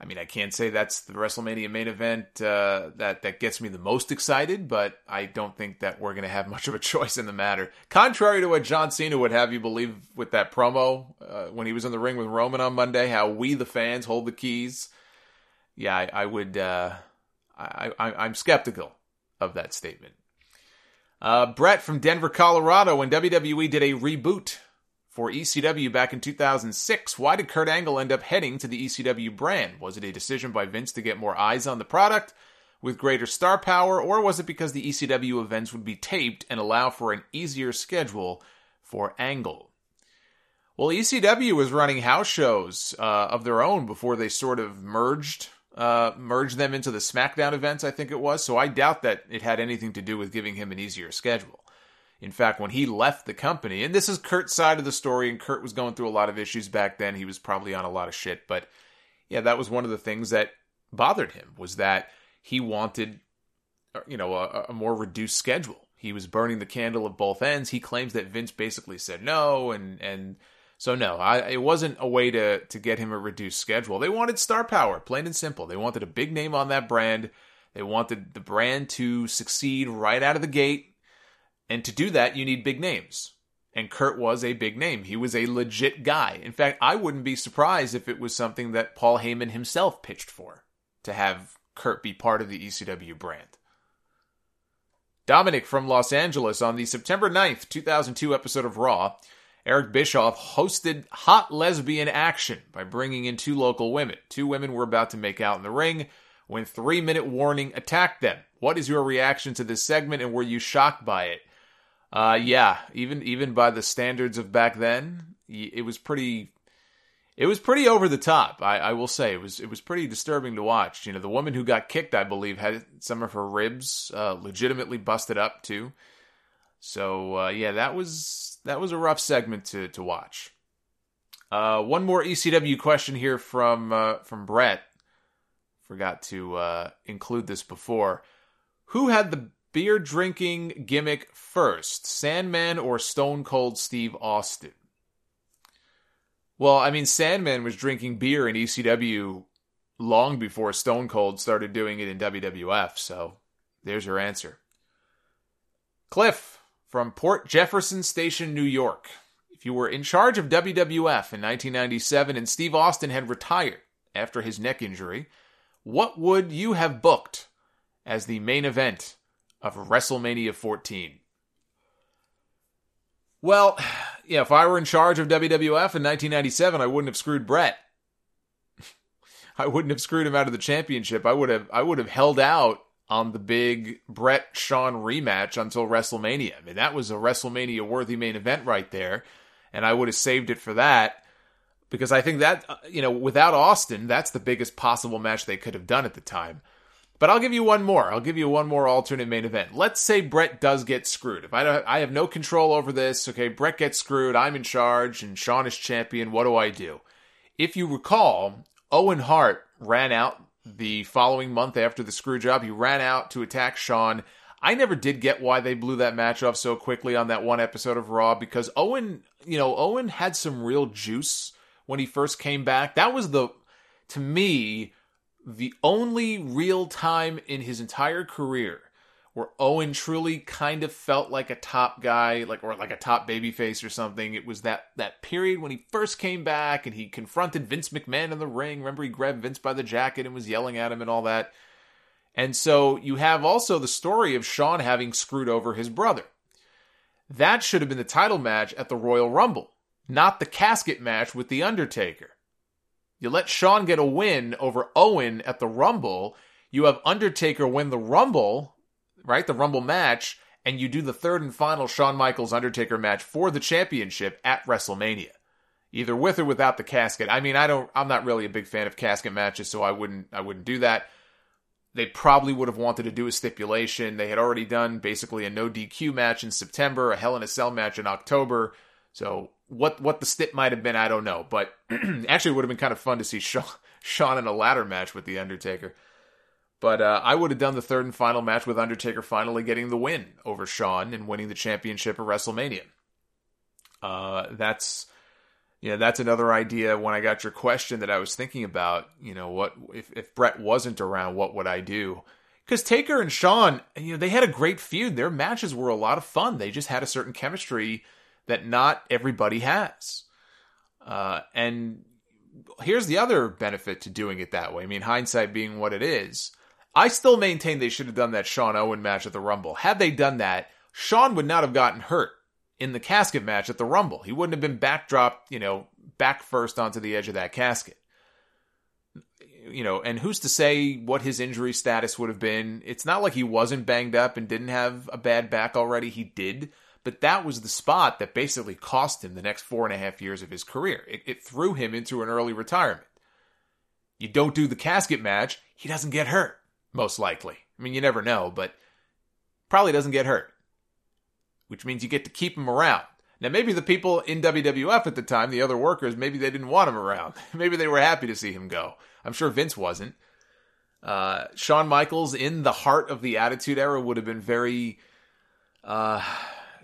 I mean, I can't say that's the WrestleMania main event uh, that that gets me the most excited, but I don't think that we're going to have much of a choice in the matter. Contrary to what John Cena would have you believe with that promo uh, when he was in the ring with Roman on Monday, how we the fans hold the keys. Yeah, I, I would. Uh, I, I, am skeptical of that statement. Uh, Brett from Denver, Colorado, when WWE did a reboot for ECW back in 2006. Why did Kurt Angle end up heading to the ECW brand? Was it a decision by Vince to get more eyes on the product with greater star power, or was it because the ECW events would be taped and allow for an easier schedule for Angle? Well, ECW was running house shows uh, of their own before they sort of merged uh, merged them into the SmackDown events, I think it was. So I doubt that it had anything to do with giving him an easier schedule. In fact, when he left the company, and this is Kurt's side of the story, and Kurt was going through a lot of issues back then. He was probably on a lot of shit, but yeah, that was one of the things that bothered him was that he wanted, uh, you know, a, a more reduced schedule. He was burning the candle at both ends. He claims that Vince basically said no, and and so no, I, it wasn't a way to to get him a reduced schedule. They wanted star power, plain and simple. They wanted a big name on that brand. They wanted the brand to succeed right out of the gate and to do that, you need big names. And Kurt was a big name. He was a legit guy. In fact, I wouldn't be surprised if it was something that Paul Heyman himself pitched for to have Kurt be part of the ECW brand. Dominic from Los Angeles on the September 9th, 2002 episode of Raw, Eric Bischoff hosted hot lesbian action by bringing in two local women. Two women were about to make out in the ring when three minute warning attacked them. What is your reaction to this segment and were you shocked by it? Uh, yeah, even even by the standards of back then, it was pretty. It was pretty over the top. I, I will say it was it was pretty disturbing to watch. You know, the woman who got kicked, I believe, had some of her ribs uh, legitimately busted up too. So uh, yeah, that was that was a rough segment to to watch. Uh, one more ECW question here from uh, from Brett. Forgot to uh, include this before. Who had the beer drinking gimmick first, Sandman or Stone Cold Steve Austin? Well, I mean, Sandman was drinking beer in ECW long before Stone Cold started doing it in WWF, so there's your answer. Cliff from Port Jefferson Station, New York. If you were in charge of WWF in 1997 and Steve Austin had retired after his neck injury, what would you have booked as the main event of WrestleMania 14? Well, yeah, if I were in charge of WWF in 1997, I wouldn't have screwed Bret. I wouldn't have screwed him out of the championship. I would have I would have held out on the big Bret Shawn rematch until WrestleMania. I mean, that was a WrestleMania worthy main event right there, and I would have saved it for that because I think that uh, you know, without Austin, that's the biggest possible match they could have done at the time. But I'll give you one more. I'll give you one more alternate main event. Let's say Bret does get screwed. If I don't, I have no control over this. Okay, Bret gets screwed. I'm in charge, and Shawn is champion. What do I do? If you recall, Owen Hart ran out the following month after the screw job. He ran out to attack Shawn. I never did get why they blew that match off so quickly on that one episode of Raw because Owen, you know, Owen had some real juice when he first came back. That was the, to me, the only real time in his entire career where Owen truly kind of felt like a top guy, like or like a top babyface or something. It was that that period when he first came back and he confronted Vince McMahon in the ring. Remember, he grabbed Vince by the jacket and was yelling at him and all that. And so you have also the story of Shawn having screwed over his brother. That should have been the title match at the Royal Rumble, not the casket match with The Undertaker. You let Shawn get a win over Owen at the Rumble. You have Undertaker win the Rumble, right? The Rumble match, and you do the third and final Shawn Michaels Undertaker match for the championship at WrestleMania. Either with or without the casket. I mean, I don't I'm not really a big fan of casket matches, so I wouldn't I wouldn't do that. They probably would have wanted to do a stipulation. They had already done basically a no DQ match in September, a Hell in a Cell match in October. So what what the stip might have been, I don't know. But actually, it would have been kind of fun to see Shawn, Shawn in a ladder match with the Undertaker. But uh, I would have done the third and final match with Undertaker finally getting the win over Shawn and winning the championship at WrestleMania. Uh, that's you know that's another idea. When I got your question that I was thinking about, you know, what if if Bret wasn't around, what would I do? Because Taker and Shawn, you know, they had a great feud. Their matches were a lot of fun. They just had a certain chemistry that not everybody has. Uh, and here's the other benefit to doing it that way. I mean, hindsight being what it is, I still maintain they should have done that Shawn Owen match at the Rumble. Had they done that, Shawn would not have gotten hurt in the casket match at the Rumble. He wouldn't have been backdropped, you know, back first onto the edge of that casket. You know, and who's to say what his injury status would have been? It's not like he wasn't banged up and didn't have a bad back already. He did. But that was the spot that basically cost him the next four and a half years of his career. It, it threw him into an early retirement. You don't do the casket match, he doesn't get hurt, most likely. I mean, you never know, but probably doesn't get hurt, which means you get to keep him around. Now, maybe the people in WWF at the time, the other workers, maybe they didn't want him around. maybe they were happy to see him go. I'm sure Vince wasn't. Uh, Shawn Michaels in the heart of the Attitude Era would have been very. Uh,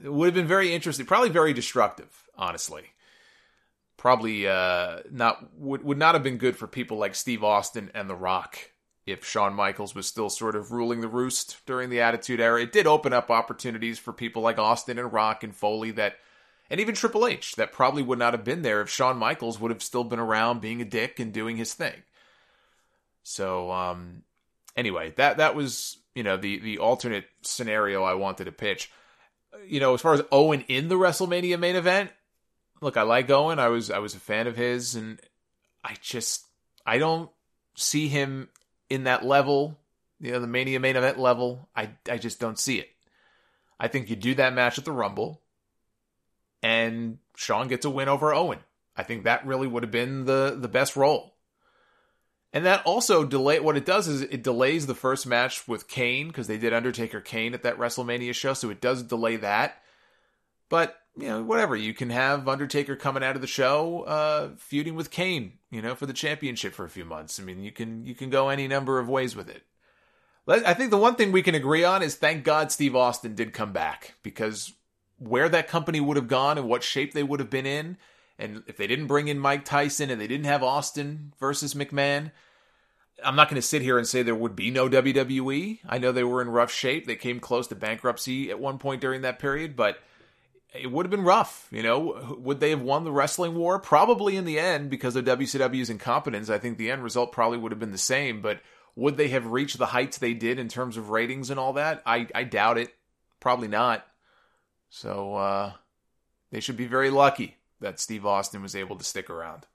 would have been very interesting, probably very destructive, honestly. Probably uh, not would would not have been good for people like Steve Austin and The Rock if Shawn Michaels was still sort of ruling the roost during the Attitude Era. It did open up opportunities for people like Austin and Rock and Foley that and even Triple H that probably would not have been there if Shawn Michaels would have still been around being a dick and doing his thing. So um anyway, that that was, you know, the the alternate scenario I wanted to pitch you know, as far as Owen in the WrestleMania main event, look, I like Owen. I was I was a fan of his, and I just I don't see him in that level, you know, the Mania main event level, I I just don't see it. I think you do that match at the Rumble, and Shawn gets a win over Owen. I think that really would have been the the best role. And that also delay what it does is it delays the first match with Kane because they did Undertaker Kane at that WrestleMania show, so it does delay that. But you know, whatever you can have Undertaker coming out of the show, uh, feuding with Kane, you know, for the championship for a few months. I mean, you can you can go any number of ways with it. I think the one thing we can agree on is thank God Steve Austin did come back because where that company would have gone and what shape they would have been in and if they didn't bring in Mike Tyson and they didn't have Austin versus McMahon, I'm not going to sit here and say there would be no WWE. I know they were in rough shape. They came close to bankruptcy at one point during that period, but it would have been rough. You know, would they have won the wrestling war? Probably in the end because of WCW's incompetence. I think the end result probably would have been the same, but would they have reached the heights they did in terms of ratings and all that? I, I doubt it. Probably not. So, uh, they should be very lucky that Steve Austin was able to stick around.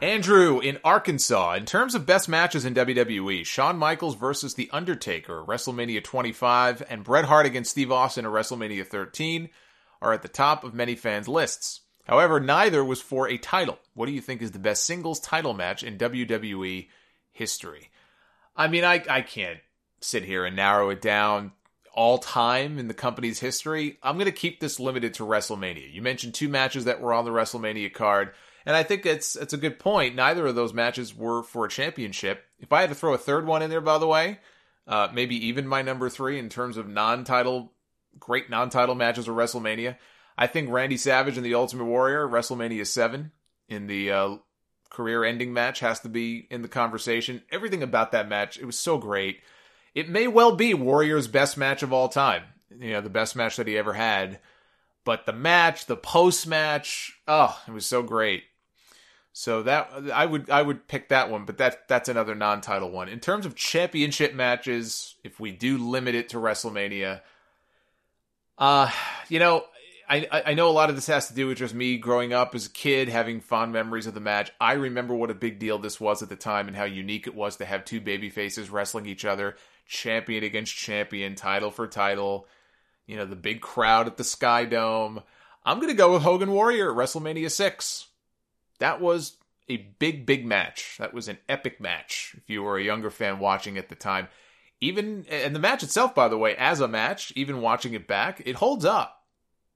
Andrew in Arkansas. In terms of best matches in WWE, Shawn Michaels versus The Undertaker, WrestleMania 25, and Bret Hart against Steve Austin at WrestleMania 13 are at the top of many fans' lists. However, neither was for a title. What do you think is the best singles title match in WWE history? I mean, I, I can't sit here and narrow it down all time in the company's history, I'm going to keep this limited to WrestleMania. You mentioned two matches that were on the WrestleMania card, and I think it's it's a good point. Neither of those matches were for a championship. If I had to throw a third one in there, by the way, uh, maybe even my number three in terms of non-title, great non-title matches of WrestleMania, I think Randy Savage and the Ultimate Warrior, WrestleMania seven, in the uh, career-ending match, has to be in the conversation. Everything about that match, it was so great it may well be Warrior's best match of all time. You know, the best match that he ever had. But the match, the post match, oh, it was so great. So that I would I would pick that one, but that that's another non-title one. In terms of championship matches, if we do limit it to WrestleMania, uh, you know, I I know a lot of this has to do with just me growing up as a kid, having fond memories of the match. I remember what a big deal this was at the time and how unique it was to have two baby faces wrestling each other champion against champion, title for title, you know, the big crowd at the Sky Dome. I'm going to go with Hogan Warrior at WrestleMania 6. That was a big, big match. That was an epic match if you were a younger fan watching at the time. Even, and the match itself, by the way, as a match, even watching it back, it holds up.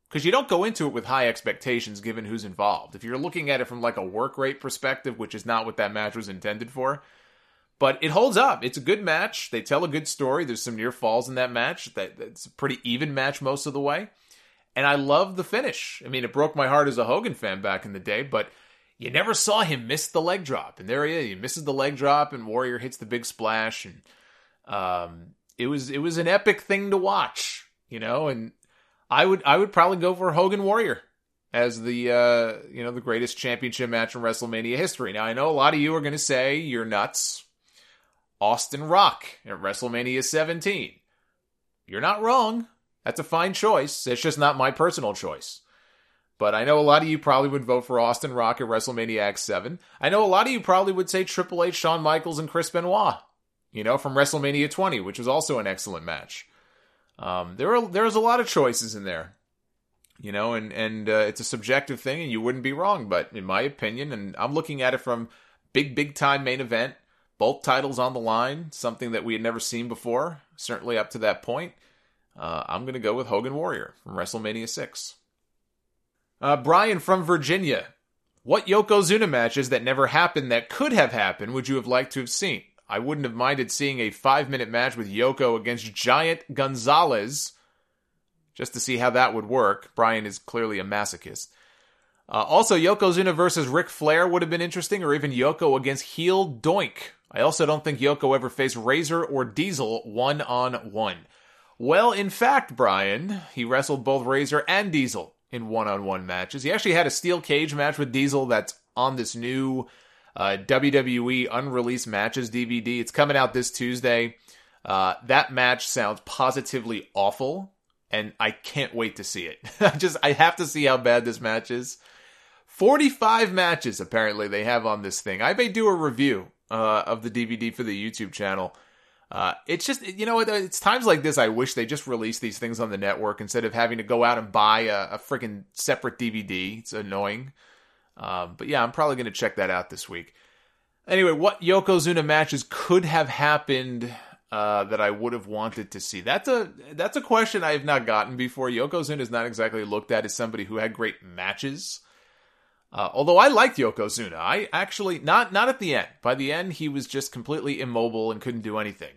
Because you don't go into it with high expectations given who's involved. If you're looking at it from like a work rate perspective, which is not what that match was intended for, but it holds up. It's a good match. They tell a good story. There's some near falls in that match. That it's a pretty even match most of the way. And I love the finish. I mean, it broke my heart as a Hogan fan back in the day, but you never saw him miss the leg drop. And there he is. He misses the leg drop, and Warrior hits the big splash. And um, it was it was an epic thing to watch, you know. And I would I would probably go for Hogan Warrior as the uh, you know the greatest championship match in WrestleMania history. Now I know a lot of you are going to say you're nuts Austin Rock at WrestleMania 17. You're not wrong. That's a fine choice. It's just not my personal choice. But I know a lot of you probably would vote for Austin Rock at WrestleMania X7. I know a lot of you probably would say Triple H, Shawn Michaels, and Chris Benoit, you know, from WrestleMania 20, which was also an excellent match. Um, there are there's a lot of choices in there, you know, and and uh, it's a subjective thing, and you wouldn't be wrong. But in my opinion, and I'm looking at it from big big time main event, both titles on the line, something that we had never seen before, certainly up to that point. Uh, I'm going to go with Hogan Warrior from WrestleMania 6. Uh, Brian from Virginia. What Yokozuna matches that never happened that could have happened would you have liked to have seen? I wouldn't have minded seeing a five minute match with Yoko against Giant Gonzalez just to see how that would work. Brian is clearly a masochist. Uh, also, Yokozuna versus Ric Flair would have been interesting, or even Yoko against Heel Doink I also don't think Yoko ever faced Razor or Diesel one on one. Well, in fact, Brian, he wrestled both Razor and Diesel in one on one matches. He actually had a steel cage match with Diesel that's on this new uh, WWE unreleased matches DVD. It's coming out this Tuesday. Uh, that match sounds positively awful, and I can't wait to see it. I just I have to see how bad this match is. 45 matches apparently they have on this thing. I may do a review uh, of the DVD for the YouTube channel. Uh, it's just you know it's times like this I wish they just release these things on the network instead of having to go out and buy a, a freaking separate DVD. It's annoying. Um, but yeah, I'm probably going to check that out this week. Anyway, what Yokozuna matches could have happened uh, that I would have wanted to see? That's a that's a question I have not gotten before. Yokozuna is not exactly looked at as somebody who had great matches. Uh, although I liked Yokozuna, I actually not not at the end. By the end, he was just completely immobile and couldn't do anything.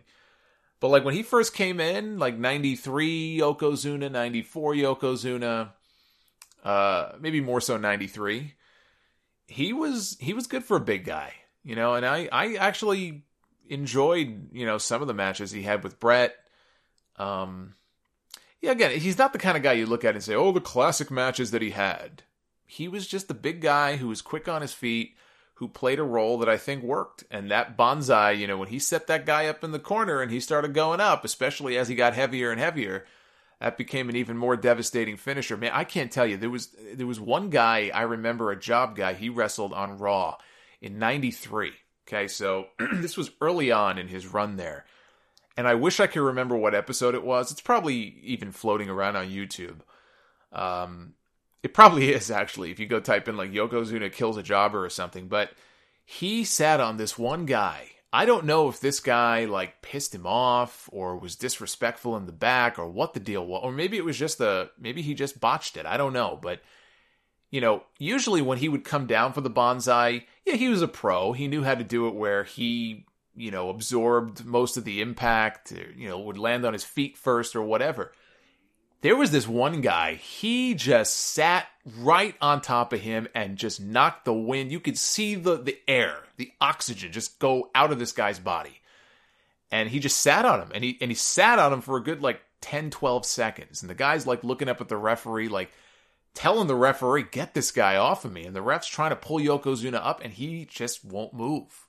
But like when he first came in, like '93 Yokozuna, '94 Yokozuna, uh, maybe more so '93, he was he was good for a big guy, you know. And I I actually enjoyed you know some of the matches he had with Bret. Um, yeah, again, he's not the kind of guy you look at and say, "Oh, the classic matches that he had." he was just a big guy who was quick on his feet, who played a role that I think worked. And that Banzai, you know, when he set that guy up in the corner and he started going up, especially as he got heavier and heavier, that became an even more devastating finisher. Man, I can't tell you. There was there was one guy I remember, a job guy, he wrestled on Raw in 93. Okay, so this was early on in his run there. And I wish I could remember what episode it was. It's probably even floating around on YouTube. Um, it probably is actually if you go type in like Yokozuna kills a jobber or something. But he sat on this one guy. I don't know if this guy like pissed him off or was disrespectful in the back or what the deal was, or maybe it was just the maybe he just botched it. I don't know, but you know, usually when he would come down for the Banzai, yeah, he was a pro. He knew how to do it where he, you know, absorbed most of the impact, you know, would land on his feet first or whatever there was this one guy, he just sat right on top of him and just knocked the wind. You could see the, the air, the oxygen just go out of this guy's body. And he just sat on him and he and he sat on him for a good like 10, 12 seconds. And the guy's like looking up at the referee, like telling the referee, get this guy off of me. And the ref's trying to pull Yokozuna up and he just won't move.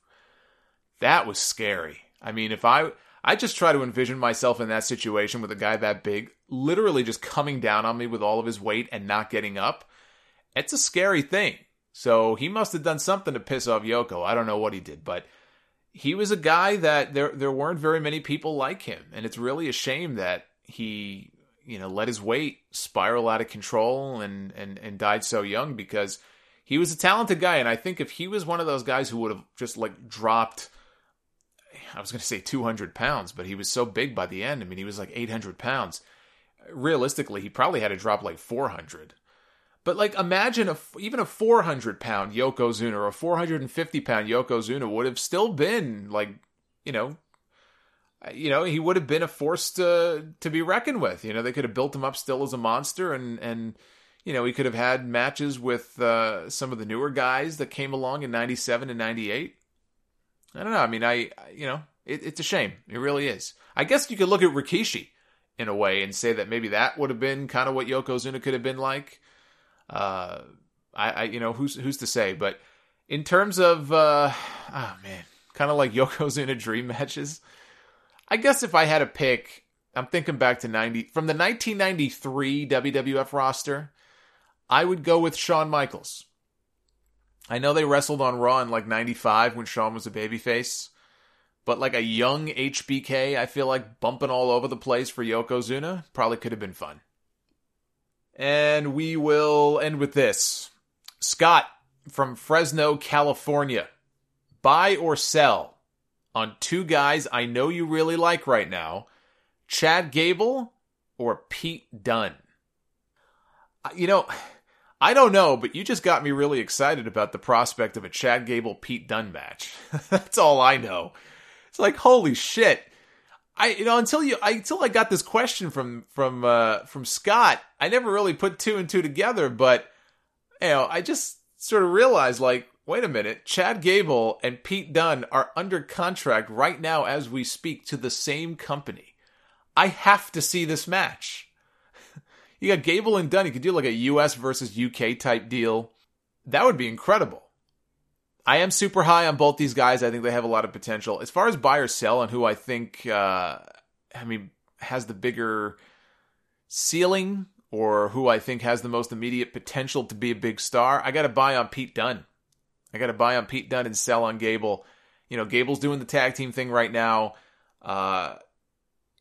That was scary. I mean, if I I just try to envision myself in that situation with a guy that big, literally just coming down on me with all of his weight and not getting up. It's a scary thing. So he must have done something to piss off Yoko. I don't know what he did, but he was a guy that there there weren't very many people like him, and it's really a shame that he you know let his weight spiral out of control and and and died so young because he was a talented guy, and I think if he was one of those guys who would have just like dropped I was going to say 200 pounds, but he was so big by the end. I mean, he was like 800 pounds. Realistically, he probably had to drop like 400. But like, imagine a, even a 400 pound Yokozuna or a 450 pound Yokozuna would have still been like, you know, you know, he would have been a force to to be reckoned with. You know, they could have built him up still as a monster, and and you know, he could have had matches with uh, some of the newer guys that came along in '97 and '98. I don't know. I mean, I, you know, it, it's a shame. It really is. I guess you could look at Rikishi in a way and say that maybe that would have been kind of what Yokozuna could have been like. Uh, I, I, you know, who's who's to say? But in terms of, uh, oh man, kind of like Yokozuna dream matches. I guess if I had a pick, I'm thinking back to 90 from the 1993 WWF roster, I would go with Shawn Michaels. I know they wrestled on Raw in like 95 when Shawn was a babyface. But like a young HBK, I feel like bumping all over the place for Yokozuna probably could have been fun. And we will end with this. Scott from Fresno, California. Buy or sell on two guys I know you really like right now Chad Gable or Pete Dunne? You know, I don't know, but you just got me really excited about the prospect of a Chad Gable Pete Dunne match. That's all I know. It's like holy shit. I you know until you I until I got this question from from uh from Scott, I never really put two and two together, but you know, I just sort of realized like wait a minute, Chad Gable and Pete Dunne are under contract right now as we speak to the same company. I have to see this match. You got Gable and Dunne. You could do like a US versus UK type deal. That would be incredible. I am super high on both these guys. I think they have a lot of potential. As far as buy or sell and who I think, uh, I mean, has the bigger ceiling or who I think has the most immediate potential to be a big star, I got to buy on Pete Dunne. I got to buy on Pete Dunne and sell on Gable. You know, Gable's doing the tag team thing right now. Uh,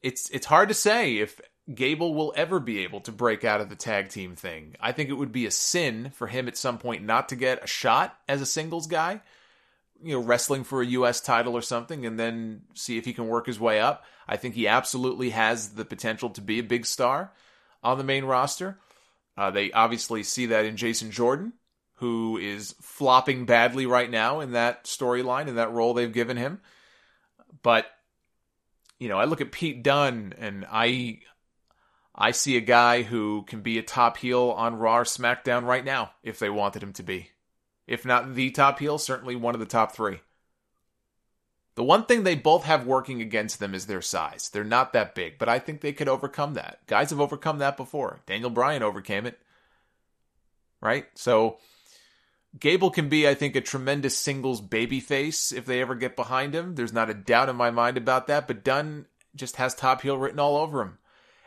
it's it's hard to say if Gable will ever be able to break out of the tag team thing. I think it would be a sin for him at some point not to get a shot as a singles guy. You know, wrestling for a U.S. title or something, and then see if he can work his way up. I think he absolutely has the potential to be a big star on the main roster. Uh, they obviously see that in Jason Jordan, who is flopping badly right now in that storyline, in that role they've given him. But you know, I look at Pete Dunne and I I see a guy who can be a top heel on Raw or SmackDown right now if they wanted him to be. If not the top heel, certainly one of the top 3. The one thing they both have working against them is their size. They're not that big, but I think they could overcome that. Guys have overcome that before. Daniel Bryan overcame it. Right? So Gable can be, I think, a tremendous singles babyface if they ever get behind him. There's not a doubt in my mind about that, but Dunne just has top heel written all over him.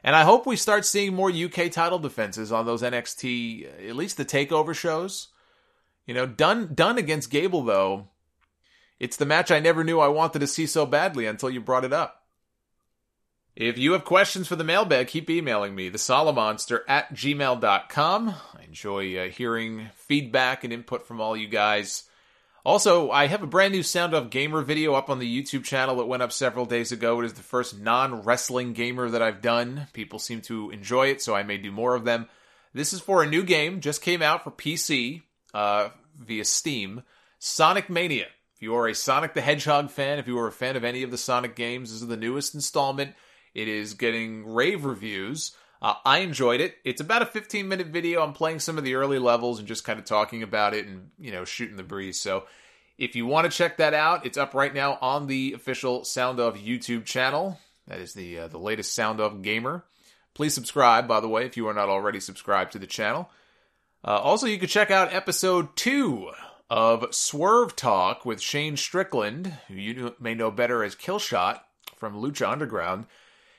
And I hope we start seeing more UK title defenses on those NXT, at least the takeover shows. You know, done done against Gable though, it's the match I never knew I wanted to see so badly until you brought it up. If you have questions for the mailbag, keep emailing me, thesolomonster at gmail.com. I enjoy uh, hearing feedback and input from all you guys. Also, I have a brand new Sound Off Gamer video up on the YouTube channel that went up several days ago. It is the first non wrestling gamer that I've done. People seem to enjoy it, so I may do more of them. This is for a new game, just came out for PC uh, via Steam Sonic Mania. If you are a Sonic the Hedgehog fan, if you are a fan of any of the Sonic games, this is the newest installment. It is getting rave reviews. Uh, I enjoyed it. It's about a 15 minute video. I'm playing some of the early levels and just kind of talking about it and, you know, shooting the breeze. So if you want to check that out, it's up right now on the official Sound Off YouTube channel. That is the uh, the latest Sound Off Gamer. Please subscribe, by the way, if you are not already subscribed to the channel. Uh, also, you can check out episode two of Swerve Talk with Shane Strickland, who you may know better as Killshot from Lucha Underground.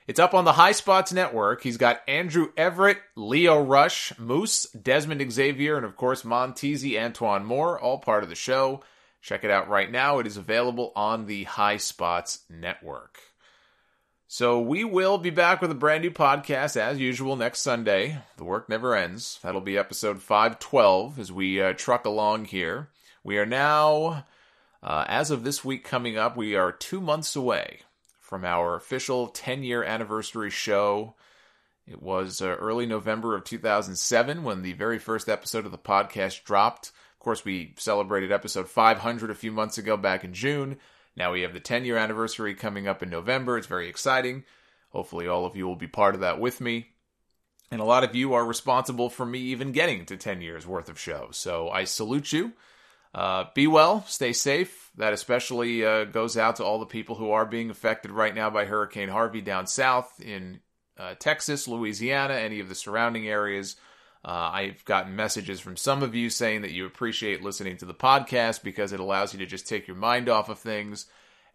It's up on the High Spots Network. He's got Andrew Everett, Lio Rush, Moose, Desmond Xavier, and of course Montezzi Antoine Moore, all part of the show. Check it out right now. It is available on the High Spots Network. So we will be back with a brand new podcast as usual next Sunday. The work never ends. That'll be episode 512 as we uh, truck along here. We are now, uh, as of this week coming up, we are two months away from our official 10 year anniversary show. It was uh, early November of 2007 when the very first episode of the podcast dropped. Of course, we celebrated episode 500 a few months ago back in June. Now we have the 10 year anniversary coming up in November. It's very exciting. Hopefully, all of you will be part of that with me. And a lot of you are responsible for me even getting to 10 years worth of shows. So I salute you. Uh, be well, stay safe. That especially uh, goes out to all the people who are being affected right now by Hurricane Harvey down south in uh, Texas, Louisiana, any of the surrounding areas. Uh, I've gotten messages from some of you saying that you appreciate listening to the podcast because it allows you to just take your mind off of things.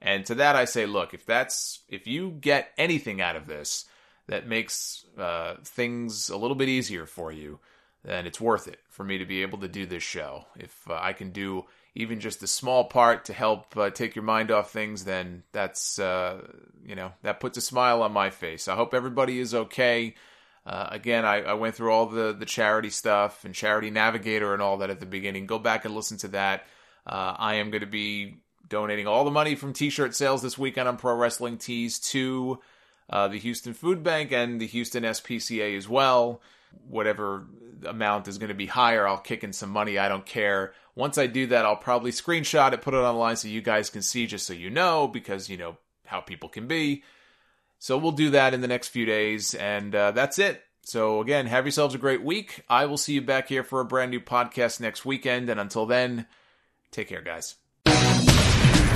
And to that, I say, look, if that's if you get anything out of this that makes uh, things a little bit easier for you, then it's worth it for me to be able to do this show. If uh, I can do even just a small part to help uh, take your mind off things, then that's uh, you know that puts a smile on my face. I hope everybody is okay. Uh, again, I, I, went through all the the charity stuff and Charity Navigator and all that at the beginning. Go back and listen to that. Uh, I am going to be donating all the money from T-shirt sales this weekend on Pro Wrestling Tees to uh, the Houston Food Bank and the Houston SPCA as well. Whatever amount is going to be higher, I'll kick in some money. I don't care. Once I do that, I'll probably screenshot it, put it online so you guys can see, just so you know, because you know how people can be. So we'll do that in the next few days, and uh, that's it. So again, have yourselves a great week. I will see you back here for a brand new podcast next weekend, and until then, take care, guys.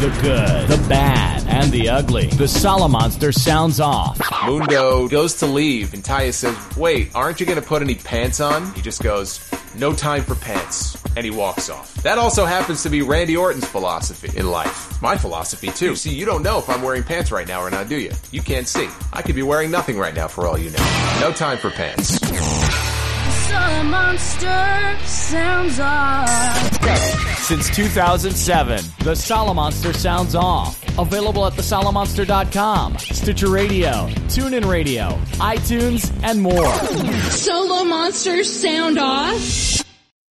The good, the bad, and the ugly. The Solomonster sounds off. Mundo goes to leave, and Taya says, Wait, aren't you going to put any pants on? He just goes, No time for pants. And he walks off. That also happens to be Randy Orton's philosophy in life. My philosophy, too. See, you don't know if I'm wearing pants right now or not, do you? You can't see. I could be wearing nothing right now for all you know. No time for pants. Monster sounds off. Since 2007, the Solomonster sounds off. Available at thesolomonster.com, Stitcher Radio, TuneIn Radio, iTunes, and more. Solomonster's sound off.